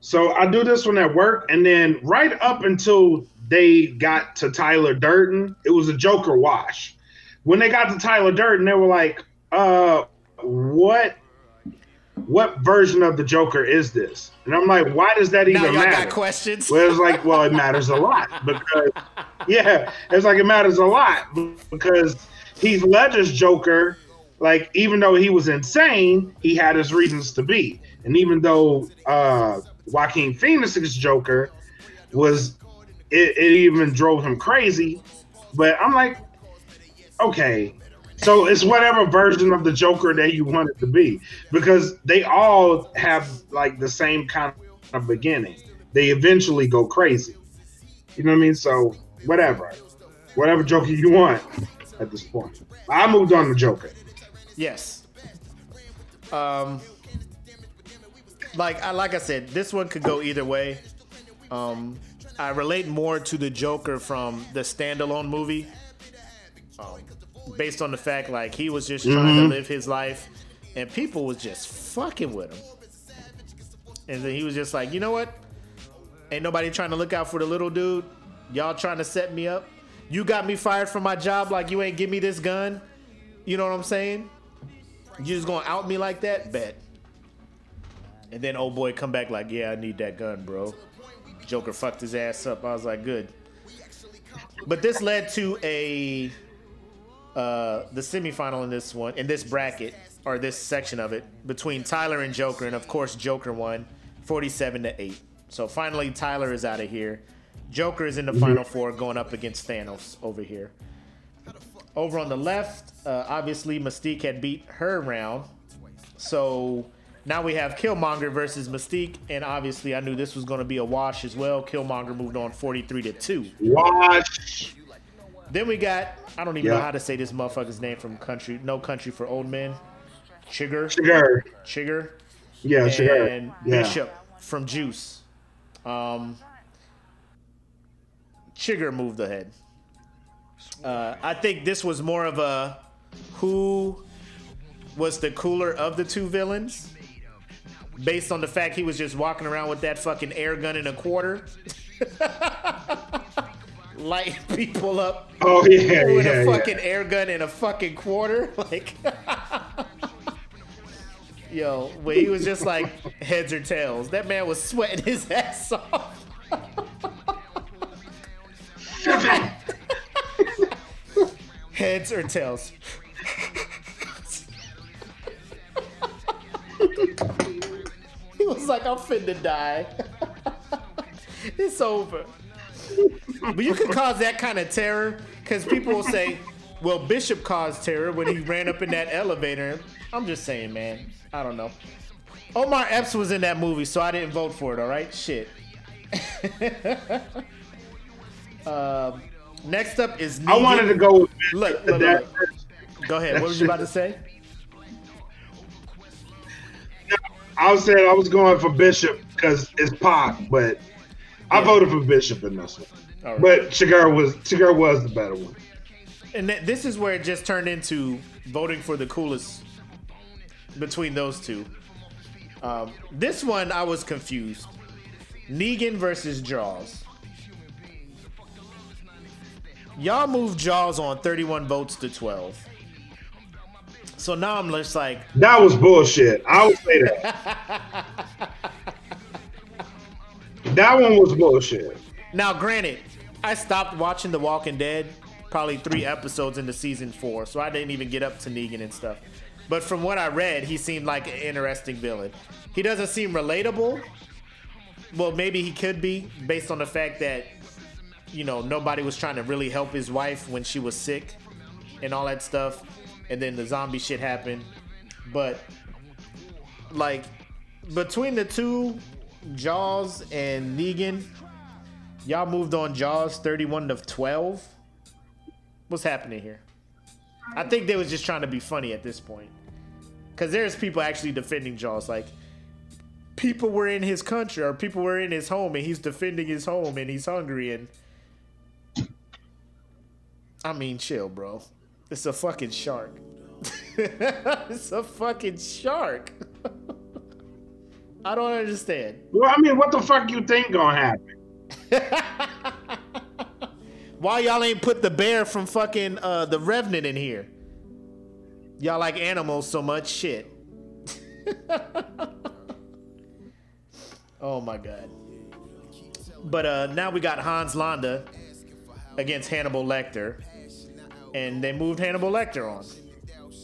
So I do this one at work, and then right up until they got to Tyler Durden, it was a Joker wash. When they got to Tyler Durden, they were like, "Uh, what, what version of the Joker is this?" And I'm like, "Why does that now even y'all matter?" got questions. Well, it's like, well, it matters a lot because, yeah, it's like it matters a lot because Heath Ledger's Joker, like even though he was insane, he had his reasons to be, and even though uh, Joaquin Phoenix's Joker was, it, it even drove him crazy. But I'm like, okay, So it's whatever version of the Joker that you want it to be, because they all have like the same kind of beginning. They eventually go crazy. You know what I mean? So whatever, whatever Joker you want at this point. I moved on to Joker. Yes. Um, like I like I said, this one could go either way. Um, I relate more to the Joker from the standalone movie, um, based on the fact like he was just trying to live his life, and people was just fucking with him. And then he was just like, you know what? Ain't nobody trying to look out for the little dude. Y'all trying to set me up. You got me fired from my job like you ain't give me this gun. You know what I'm saying? You just gonna out me like that? Bet. And then old boy come back like, yeah, I need that gun, bro. Joker fucked his ass up. I was like, good. But this led to a uh the semifinal in this one in this bracket or this section of it between Tyler and Joker, and of course Joker won 47 to 8. So finally Tyler is out of here. Joker is in the final four going up against Thanos over here. Over on the left, uh, obviously Mystique had beat her round. So now we have Killmonger versus Mystique, and obviously I knew this was going to be a wash as well. Killmonger moved on 43 to 2. Watch. Then we got I don't even know how to say this motherfucker's name from country No Country for Old Men. Chigger. Sugar. Chigger. Yeah. And Yeah. Bishop from Juice. Um Chigger moved ahead. Uh, I think this was more of a who was the cooler of the two villains, based on the fact he was just walking around with that fucking air gun and a quarter, lighting people up Oh yeah, with yeah, a yeah. fucking air gun and a fucking quarter. Like, yo, when he was just like heads or tails, that man was sweating his ass off. Heads or tails. he was like, I'm finna die. it's over. But you can cause that kind of terror because people will say, well, Bishop caused terror when he ran up in that elevator. I'm just saying, man. I don't know. Omar Epps was in that movie, so I didn't vote for it, all right? Shit. um, next up is I wanted to go with Look, that. look, look, Go ahead. What was you about to say? I was saying I was going for Bishop because it's Pac, but I voted for Bishop in this one. Right. But Shigar was Shigar was the better one. And th- this is where it just turned into voting for the coolest between those two. Um, this one, I was confused. Negan versus Jaws. Y'all moved Jaws on 31 votes to 12. So now I'm just like, That was bullshit. I would say that. that one was bullshit. now granted, I stopped watching The Walking Dead probably three episodes into season four, so I didn't even get up to Negan and stuff. But from what I read, he seemed like an interesting villain. He doesn't seem relatable. Well, maybe he could be based on the fact that, you know, nobody was trying to really help his wife when she was sick and all that stuff. And then the zombie shit happened. But, like, between the two, Jaws and Negan, y'all moved on Jaws 31 to 12. What's happening here? I think they was just trying to be funny at this point. Cause there's people actually defending Jaws. Like people were in his country or people were in his home and he's defending his home and he's hungry and I mean chill, bro. It's a fucking shark. it's a fucking shark. I don't understand. Well, I mean, what the fuck you think gonna happen? Why y'all ain't put the bear from fucking uh the Revenant in here? Y'all like animals so much shit. oh my god. But uh now we got Hans Landa against Hannibal Lecter. And they moved Hannibal Lecter on.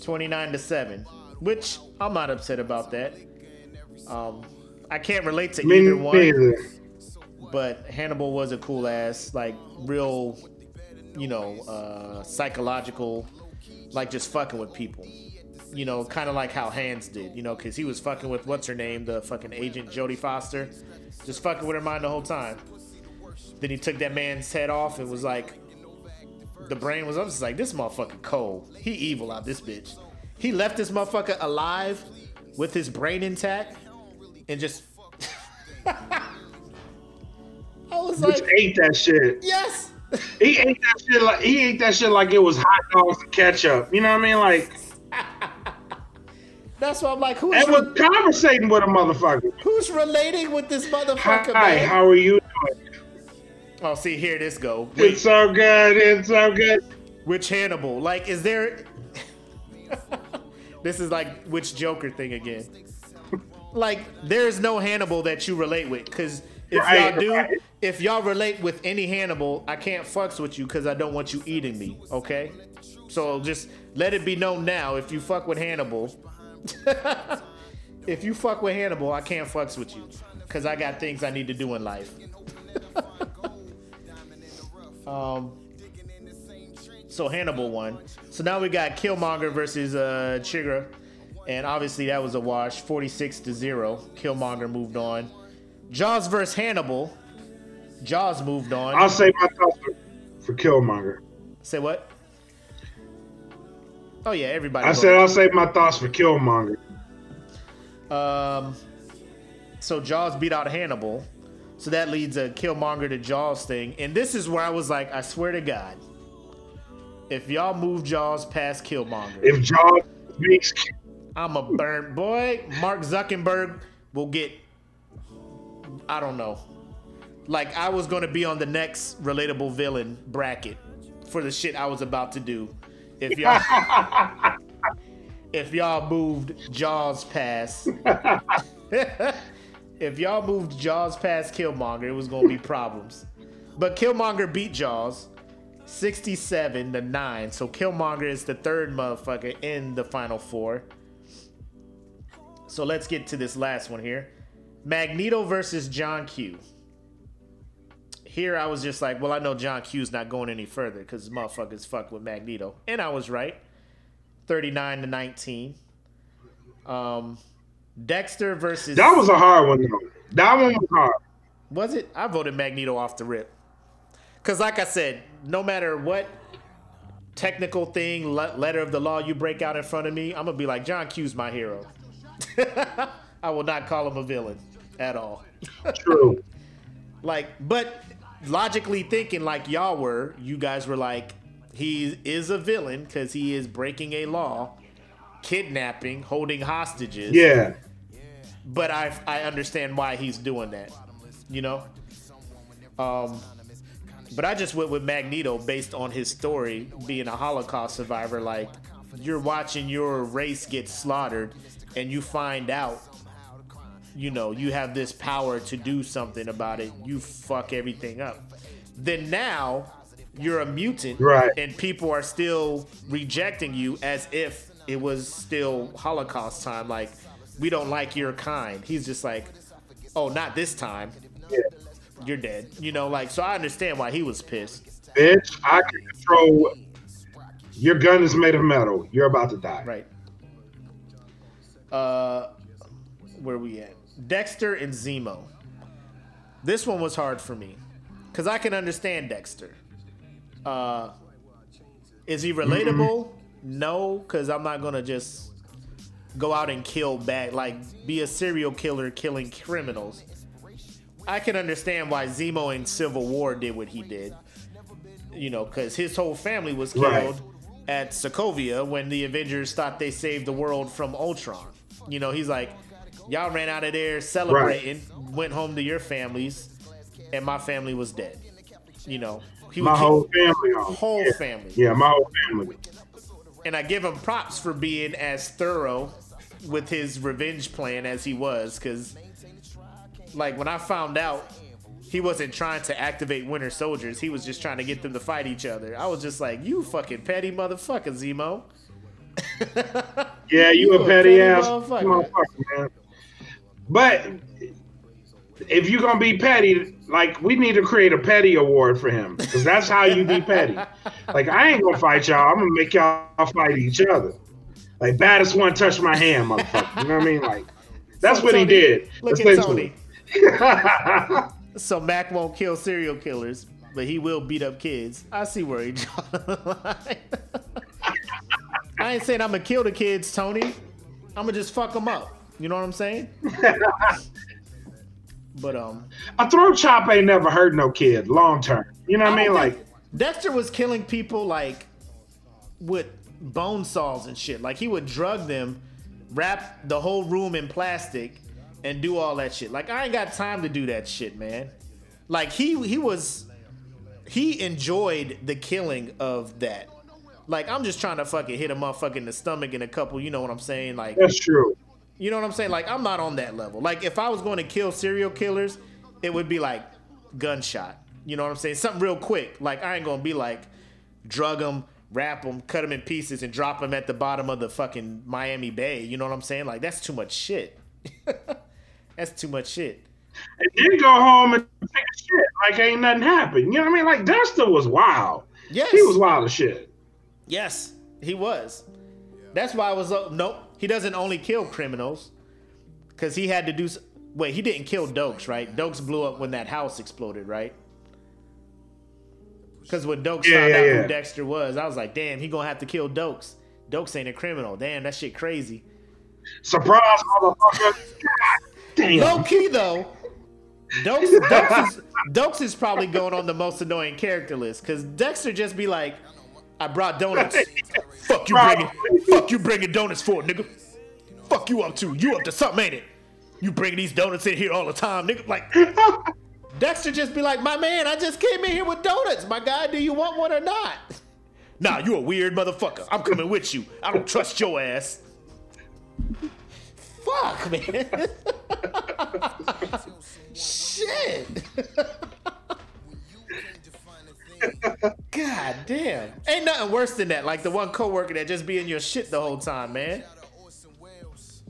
29 to 7. Which I'm not upset about that. Um I can't relate to Me either one neither. but Hannibal was a cool ass, like real, you know, uh, psychological like just fucking with people. You know, kind of like how Hans did. You know, because he was fucking with what's her name, the fucking agent Jodie Foster, just fucking with her mind the whole time. Then he took that man's head off and was like, the brain was up. Just like this motherfucker cold. He evil out this bitch. He left this motherfucker alive with his brain intact and just. I was like, ate that shit. yes. He ate that shit like he ate that shit like it was hot dogs and ketchup. You know what I mean? Like That's why I'm like, who's and was conversating with a motherfucker. who's relating with this Hi, motherfucker, man? how are you doing? Oh, see, here this go. It's so good. It's so good. which Hannibal? Like, is there? this is like which Joker thing again? like, there's no Hannibal that you relate with, because if Right, y'all do, right. if y'all relate with any Hannibal, I can't fucks with you because I don't want you eating me. Okay, so just let it be known now. If you fuck with Hannibal, if you fuck with Hannibal, I can't fucks with you because I got things I need to do in life. um. So Hannibal won. So now we got Killmonger versus uh, Chigra, and obviously that was a wash, 46 to zero. Killmonger moved on. Jaws versus Hannibal. Jaws moved on. I'll say my thoughts for, for Killmonger. Say what? Oh yeah, everybody. I said I'll say my thoughts for Killmonger. Um, so Jaws beat out Hannibal. So that leads a Killmonger to Jaws thing. And this is where I was like, I swear to God, if y'all move Jaws past Killmonger, If Jaws makes I'm a burnt boy. Mark Zuckerberg will get, I don't know. Like, I was going to be on the next relatable villain bracket for the shit I was about to do. If y'all. if y'all moved Jaws past. if y'all moved Jaws past Killmonger, it was gonna be problems. But Killmonger beat Jaws 67 to 9. So Killmonger is the third motherfucker in the final four. So let's get to this last one here. Magneto versus John Q. Here I was just like, well, I know John Q's not going any further because motherfuckers fuck with Magneto. And I was right. 39 to 19. Um, Dexter versus. that was a hard one though. That one was hard. Was it? I voted Magneto off the rip. Because, like I said, no matter what technical thing, letter of the law you break out in front of me, I'm going to be like, John Q's my hero. I will not call him a villain at all. True. Like, but logically thinking, like y'all were, you guys were like, he is a villain because he is breaking a law, kidnapping, holding hostages. Yeah. but I I understand why he's doing that, you know. Um, but I just went with Magneto based on his story, being a Holocaust survivor. Like you're watching your race get slaughtered, and you find out, you know, you have this power to do something about it. You fuck everything up. Then now you're a mutant, Right. and people are still rejecting you as if it was still Holocaust time. Like, we don't like your kind. He's just like, oh, not this time. Yeah. You're dead. You know, like, so I understand why he was pissed. Bitch, I can control. Your gun is made of metal. You're about to die. Right. Uh, where we at? Dexter and Zemo. This one was hard for me because I can understand Dexter. Uh, is he relatable? No, because I'm not gonna just go out and kill bad, like be a serial killer killing criminals. I can understand why Zemo in Civil War did what he did. You know, because his whole family was killed Right. at Sokovia when the Avengers thought they saved the world from Ultron. You know, he's like, y'all ran out of there celebrating, went home to your families, and my family was dead. You know, he My whole family. Whole yeah. family. Yeah, my whole family. And I give him props for being as thorough with his revenge plan as he was, because like when I found out he wasn't trying to activate Winter Soldiers, he was just trying to get them to fight each other. I was just like, you fucking petty motherfucker, Zemo. Yeah, you, You a petty petty ass motherfucker. motherfucker, man. But if you're gonna be petty, like we need to create a petty award for him because that's how you be petty. Like I ain't gonna fight y'all. I'm gonna make y'all fight each other. Like baddest one touch my hand, motherfucker. You know what I mean? Like that's So, what he did. Look at. Tony. So Mac won't kill serial killers, but he will beat up kids. I see where he draws the line. I ain't saying I'm gonna kill the kids, Tony. I'm gonna just fuck them up. You know what I'm saying? But um, a throat chop ain't never hurt no kid long term. You know what I mean? Like Dexter was killing people like with bone saws and shit. Like he would drug them, wrap the whole room in plastic, and do all that shit. Like I ain't got time to do that shit, man. Like he he was he enjoyed the killing of that. Like I'm just trying to fucking hit a motherfucker in the stomach and a couple, you know what I'm saying? Like that's true. You know what I'm saying? Like I'm not on that level. Like if I was going to kill serial killers, it would be like gunshot. You know what I'm saying? Something real quick. Like I ain't gonna be like drug them, wrap them, cut them in pieces, and drop them at the bottom of the fucking Miami Bay. You know what I'm saying? Like that's too much shit. that's too much shit. And then go home and take a shit like ain't nothing happened. You know what I mean? Like Dexter was wild. Yes. He was wild as shit. Yes, he was. That's why I was. Uh, nope, he doesn't only kill criminals, because he had to do. Wait, he didn't kill Dokes, right? Dokes blew up when that house exploded, right? Because when Dokes Yeah, found yeah, out yeah. who Dexter was, I was like, damn, he gonna have to kill Dokes. Dokes ain't a criminal. Damn, that shit crazy. Surprise, motherfucker. Damn. Low key though, Dokes, Dokes, is, Dokes is probably going on the most annoying character list because Dexter just be like, "I brought donuts. fuck you bringing, fuck you bringing donuts for, nigga. Fuck you up to. You up to something, ain't it? You bring these donuts in here all the time, nigga. Like Dexter just be like, my man, I just came in here with donuts, my guy. Do you want one or not? Nah, you a weird motherfucker. I'm coming with you. I don't trust your ass. Fuck, man. Shit. God damn. Ain't nothing worse than that. Like the one coworker that just be in your shit the whole time, man.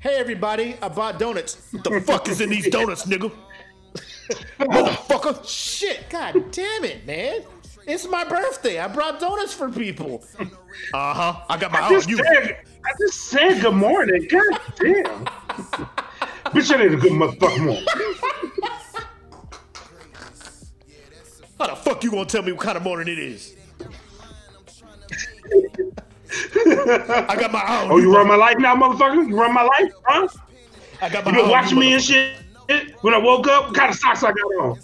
Hey everybody, I bought donuts. What the fuck is in these donuts, nigga? Motherfucker. Shit. God damn it, man. It's my birthday. I brought donuts for people. Uh-huh. I got my I own. just, You said, I just said good morning. God damn. Bitch, I need a good motherfucking morning. How the fuck you gonna tell me what kind of morning it is? I got my own. Oh, you run my life now, motherfucker? You run my life, huh? I got my You been own. watching me and shit? When I woke up, what kind of socks I got on?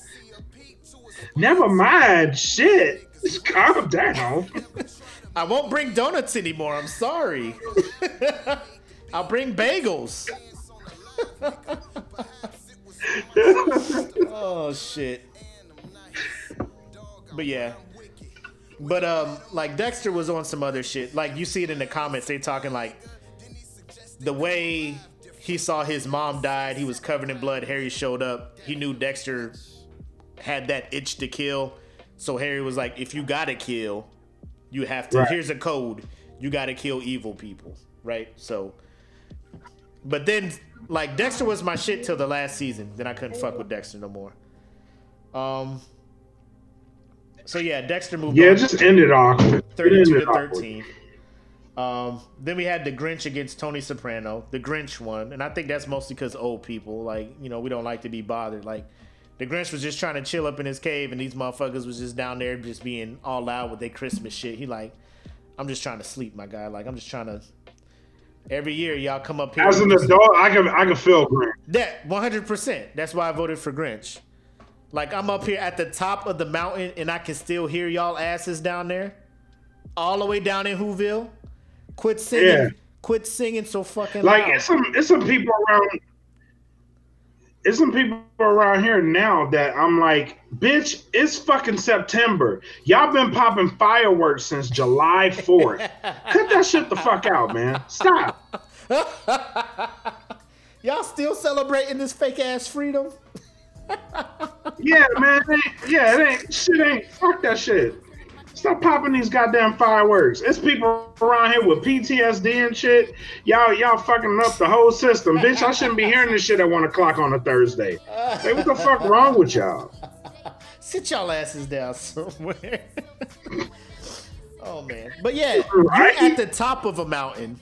Never mind. Shit. Just calm down. I won't bring donuts anymore. I'm sorry. I'll bring bagels. oh shit. But yeah. But um like Dexter was on some other shit. Like you see it in the comments, they talking like the way he saw his mom died, he was covered in blood, Harry showed up. He knew Dexter had that itch to kill. So Harry was like, if you gotta kill, you have to. Right. Here's a code. You got to kill evil people, right? So, but then like Dexter was my shit till the last season. Then I couldn't fuck with Dexter no more. Um. So yeah, Dexter moved Yeah, on. it just ended awkward. 32 ended to 13. Um, then we had the Grinch against Tony Soprano. The Grinch won, and I think that's mostly because old people, like you know, we don't like to be bothered. Like the Grinch was just trying to chill up in his cave, and these motherfuckers was just down there just being all loud with their Christmas shit. He like, I'm just trying to sleep, my guy. Like I'm just trying to. Every year, y'all come up here. As an adult, I can I can feel Grant. That 100%. That's why I voted for Grinch. Like I'm up here at the top of the mountain and I can still hear y'all asses down there. All the way down in Whoville. Quit singing. Yeah. Quit singing so fucking Like loud. it's some it's some people around. It's some people around here now that I'm like, bitch, it's fucking September. Y'all been popping fireworks since July 4th. Cut that shit the fuck out, man. Stop. y'all still celebrating this fake ass freedom? Yeah, man. it ain't- yeah, it ain't shit ain't fuck that shit. Stop popping these goddamn fireworks. It's people around here with PTSD and shit. Y'all, y'all fucking up the whole system, bitch. I shouldn't be hearing this shit at one o'clock on a Thursday. Hey, what the fuck wrong with y'all? Sit y'all asses down somewhere. oh man, but yeah, Right? you're at the top of a mountain,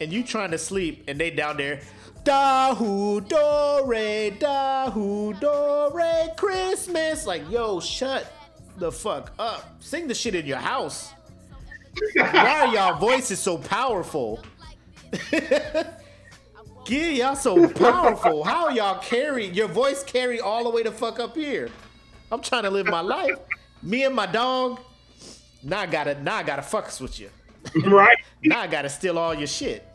and you trying to sleep, and they down there. Da hu do re, da hu do re, Christmas. Like, yo, shut the fuck up. Sing the shit in your house. Why are y'all voices so powerful? Yeah, y'all so powerful. How y'all carry your voice carry all the way the fuck up here? I'm trying to live my life. Me and my dog. Now I gotta now I gotta fucks with you. right? Now I gotta steal all your shit.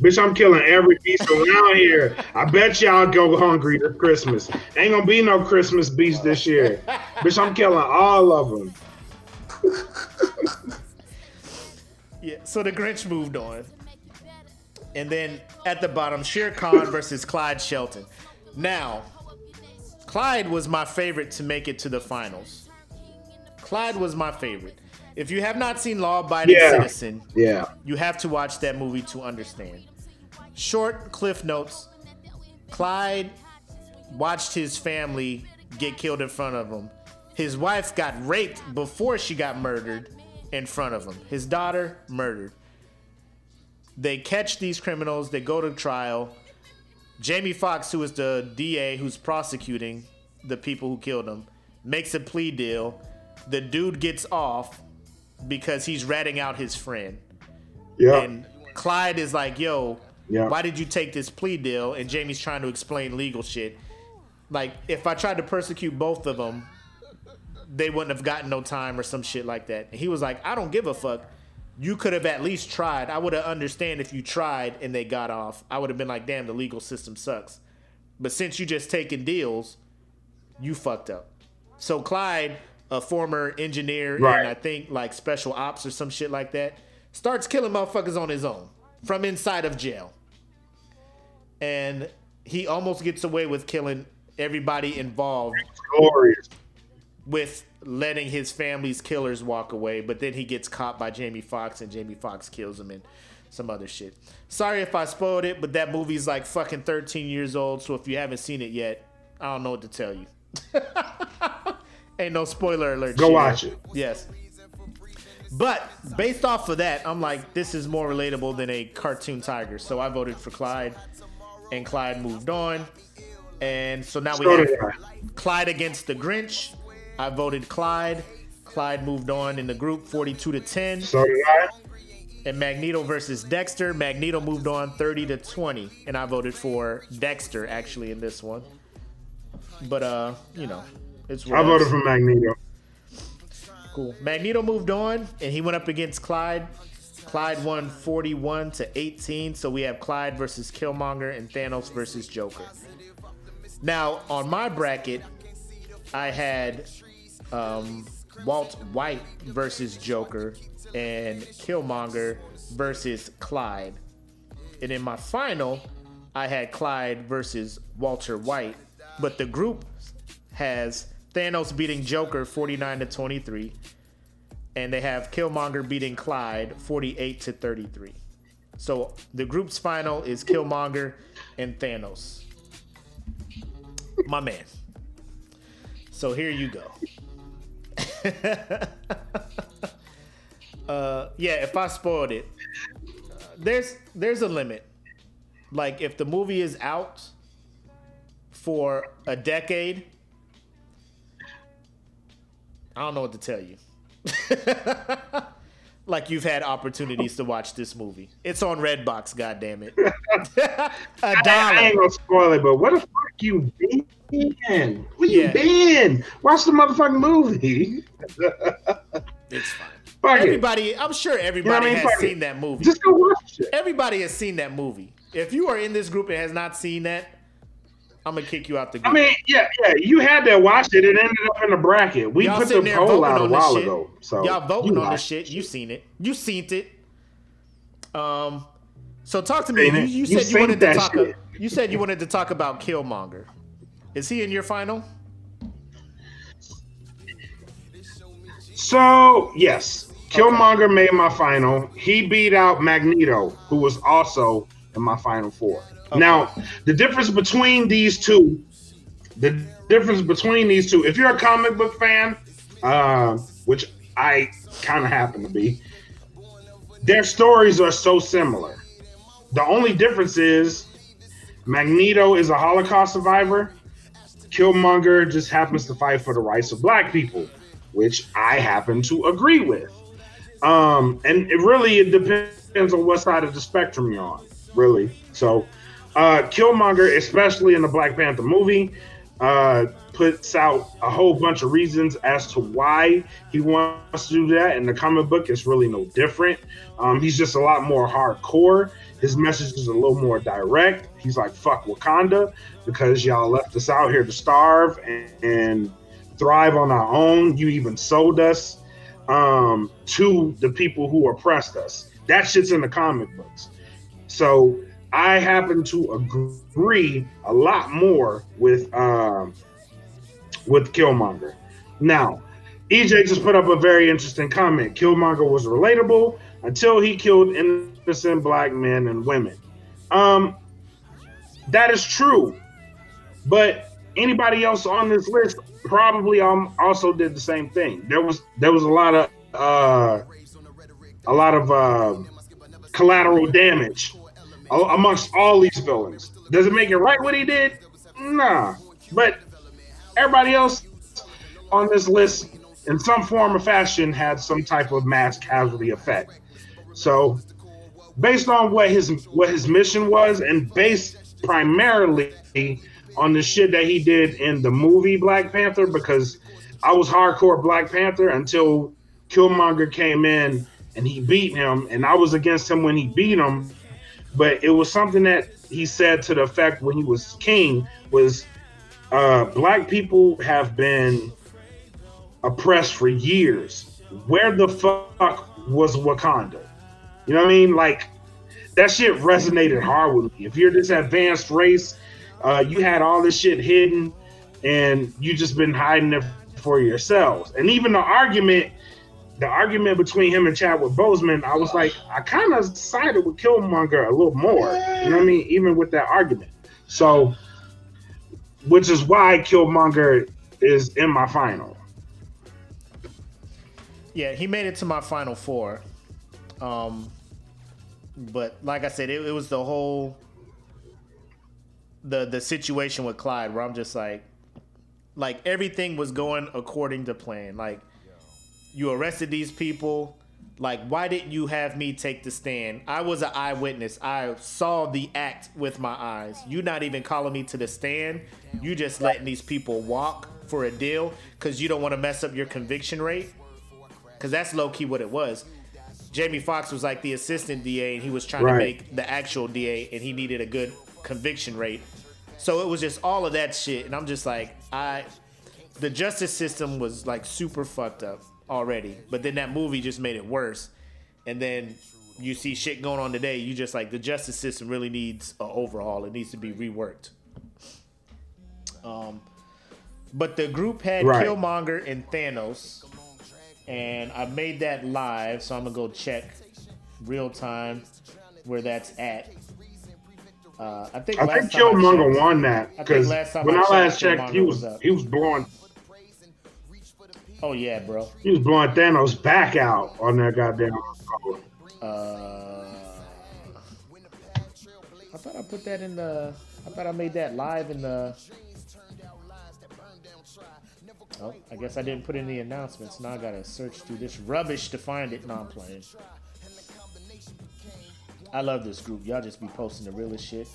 Bitch, I'm killing every beast around here. I bet y'all go hungry this Christmas. Ain't gonna be no Christmas beast this year. Bitch, I'm killing all of them. Yeah. So the Grinch moved on. And then at the bottom, Shere Khan versus Clyde Shelton. Now, Clyde was my favorite to make it to the finals. Clyde was my favorite. If you have not seen Law Abiding Yeah. Citizen, Yeah. You have to watch that movie to understand. Short cliff notes. Clyde watched his family get killed in front of him. His wife got raped before she got murdered in front of him. His daughter murdered. They catch these criminals, they go to trial. Jamie Foxx, who is the DA who's prosecuting the people who killed him, makes a plea deal. The dude gets off because he's ratting out his friend. Yeah. And Clyde is like, yo, Yeah. why did you take this plea deal? And Jamie's trying to explain legal shit. Like, if I tried to persecute both of them, they wouldn't have gotten no time or some shit like that. And he was like, I don't give a fuck. You could have at least tried. I would have understand if you tried and they got off. I would have been like, damn, the legal system sucks. But since you just taking deals, you fucked up. So Clyde, a former engineer Right. and I think like special ops or some shit like that, starts killing motherfuckers on his own from inside of jail. And he almost gets away with killing everybody involved Glorious. with letting his family's killers walk away, but then he gets caught by Jamie Foxx, and Jamie Foxx kills him and some other shit. Sorry if I spoiled it, but that movie's like fucking 13 years old, so if you haven't seen it yet, I don't know what to tell you. Ain't no spoiler alert. Go shit. watch it. Yes. But based off of that, I'm like, this is more relatable than a cartoon tiger. So I voted for Clyde, and Clyde moved on. And so now we So have. Clyde against the Grinch. I voted Clyde. Clyde moved on in the group 42 to 10. So And Magneto versus Dexter. Magneto moved on 30 to 20. And I voted for Dexter actually in this one. But uh, you know, it's I voted for Magneto. Cool. Magneto moved on and he went up against Clyde. Clyde won 41 to 18. So we have Clyde versus Killmonger and Thanos versus Joker. Now, on my bracket, I had um, Walt White versus Joker and Killmonger versus Clyde. And in my final, I had Clyde versus Walter White. But the group has Thanos beating Joker 49 to 23. And they have Killmonger beating Clyde 48 to 33. So the group's final is Killmonger and Thanos. My man. So here you go. uh, yeah, if I spoiled it, uh, there's there's a limit. Like if the movie is out for a decade, I don't know what to tell you. like you've had opportunities to watch this movie. It's on Redbox, goddammit. a I, I dollar. ain't gonna spoil it, but where the fuck you been? Where you Yeah. been? Watch the motherfucking movie. It's fine. Fuck it. Everybody, I'm sure everybody mean? has Fuck it. seen that movie. Just go watch it. Everybody has seen that movie. If you are in this group and has not seen that, I'm gonna kick you out the game. I mean, yeah, yeah, you had to watch it. It ended up in the bracket. We Y'all put the there poll out a while shit. ago. So Y'all voting on this shit. it. You seen it. You seen it. Um, so talk to me. You, you You said you seen wanted to talk. shit. you said you wanted to talk about Killmonger. Is he in your final? So yes, Killmonger made my final. He beat out Magneto, who was also in my final four. Now, the difference between these two, the difference between these two, if you're a comic book fan, uh, which I kind of happen to be, their stories are so similar. The only difference is Magneto is a Holocaust survivor. Killmonger just happens to fight for the rights of black people, which I happen to agree with. Um, and it really it depends on what side of the spectrum you're on, really. So, uh, Killmonger, especially in the Black Panther movie, uh, puts out a whole bunch of reasons as to why he wants to do that. In the comic book, it's really no different. Um, he's just a lot more hardcore. His message is a little more direct. He's like, fuck Wakanda because y'all left us out here to starve and, and thrive on our own. You even sold us um, to the people who oppressed us. That shit's in the comic books. So I happen to agree a lot more with um, with Killmonger. Now, EJ just put up a very interesting comment. Killmonger was relatable until he killed innocent black men and women. Um, that is true, but anybody else on this list probably um also did the same thing. There was there was a lot of uh, a lot of uh, collateral damage amongst all these villains. Does it make it right what he did? Nah. But everybody else on this list, in some form or fashion, had some type of mass casualty effect. So, based on what his what his mission was, and based primarily on the shit that he did in the movie Black Panther, because I was hardcore Black Panther until Killmonger came in and he beat him, and I was against him when he beat him but it was something that he said to the effect when he was king was uh, black people have been oppressed for years. Where the fuck was Wakanda? You know what I mean? Like that shit resonated hard with me. If you're this advanced race, uh, you had all this shit hidden, and you just been hiding it for yourselves. And even the argument the argument between him and Chadwick Boseman, I was like, I kind of sided with Killmonger a little more. You know what I mean? Even with that argument. So, which is why Killmonger is in my final. Yeah, he made it to my final four. Um, but like I said, it, it was the whole the the situation with Clyde where I'm just like, like everything was going according to plan. Like you arrested these people. Like, why didn't you have me take the stand? I was an eyewitness. I saw the act with my eyes. You not even calling me to the stand. You just letting these people walk for a deal because you don't want to mess up your conviction rate. Because that's low key what it was. Jamie Foxx was like the assistant DA, and he was trying right. to make the actual DA, and he needed a good conviction rate. So it was just all of that shit, and I'm just like, I, the justice system was like super fucked up already, but then that movie just made it worse. And then you see shit going on today. You just like the justice system really needs an overhaul. It needs to be reworked. Um, but the group had right. Killmonger and Thanos, and I made that live, so I'm gonna go check real time where that's at. Uh, I think I think Killmonger won that because when I, last checked, he was, was he was blowing Oh yeah, bro. He was blowing Thanos back out on that goddamn. Uh, I thought I put that in the. I thought I made that live in the. Oh, I guess I didn't put in the announcements. Now I gotta search through this rubbish to find it. No, I'm playing. I love this group. Y'all just be posting the realest shit.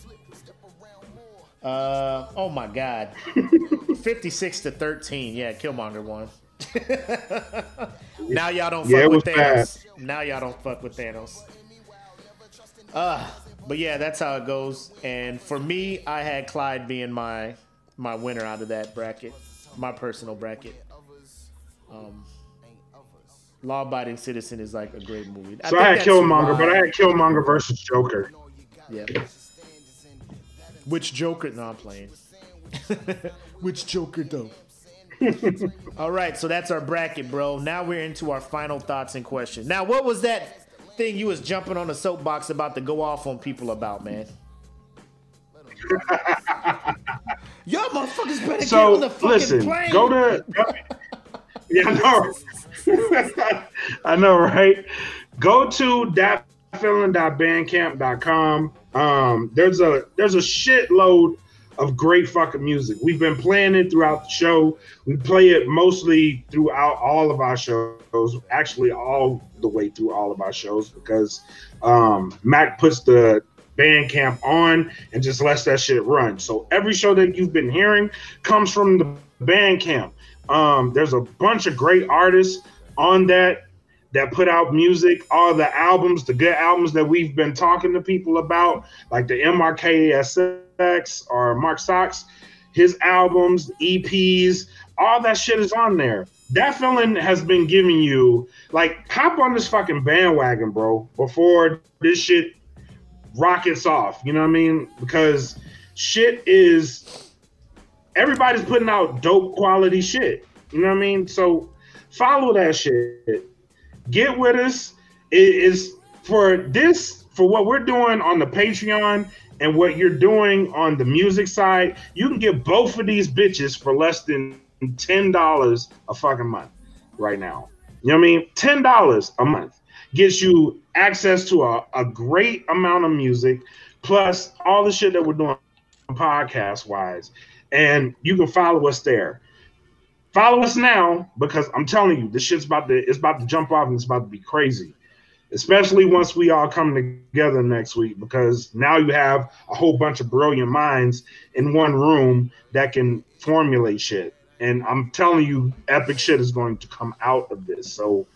Uh, oh my god. 56 to 13. Yeah, Killmonger won. now y'all don't fuck yeah, with Thanos. Bad. Now y'all don't fuck with Thanos. Uh, but yeah, that's how it goes. And for me, I had Clyde being my my winner out of that bracket, my personal bracket. Um, Law Abiding Citizen is like a great movie. So I, I had Killmonger, but I had Killmonger versus Joker. Yeah. Which Joker? No, I'm playing. Which Joker though? All right, so that's our bracket, bro. Now we're into our final thoughts and questions. Now, what was that thing you was jumping on the soapbox about to go off on people about, man? Y'all motherfuckers better so, get on the fucking listen, plane. go to. yeah, I know. I know, right? Go to datfeelin.bandcamp.com. Um, there's a there's a shitload of great fucking music. We've been playing it throughout the show. We play it mostly throughout all of our shows, actually all the way through all of our shows because um, Mac puts the Bandcamp on and just lets that shit run. So every show that you've been hearing comes from the Bandcamp. Um, there's a bunch of great artists on that that put out music, all the albums, the good albums that we've been talking to people about, like the MRKSX or Mark Socks, his albums, EPs, all that shit is on there. That feeling has been giving you like hop on this fucking bandwagon, bro, before this shit rockets off. You know what I mean? Because shit is everybody's putting out dope quality shit. You know what I mean? So follow that shit. Get with us. It is for this for what we're doing on the Patreon and what you're doing on the music side. You can get both of these bitches for less than ten dollars a fucking month right now. You know what I mean? Ten dollars a month gets you access to a, a great amount of music, plus all the shit that we're doing podcast wise. And you can follow us there. Follow us now because I'm telling you, this shit's about to it's about to jump off and it's about to be crazy. Especially once we all come together next week, because now you have a whole bunch of brilliant minds in one room that can formulate shit. And I'm telling you, epic shit is going to come out of this. So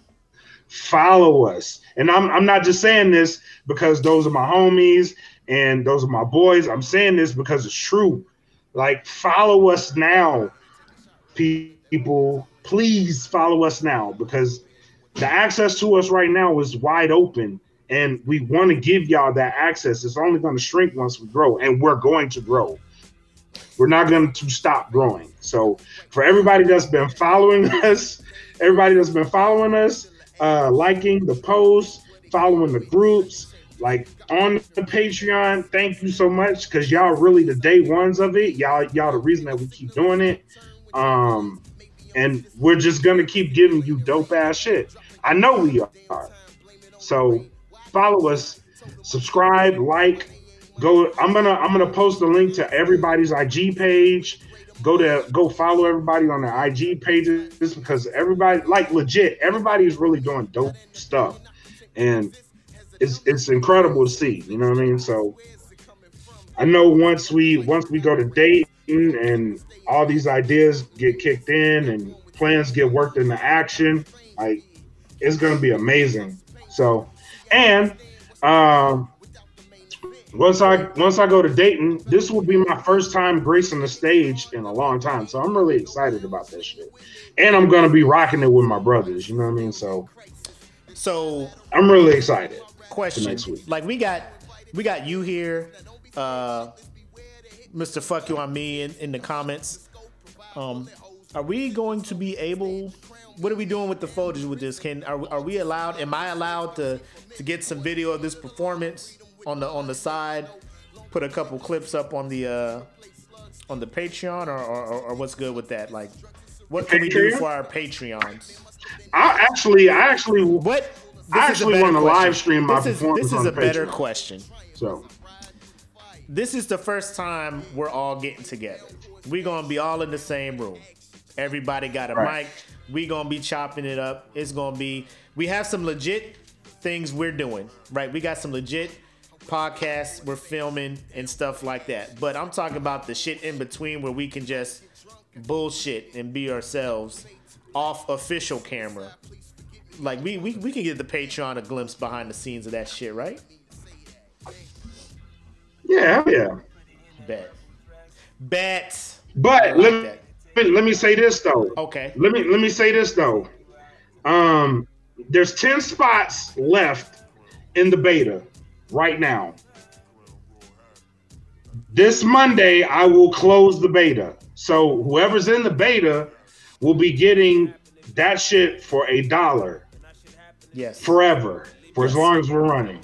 follow us. And I'm I'm not just saying this because those are my homies and those are my boys. I'm saying this because it's true. Like follow us now, people. People, please follow us now because the access to us right now is wide open and we want to give y'all that access. It's only going to shrink once we grow and we're going to grow. We're not going to stop growing. So for everybody that's been following us, everybody that's been following us, uh, liking the posts, following the groups, like on the Patreon. Thank you so much because y'all really the day ones of it. Y'all, y'all the reason that we keep doing it. Um, and we're just gonna keep giving you dope ass shit. I know we are. So follow us, subscribe, like, go. I'm gonna I'm gonna post a link to everybody's IG page go to go follow everybody on their IG pages because everybody like legit everybody is really doing dope stuff and it's it's incredible to see you know what I mean so I know once we once we go to And all these ideas get kicked in and plans get worked into action like it's gonna be amazing so and um once I once I go to Dayton, this will be my first time gracing the stage in a long time. So I'm really excited about that shit. And I'm gonna be rocking it with my brothers, you know what I mean? So So I'm really excited. question next week. like we got we got you here uh mr fuck you on me in, in the comments. Um are we going to be able what are we doing with the footage with this? Can are, are we allowed am i allowed to to get some video of this performance on the on the side put a couple clips up on the uh on the patreon or or, or what's good with that? Like what can we do for our patreons? I actually I actually what? I this is a actually wanna live stream my this is, performance this is a better Patreon. question. So this is the first time we're all getting together. We're gonna be all in the same room. Everybody got a Right. mic. We gonna be chopping it up. It's gonna be. We have some legit things we're doing. Right. We got some legit podcasts we're filming and stuff like that. But I'm talking about the shit in between where we can just bullshit and be ourselves off official camera. Like we we, we can give the Patreon a glimpse behind the scenes of that shit, right? Yeah, yeah. Bet. Bet. But like let, me, let me say this though. Okay. Let me let me say this though. Um, there's ten spots left in the beta right now. This Monday, I will close the beta. So whoever's in the beta will be getting that shit for a dollar Yes. forever for as long as we're running.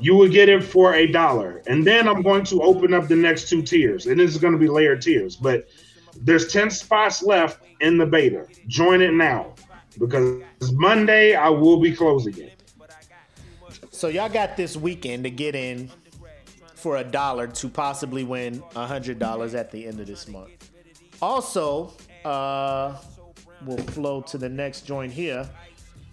You would get it for a dollar, and then I'm going to open up the next two tiers, and this is going to be layered tiers. But there's ten spots left in the beta. Join it now because Monday I will be closing it. So y'all got this weekend to get in for a dollar to possibly win a hundred dollars at the end of this month. Also, uh, we'll flow to the next joint here.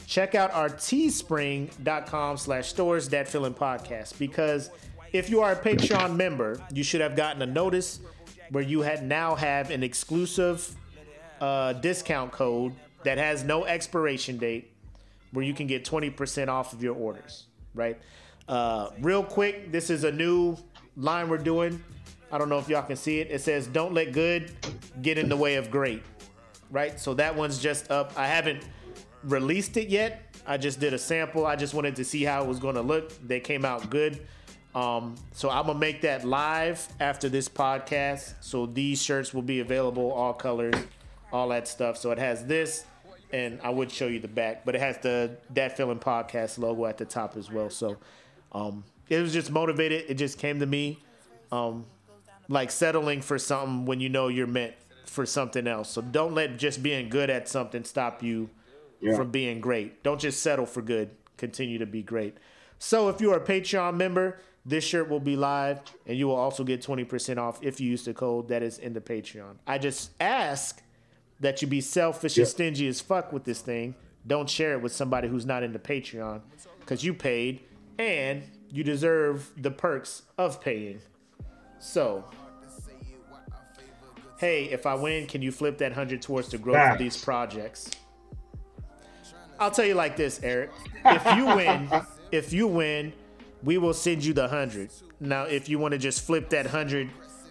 Check out our teespring.com slash stores that feeling podcast because if you are a Patreon member, you should have gotten a notice where you had now have an exclusive uh, discount code that has no expiration date where you can get 20% off of your orders, right? Uh, real quick, this is a new line we're doing. I don't know if y'all can see it. It says, Don't let good get in the way of great, right? So that one's just up. I haven't released it yet. I just did a sample. I just wanted to see how it was going to look. They came out good. Um, so I'm gonna make that live after this podcast. So these shirts will be available, all colors, all that stuff. So it has this, and I would show you the back, but it has the that feeling podcast logo at the top as well. So um, it was just motivated. It just came to me, um, like settling for something when you know you're meant for something else. So don't let just being good at something stop you Yeah. from being great. Don't just settle for good. Continue to be great. So if you're a Patreon member, this shirt will be live, and you will also get 20% off if you use the code that is in the Patreon. I just ask that you be selfish and stingy as fuck with this thing. Don't share it with somebody who's not in the Patreon because you paid and you deserve the perks of paying. So, hey, if I win, can you flip that 100 towards the growth of these projects? I'll tell you like this, Eric. If you win, if you win, we will send you the hundred. Now, if you want to just flip that hundred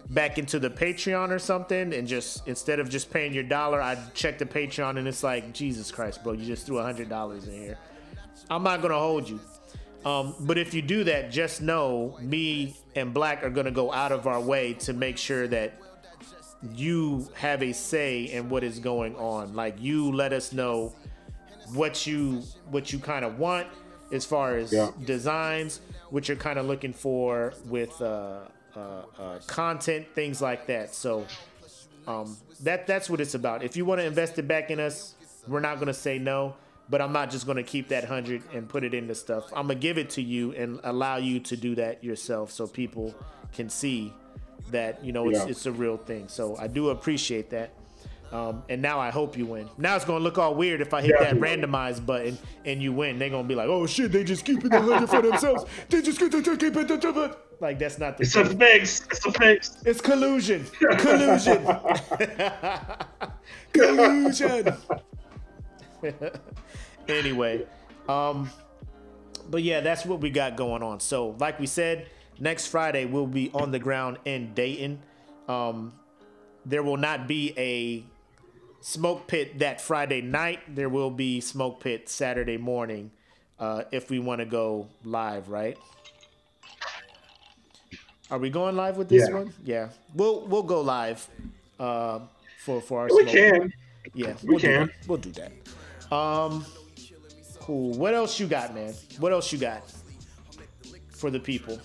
back into the Patreon or something, and just instead of just paying your dollar, I check the Patreon and it's like Jesus Christ, bro, you just threw a hundred dollars in here. I'm not gonna hold you. Um, but if you do that, just know me and Black are gonna go out of our way to make sure that you have a say in what is going on. Like you let us know what you what you kind of want as far as Yeah. designs, what you're kind of looking for with uh, uh, uh, content, things like that. So um, that that's what it's about. If you want to invest it back in us, we're not gonna say no. But I'm not just gonna keep that hundred and put it into stuff. I'm gonna give it to you and allow you to do that yourself, so people can see that you know it's, Yeah. it's a real thing. So I do appreciate that. Um, and now I hope you win. Now it's gonna look all weird if I hit that Definitely. randomize button and you win. They're gonna be like, "Oh shit, they just keeping the hundred for themselves. They just keep it." Like that's not the. It's a case. fix. It's a fix. It's collusion. Collusion. collusion. anyway, um, but yeah, that's what we got going on. So, like we said, next Friday we'll be on the ground in Dayton. Um, there will not be a smoke pit that Friday night. There will be smoke pit Saturday morning uh, if we want to go live, right? Are we going live with this Yeah. one? Yeah, we'll we'll go live uh, for for our. We smoke. can. Yeah, We we'll do can. that. We'll do that. Um, cool. What else you got, man? What else you got for the people?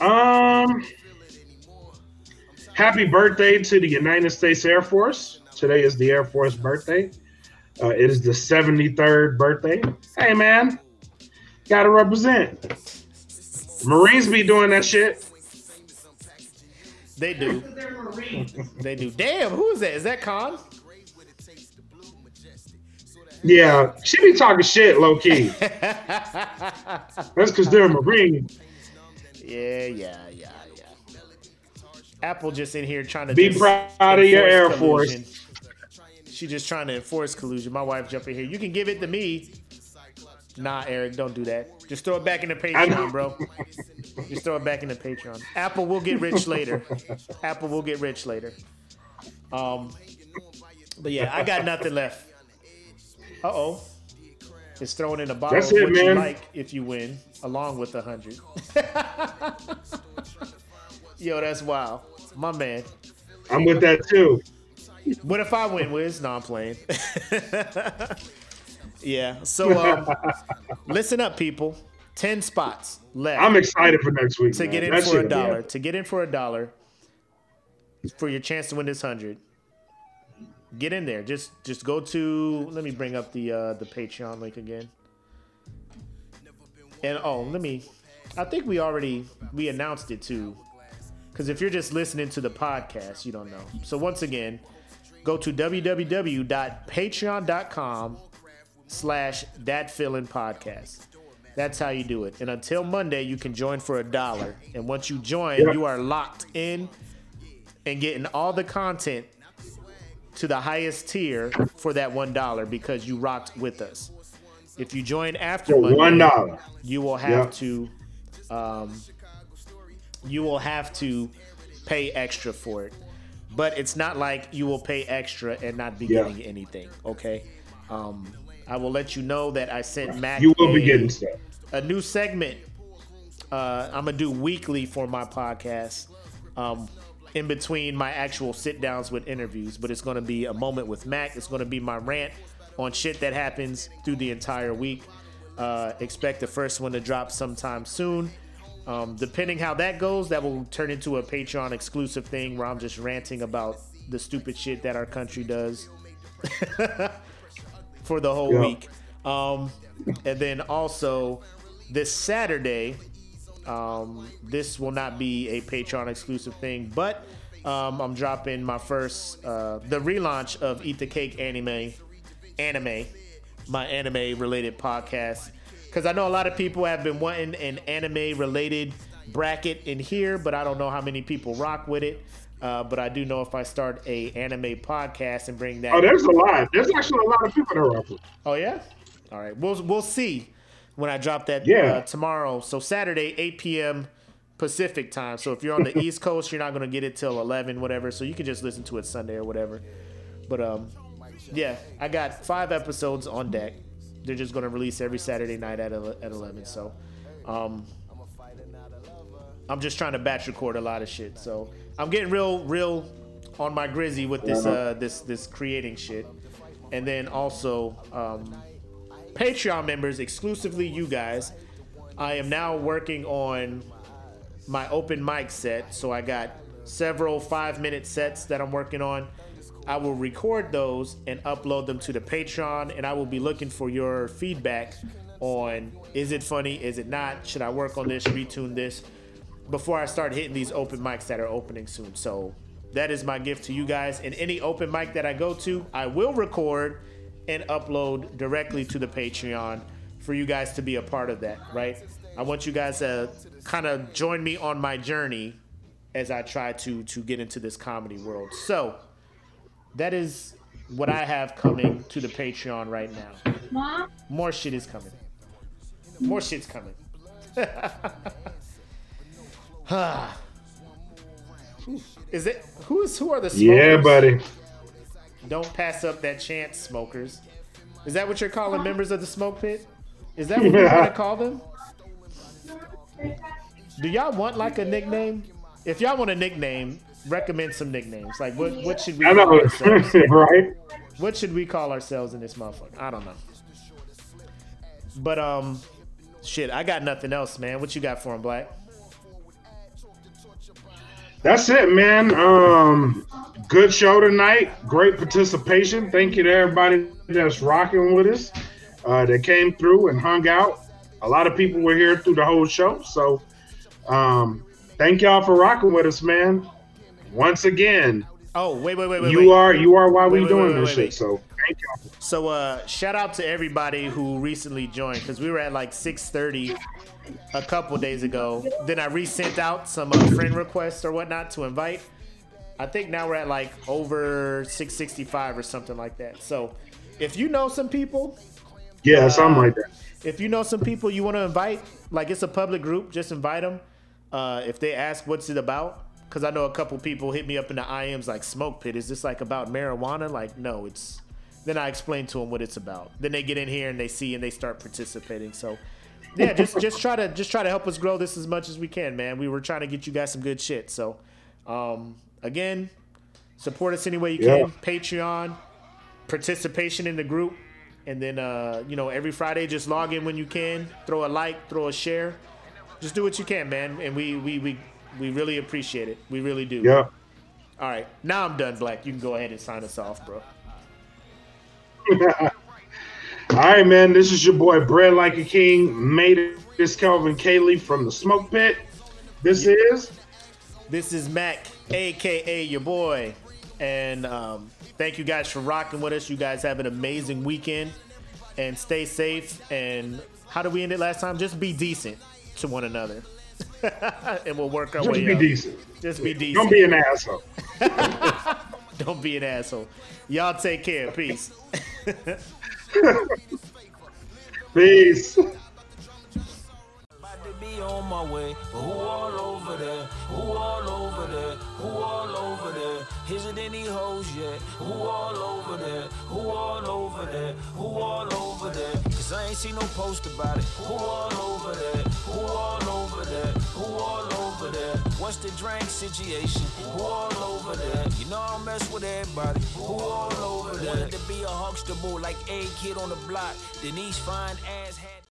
Um, happy birthday to the United States Air Force. Today is the Air Force birthday. Uh, it is the 73rd birthday. Hey, man, gotta represent. Marines be doing that shit. They do. they do. Damn, who is that? Is that Khan? Yeah, she be talking shit low key. That's because they're a Marine. Yeah, yeah. Apple just in here trying to Be proud of your Air Force. She just trying to enforce collusion. My wife jumping here. You can give it to me. Nah, Eric, don't do that. Just throw it back in the Patreon, bro. Just throw it back in the Patreon. Apple will get rich later. Apple will get rich later. Um, but yeah, I got nothing left. Uh oh. It's thrown in a bottle That's of it, what you like if you win, along with a hundred. Yo, that's wild. My man. I'm with that too. What if I win, Wiz? No, I'm playing. yeah. So um, listen up, people. Ten spots left. I'm excited for next week. to man. get in That for a be dollar. To get in for a dollar for your chance to win this hundred. Get in there. Just just go to let me bring up the uh the Patreon link again. And oh, let me I think we already we announced it too. Cause if you're just listening to the podcast, you don't know. So once again, go to www.patreon.com slash that feeling podcast. That's how you do it. And until Monday, you can join for a dollar. And once you join, Yeah. you are locked in and getting all the content to the highest tier for that one dollar because you rocked with us. If you join after Monday, one dollar. you will have Yeah. to um, you will have to pay extra for it but it's not like you will pay extra and not be Yeah. getting anything okay um, i will let you know that i sent mac You will be a- getting stuff. a new segment uh, I'm gonna do weekly for my podcast. Um, in between my actual sit downs with interviews, but it's gonna be a moment with Mac. It's gonna be my rant on shit that happens through the entire week. Uh, expect the first one to drop sometime soon. Um, depending how that goes, that will turn into a Patreon exclusive thing where I'm just ranting about the stupid shit that our country does for the whole Yeah. week. Um, and then also this Saturday, um, this will not be a Patreon exclusive thing, but um, I'm dropping my first uh, the relaunch of Eat the Cake anime, anime, my anime related podcast. Because I know a lot of people have been wanting an anime related bracket in here, but I don't know how many people rock with it. Uh, but I do know if I start a anime podcast and bring that. Oh, there's a lot. There's actually a lot of people that are up. Oh yeah. All right. We'll we'll see when I drop that Yeah. uh, tomorrow. So Saturday, 8 p.m. Pacific time. So if you're on the East Coast, you're not gonna get it till 11, whatever. So you can just listen to it Sunday or whatever. But um, yeah, I got five episodes on deck. They're just gonna release every Saturday night at at 11. So um, I'm just trying to batch record a lot of shit. So I'm getting real real on my grizzy with this uh this this creating shit. And then also um Patreon members, exclusively you guys, I am now working on my open mic set. So I got several five minute sets that I'm working on. I will record those and upload them to the Patreon, and I will be looking for your feedback on is it funny, is it not, should I work on this, retune this before I start hitting these open mics that are opening soon. So that is my gift to you guys. And any open mic that I go to, I will record and upload directly to the Patreon for you guys to be a part of that, right? I want you guys to kind of join me on my journey as I try to to get into this comedy world. So that is what I have coming to the Patreon right now. Mom? More shit is coming. More shit's coming. is it who is who are the smokers? Yeah, buddy. Don't pass up that chance, smokers. Is that what you're calling members of the smoke pit? Is that what you want to call them? Do y'all want like a nickname? If y'all want a nickname, recommend some nicknames. Like what what should we I call know, ourselves? right? What should we call ourselves in this motherfucker? I don't know. But um, shit, I got nothing else, man. What you got for him, Black? That's it, man. Um, good show tonight. Great participation. Thank you to everybody that's rocking with us. Uh, that came through and hung out. A lot of people were here through the whole show. So, um, thank y'all for rocking with us, man. Once again, Oh, wait, wait, wait, wait. you wait. are you are why we Wait, wait, doing this shit. So, thank y'all. So uh shout out to everybody who recently joined because we were at like 6:30 a couple days ago. Then I resent out some uh, friend requests or whatnot to invite. I think now we're at like over 665 or something like that. So if you know some people, Yeah, something like that. if you know some people you want to invite, like it's a public group, just invite them. Uh, if they ask what's it about, because I know a couple people hit me up in the IMs like Smoke Pit. Is this like about marijuana? Like, no, it's. Then I explain to them what it's about. Then they get in here and they see and they start participating. So, yeah, just just try to just try to help us grow this as much as we can, man. We were trying to get you guys some good shit. So, um, again, Support us any way you Yeah. can. Patreon, participation in the group, and then uh, you know every Friday just log in when you can. Throw a like, throw a share. Just do what you can, man, and we we we we really appreciate it. We really do. Yeah. All right, now I'm done, Black. You can go ahead and sign us off, bro. All right, man. This is your boy, Bread Like a King. Made it. this Calvin Cayley from the Smoke Pit. This is This is Mac, aka your boy, and um, thank you guys for rocking with us. You guys have an amazing weekend, and stay safe. And how did we end it last time? Just be decent to one another, and we'll work our just way be up. decent. Just be decent. Don't be an asshole. Don't be an asshole. Y'all take care. Peace. Peace. About to be on my way, but who all over there? Who all over there? Who all over there? Is it any hoes yet? Who all over there? Who all over there? Who all over there? Cause I ain't seen no post about it. Who all over there? Who all over there? Who all over there? What's the drink situation? Who all over there? You know I don't mess with everybody. Who all over there? Wanted to be a huckster like a kid on the block. Denise fine ass had.